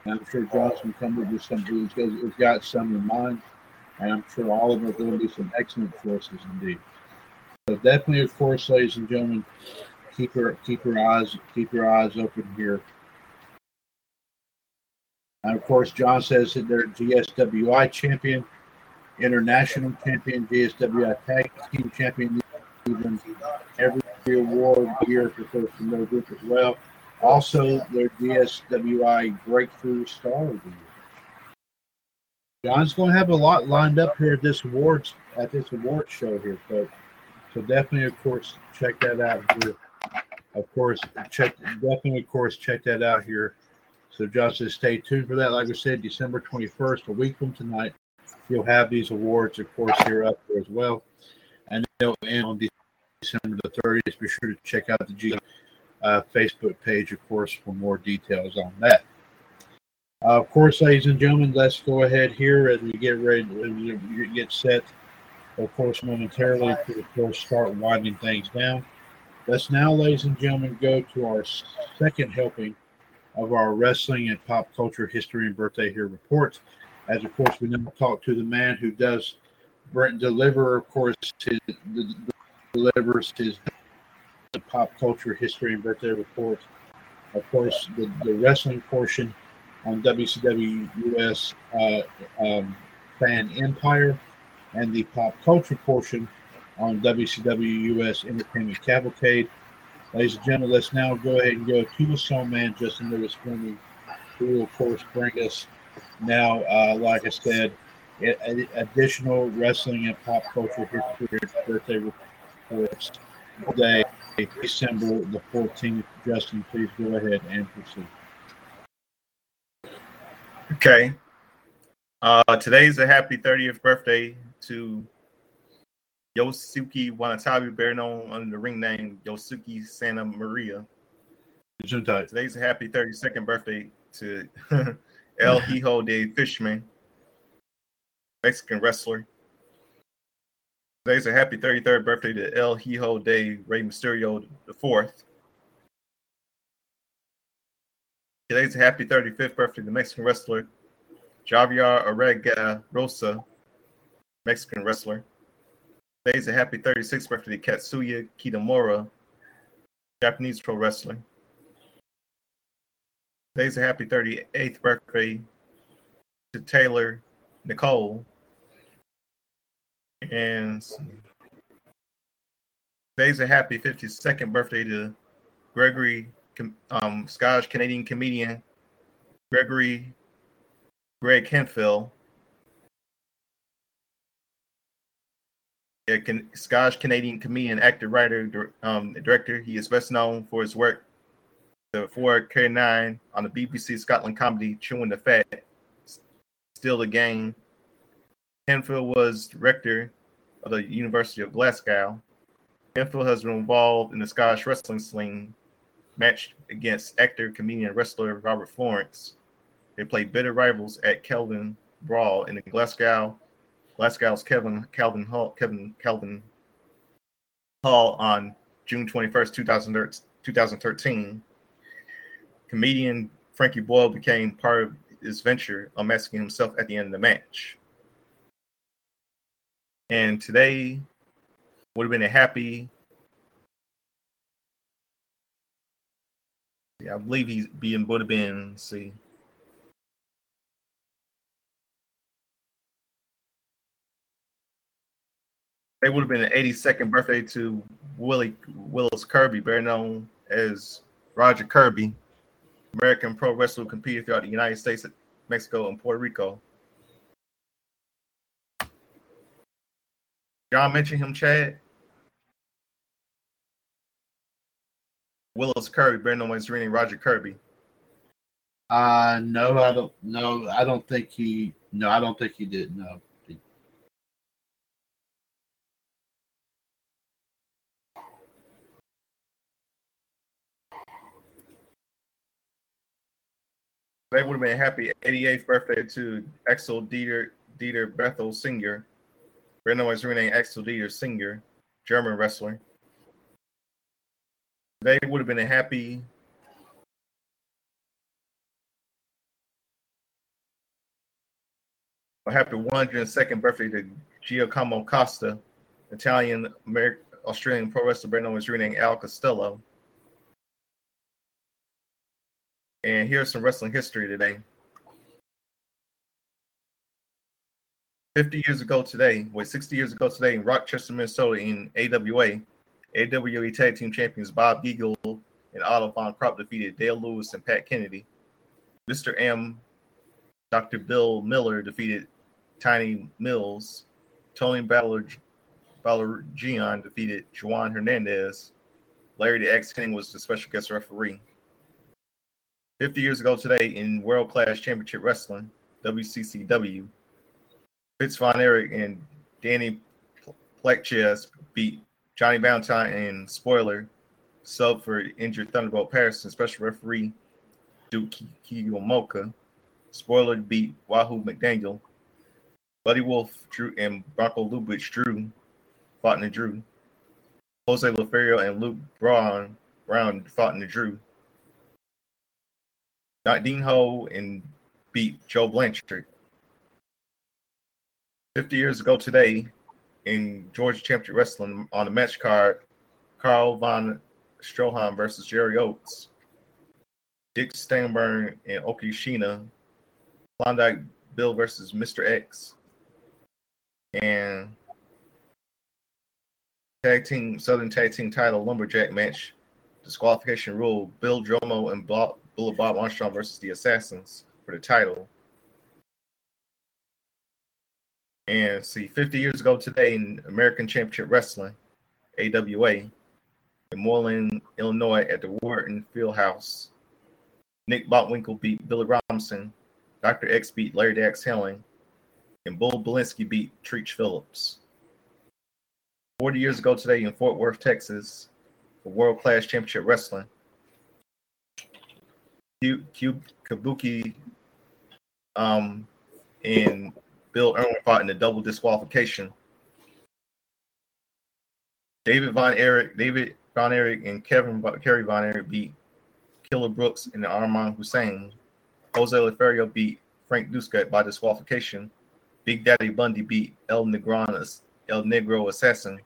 I'm sure John's can come up with some. He's got some in mind, and I'm sure all of them are going to be some excellent choices indeed. So definitely, of course, ladies and gentlemen, keep your keep your eyes keep your eyes open here. And of course, John says that they're GSWI champion, international champion, GSWI tag team champion, even every award here for their group as well. Also, their GSWI Breakthrough Star of the Year. John's going to have a lot lined up here at this awards at this award show here, folks. So definitely, of course, check that out here. Of course, check definitely, of course, check that out here. So just stay tuned for that. Like I said, December 21st, a week from tonight, you'll have these awards, of course, here up there as well. And they'll end on December the 30th. Be sure to check out the G uh, Facebook page, of course, for more details on that. Uh, of course, ladies and gentlemen, let's go ahead here as we get ready to get set. Of course, momentarily to of course start winding things down. Let's now, ladies and gentlemen, go to our second helping of our wrestling and pop culture history and birthday here report. As of course, we now talk to the man who does deliver, of course, his, delivers his pop culture history and birthday report. Of course, the, the wrestling portion on WCW US uh, um, Fan Empire and the pop culture portion on WCW US Entertainment Cavalcade. Ladies and gentlemen, let's now go ahead and go to the Man, Justin Lewis Fleming, who will, of course, bring us now, uh, like I said, additional wrestling and pop culture history birthday reports today, December the 14th. Justin, please go ahead and proceed. Okay. Uh, today's a happy 30th birthday to Yosuke Wanatabe, better known under the ring name Yosuke Santa Maria. Today's a happy 32nd birthday to El Hijo de Fishman, Mexican wrestler. Today's a happy 33rd birthday to El Hijo de Rey Mysterio IV. Today's a happy 35th birthday to Mexican wrestler Javier Arega Rosa, Mexican wrestler. Today's a happy 36th birthday to Katsuya Kitamura, Japanese pro wrestler. Today's a happy 38th birthday to Taylor Nicole. And today's a happy 52nd birthday to Gregory, um, Scottish Canadian comedian Gregory Greg Hemphill. A can, Scottish Canadian comedian, actor, writer, um, director. He is best known for his work the 4K9 on the BBC Scotland comedy Chewing the Fat, Still the Game. Hemphill was director of the University of Glasgow. Hemphill has been involved in the Scottish wrestling sling match against actor, comedian, wrestler Robert Florence. They played bitter rivals at Kelvin Brawl in Glasgow, Glasgow's Kevin Calvin Hall, Kevin Calvin Hall on June 21st, 2013. Comedian Frankie Boyle became part of his venture, unmasking himself at the end of the match. And today would have been a happy Yeah, I believe he's being would have been see. It would have been an 82nd birthday to Willie Willis Kirby, better known as Roger Kirby, American pro wrestler who competed throughout the United States, Mexico, and Puerto Rico. Y'all mentioned him, Chad. Willis Kirby, Brandon Wayne Roger Kirby. Uh no, I don't no, I don't think he no, I don't think he did, no. They would have been happy 88th birthday to Axel Dieter Dieter Bethel Singer. Brandon was renamed Axel Dieter Singer, German wrestler. They would have been a happy a happy 102nd birthday to Giacomo Costa, Italian American Australian pro wrestler known as renamed Al Costello. And here's some wrestling history today. 50 years ago today, wait, 60 years ago today in Rochester, Minnesota, in AWA, AWA Tag Team Champions Bob Geigel and Otto Von Krupp defeated Dale Lewis and Pat Kennedy. Mr. M, Dr. Bill Miller defeated Tiny Mills. Tony Ballard, defeated Juan Hernandez. Larry the X King was the special guest referee. 50 years ago today in World Class Championship Wrestling, WCCW, Fritz Von Erich and Danny Plechas beat Johnny Valentine and spoiler sub for injured Thunderbolt Patterson, special referee Duke Keomuka. Spoiler beat Wahoo McDaniel. Buddy Wolf Drew and Bronko Lubich Drew fought in the Drew. Jose Lothario and Luke Braun Brown fought in the Drew. Not Dean Ho and beat Joe Blanchard. 50 years ago today, in Georgia Championship Wrestling on the match card, Carl von Stroheim versus Jerry Oates, Dick Steinberg and Okishina, Klondike Bill versus Mr. X, and tag team Southern Tag Team Title Lumberjack match, disqualification rule: Bill Dromo and Bob, Bill Bob Armstrong versus the Assassins for the title. And see, 50 years ago today in American Championship Wrestling, AWA, in Moreland, Illinois, at the Wharton Fieldhouse, Nick Bockwinkel beat Billy Robinson, Dr. X beat Larry Dax Helling, and Bull Belinsky beat Treach Phillips. 40 years ago today in Fort Worth, Texas, for World Class Championship Wrestling, Q Kabuki um, in Bill Irwin fought in a double disqualification. David Von Erich, David Von Erich, and Kevin Kerry Von Erich beat Killer Brooks and Armand Hussein. Jose Lothario beat Frank Dusek by disqualification. Big Daddy Bundy beat El Negron El Negro Assassin,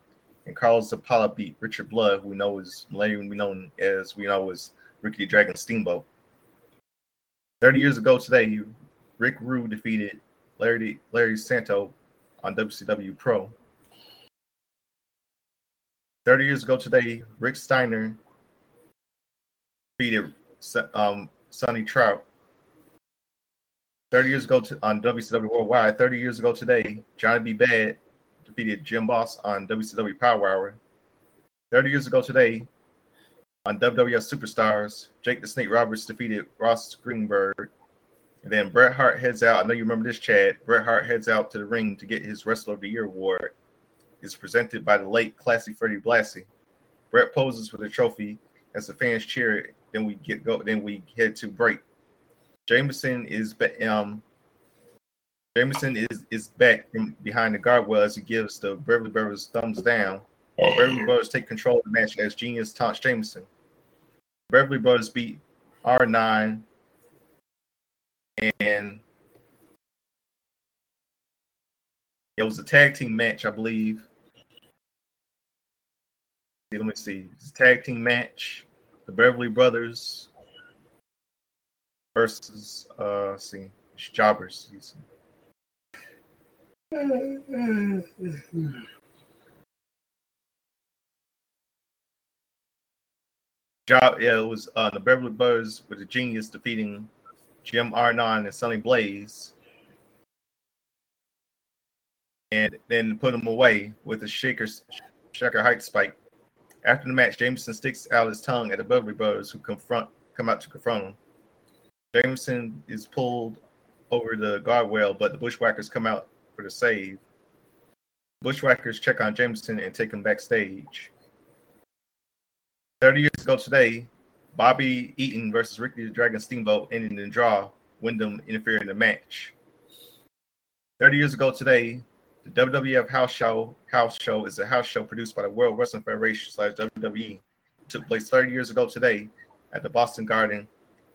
and Carlos Apollo beat Richard Blood, who we know is later we known as we know as Ricky Dragon Steamboat. 30 years ago today, Rick Rude defeated Larry Larry Santo on WCW Pro. 30 years ago today, Rick Steiner defeated um, Sonny Trout. 30 years ago to, on WCW Worldwide, 30 years ago today, Johnny B. Bad defeated Jim Boss on WCW Power Hour. 30 years ago today, on WWF Superstars, Jake the Snake Roberts defeated Ross Greenberg. And then Bret Hart heads out. I know you remember this, Chad. Bret Hart heads out to the ring to get his Wrestler of the Year award. It's presented by the late Classy Freddie Blassie. Bret poses for the trophy as the fans cheer. Then we get go. Then we head to break. Jameson is um Jameson is is back from behind the guardrail as he gives the Beverly Brothers thumbs down. Beverly Brothers take control of the match as Genius taunts Jameson. Beverly Brothers beat R9 and it was a tag team match, I believe. Let me see. It's a tag team match. The Beverly Brothers versus uh see jobbers. Job, yeah, it was uh, the Beverly Brothers with the Genius defeating Jim R9 and Sonny Blaze, and then put him away with a shaker shaker height spike. After the match, Jameson sticks out his tongue at the Beverly Brothers, who confront come out to confront him. Jameson is pulled over the guardrail, but the Bushwhackers come out for the save. Bushwhackers check on Jameson and take him backstage. 30 years ago today, Bobby Eaton versus Ricky the Dragon Steamboat ended in draw. Windham interfered in the match. 30 years ago today, the WWF House Show House Show is a house show produced by the World Wrestling Federation slash WWE. It took place 30 years ago today at the Boston Garden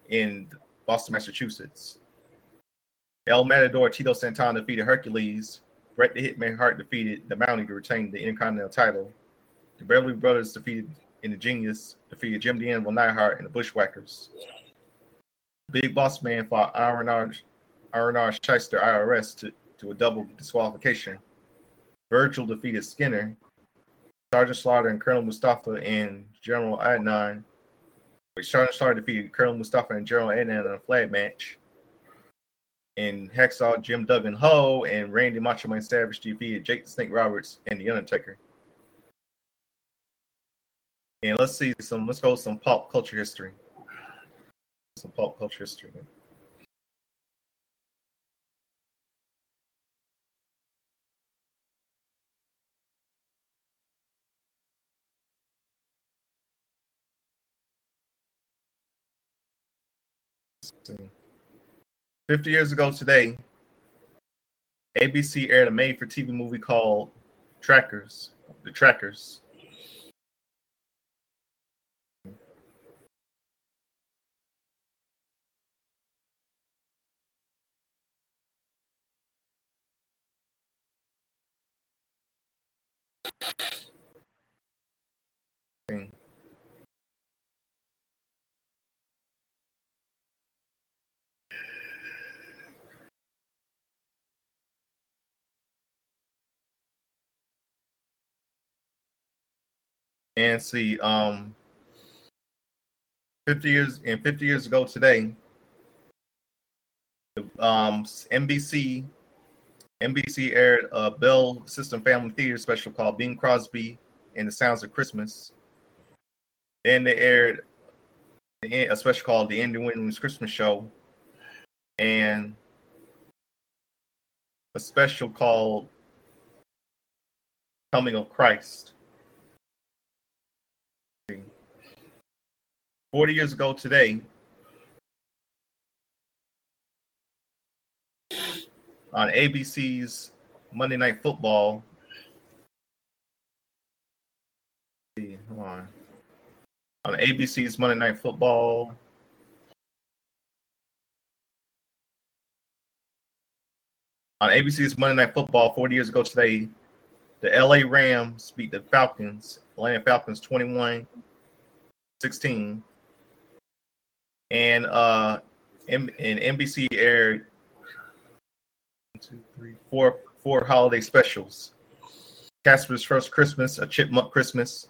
in Boston, Massachusetts. El Matador Tito Santana defeated Hercules. Bret the Hitman Hart defeated the Mountie to retain the Intercontinental title. The Beverly Brothers defeated in the Genius, defeated Jim the Anvil Neidhart and the Bushwhackers. Big Boss Man fought R&R, R&R Shyster IRS to, to a double disqualification. Virgil defeated Skinner. Sergeant Slaughter and Colonel Mustafa and General Adnan. Sergeant Slaughter defeated Colonel Mustafa and General Adnan in a flag match and Hacksaw Jim Duggan Ho and Randy Macho Man Savage defeated Jake the Snake Roberts and The Undertaker. And let's see some let's go some pop culture history. Some pop culture history. 50 years ago today, ABC aired a made for TV movie called Trackers, The Trackers. And see um 50 years and 50 years ago today um NBC NBC aired a Bell System Family Theater special called Bing Crosby and the Sounds of Christmas. Then they aired a special called The Andy Williams Christmas Show and a special called Coming of Christ. 40 years ago today, on ABC's Monday Night Football. On. On ABC's Monday Night Football. On ABC's Monday Night Football 40 years ago today, the LA Rams beat the Falcons, Atlanta Falcons 21 16. And uh and NBC aired two, three, four four holiday specials. Casper's First Christmas, A Chipmunk Christmas,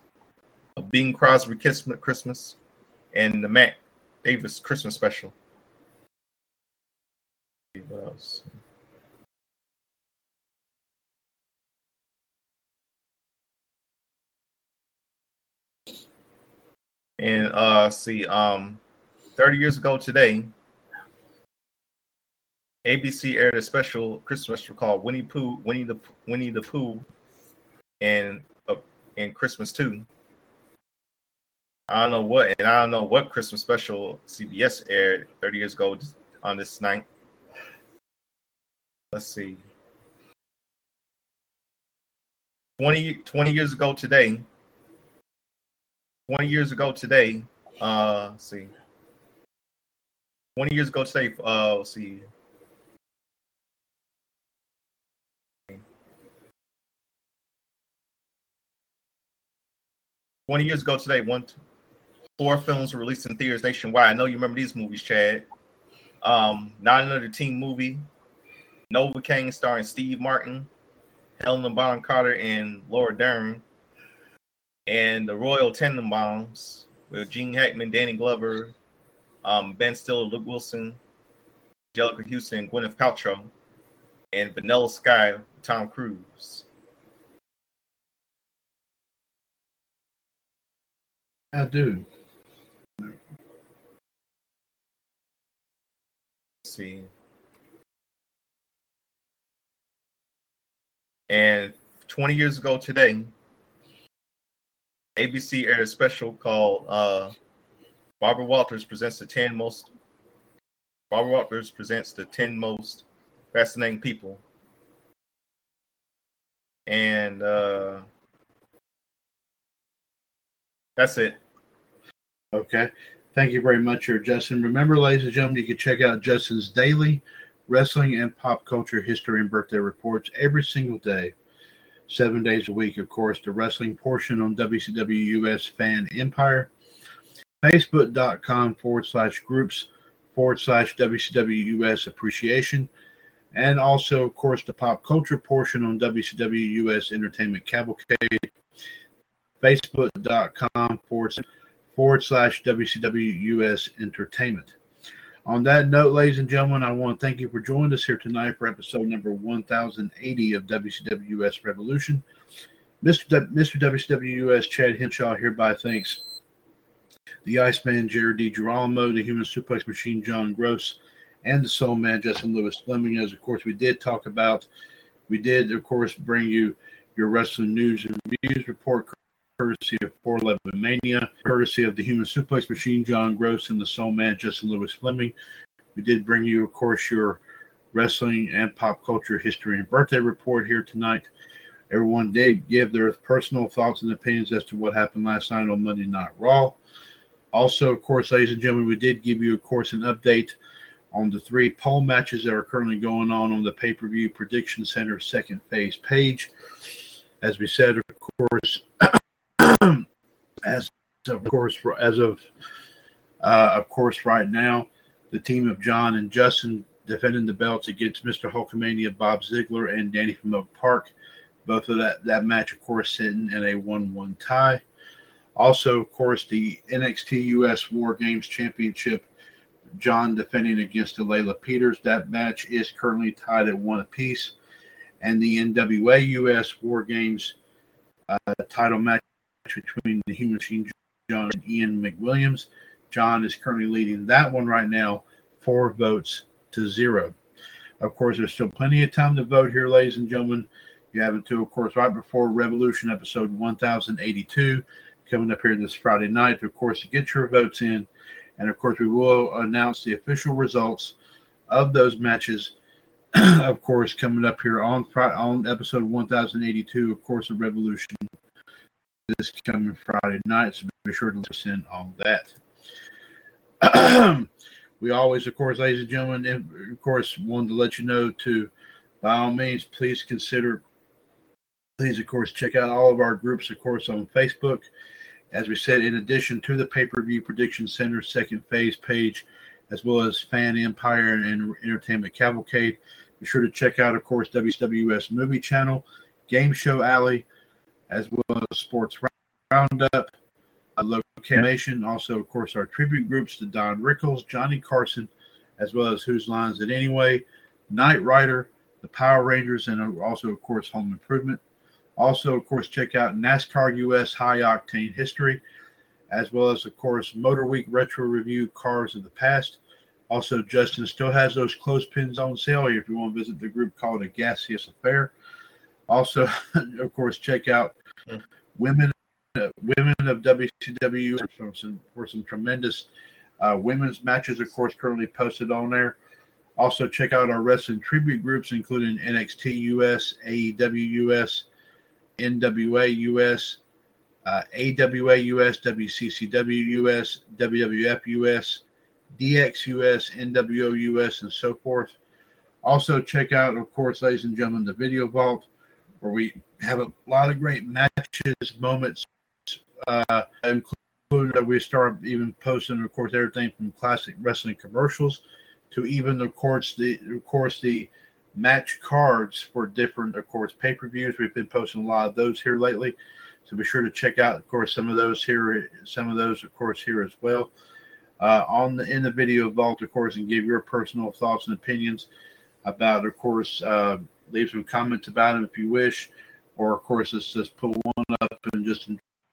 A Bing Crosby Christmas and the Mac Davis Christmas special. What else? And uh see, um 30 years ago today, ABC aired a special Christmas special called Winnie Pooh, Winnie the Winnie the Pooh, and uh, and Christmas too. I don't know what, and I don't know what Christmas special CBS aired 30 years ago on this night. Let's see. 20, 20 years ago today. 20 years ago today. Uh, see. 20 years ago today. Uh, see. Twenty years ago today, one, four films were released in theaters nationwide. I know you remember these movies, Chad. Um, Not Another Teen Movie, Novocaine starring Steve Martin, Helena Bonham Carter, and Laura Dern, and The Royal Tenenbaums with Gene Hackman, Danny Glover, um, Ben Stiller, Luke Wilson, Anjelica Huston, Gwyneth Paltrow, and Vanilla Sky, Tom Cruise. I do. Let's see. And 20 years ago today, ABC aired a special called uh, Barbara Walters presents the 10 most Barbara Walters presents the 10 most fascinating people. And uh, that's it. Okay. Thank you very much, here, Justin. Remember, ladies and gentlemen, you can check out Justin's daily wrestling and pop culture history and birthday reports every single day, seven days a week. Of course, the wrestling portion on WCW US Fan Empire, Facebook.com forward slash groups forward slash WCW US Appreciation, and also, of course, the pop culture portion on WCW US Entertainment Cavalcade, Facebook.com forward slash forward slash WCW US Entertainment. On that note, ladies and gentlemen, I want to thank you for joining us here tonight for episode number 1080 of WCW US Revolution. Mr. W- Mr. WCW US Chad Henshaw hereby thanks the Iceman Jared D. Girolamo, the Human Suplex Machine John Gross, and the Soul Man Justin Lewis Fleming. As of course we did talk about, we did of course bring you your wrestling news and reviews report courtesy of 411 Mania, courtesy of the Human Suplex Machine, John Gross, and the Soul Man, Justin Lewis Fleming. We did bring you, of course, your wrestling and pop culture history and birthday report here tonight. Everyone did give their personal thoughts and opinions as to what happened last night on Monday Night Raw. Also, of course, ladies and gentlemen, we did give you, of course, an update on the three poll matches that are currently going on on the pay per view prediction center second phase page. As we said, of course, as of course as of uh, of course right now the team of john and justin defending the belts against mr hulkamania bob ziggler and danny from oak park. Both of that that match of course sitting in a 1-1 tie. Also of course the nxt us war games championship john defending against Layla peters. That match is currently tied at one apiece. And the nwa us war games uh, title match between the Human Machine John and Ian McWilliams. John is currently leading that one right now, four votes to zero. Of course, there's still plenty of time to vote here, ladies and gentlemen. You have until, of course, right before Revolution episode 1082 coming up here this Friday night, of course, to get your votes in. And of course, we will announce the official results of those matches. of course, coming up here on on episode 1082, of course, of Revolution this coming Friday night, so be sure to listen on that. we always, of course, ladies and gentlemen, of course, wanted to let you know to, by all means, please consider, Please, of course, check out all of our groups, of course, on Facebook. As we said, in addition to the pay per view prediction center second phase page, as well as Fan Empire and Entertainment Cavalcade, be sure to check out, of course, WWS Movie Channel, Game Show Alley, as well as Sports Roundup, Location. Also, of course, our tribute groups to Don Rickles, Johnny Carson, as well as Whose Lines It Anyway, Knight Rider, the Power Rangers, and also, of course, Home Improvement. Also, of course, check out NASCAR US High Octane History, as well as, of course, Motor Week Retro Review Cars of the Past. Also, Justin still has those clothespins on sale if you want to visit the group called A Gaseous Affair. Also, of course, check out Women uh, Women of WCW for some, for some tremendous uh, women's matches, of course, currently posted on there. Also, check out our wrestling tribute groups, including NXT US, AEW US, NWA US, uh, AWA US, WCCW US, WWF US, DX US, NWO US, and so forth. Also, check out, of course, ladies and gentlemen, the Video Vault, where we have a lot of great matches, moments, uh, including that we start even posting, of course, everything from classic wrestling commercials to even, of course, the of course the match cards for different, of course, pay per views. We've been posting a lot of those here lately, so be sure to check out, of course, some of those here, some of those, of course, here as well. Uh, on the in the video vault, of course, and give your personal thoughts and opinions about, of course, uh, leave some comments about them if you wish, or of course, let's just put one up and just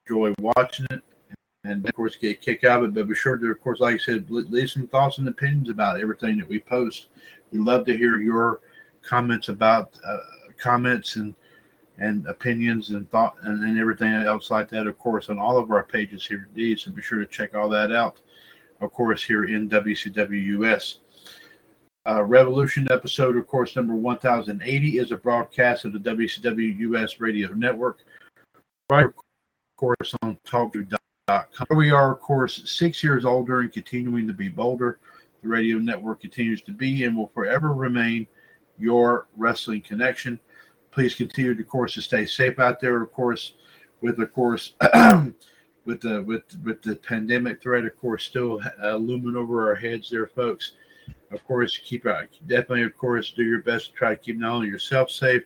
enjoy watching it and of course get a kick out of it. But be sure to, of course, like I said, leave some thoughts and opinions about everything that we post. We love to hear your comments about uh, comments and and opinions and thought and, and, everything else like that. Of course, on all of our pages here indeed. So be sure to check all that out. Of course, here in WCW US. Uh, Revolution episode, of course, number 1080 is a broadcast of the WCW US radio network. Right, of course, on talkshoe.com. We are, of course, six years older and continuing to be bolder. The radio network continues to be and will forever remain your wrestling connection. Please continue, of course, to stay safe out there. Of course, with of course, with the with with the pandemic threat, of course, still uh, looming over our heads, there, folks. Of course, keep out. Definitely, of course, do your best to try to keep not only yourself safe,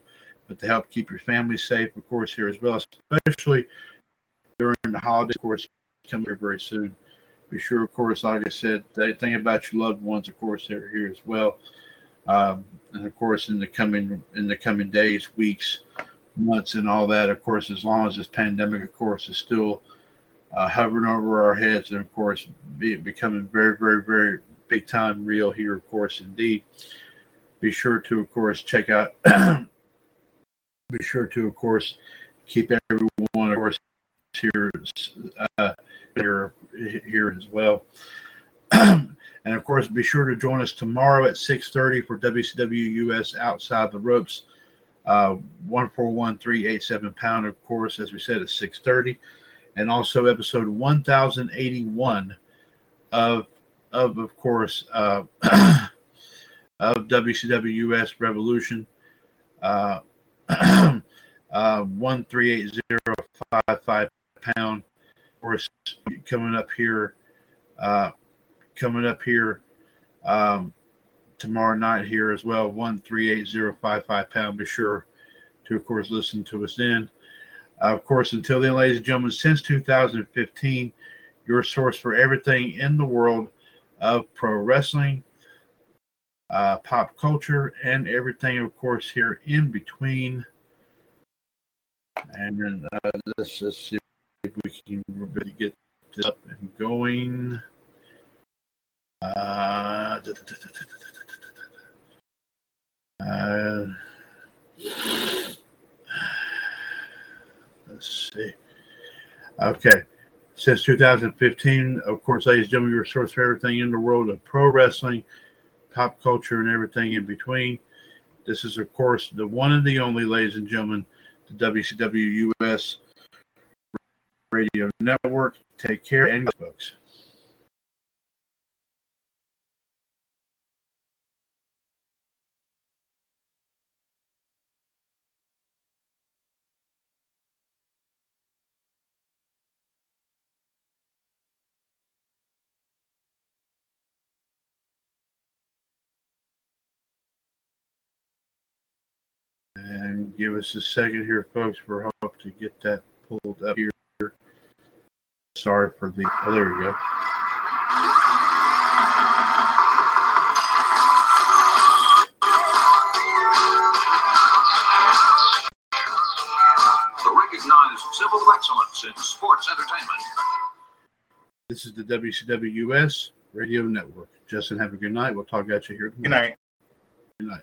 but to help keep your family safe. Of course, here as well, especially during the holiday, of course, coming here very soon. Be sure, of course, like I said, think about your loved ones. Of course, they're here as well, um, and of course, in the coming in the coming days, weeks, months, and all that. Of course, as long as this pandemic, of course, is still uh, hovering over our heads, and of course, be, becoming very, very, very big time real here. Of course, indeed. Be sure to, of course, check out. be sure to, of course, keep everyone, of course, here uh, here here as well. and of course, be sure to join us tomorrow at 6:30 for WCW US Outside the Ropes. Uh, one four one three eight seven pound, of course, as we said, at 6:30, and also episode 1081 of of of course uh, of WCW US Revolution. Uh, uh, one three eight zero five five pound. Of course, coming up here, uh, coming up here um, tomorrow night here as well. One three eight zero five five pound. Be sure to, of course, listen to us then. Uh, of course, until then, ladies and gentlemen, since 2015, your source for everything in the world of pro wrestling, uh, pop culture, and everything, of course, here in between. And then uh, let's see if we can really get this up and going. Uh, uh, let's see. Okay. Since 2015, of course, ladies and gentlemen, your source for everything in the world of pro wrestling, pop culture, and everything in between. This is, of course, the one and the only, ladies and gentlemen, the WCW US Radio Network. Take care and folks. Give us a second here, folks. We're hoping to get that pulled up here. Sorry for the. Oh, there we go. The recognized symbol excellence in sports entertainment. This is the WCWUS Radio Network. Justin, have a good night. We'll talk at you here. Good night. Good night.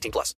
18 plus.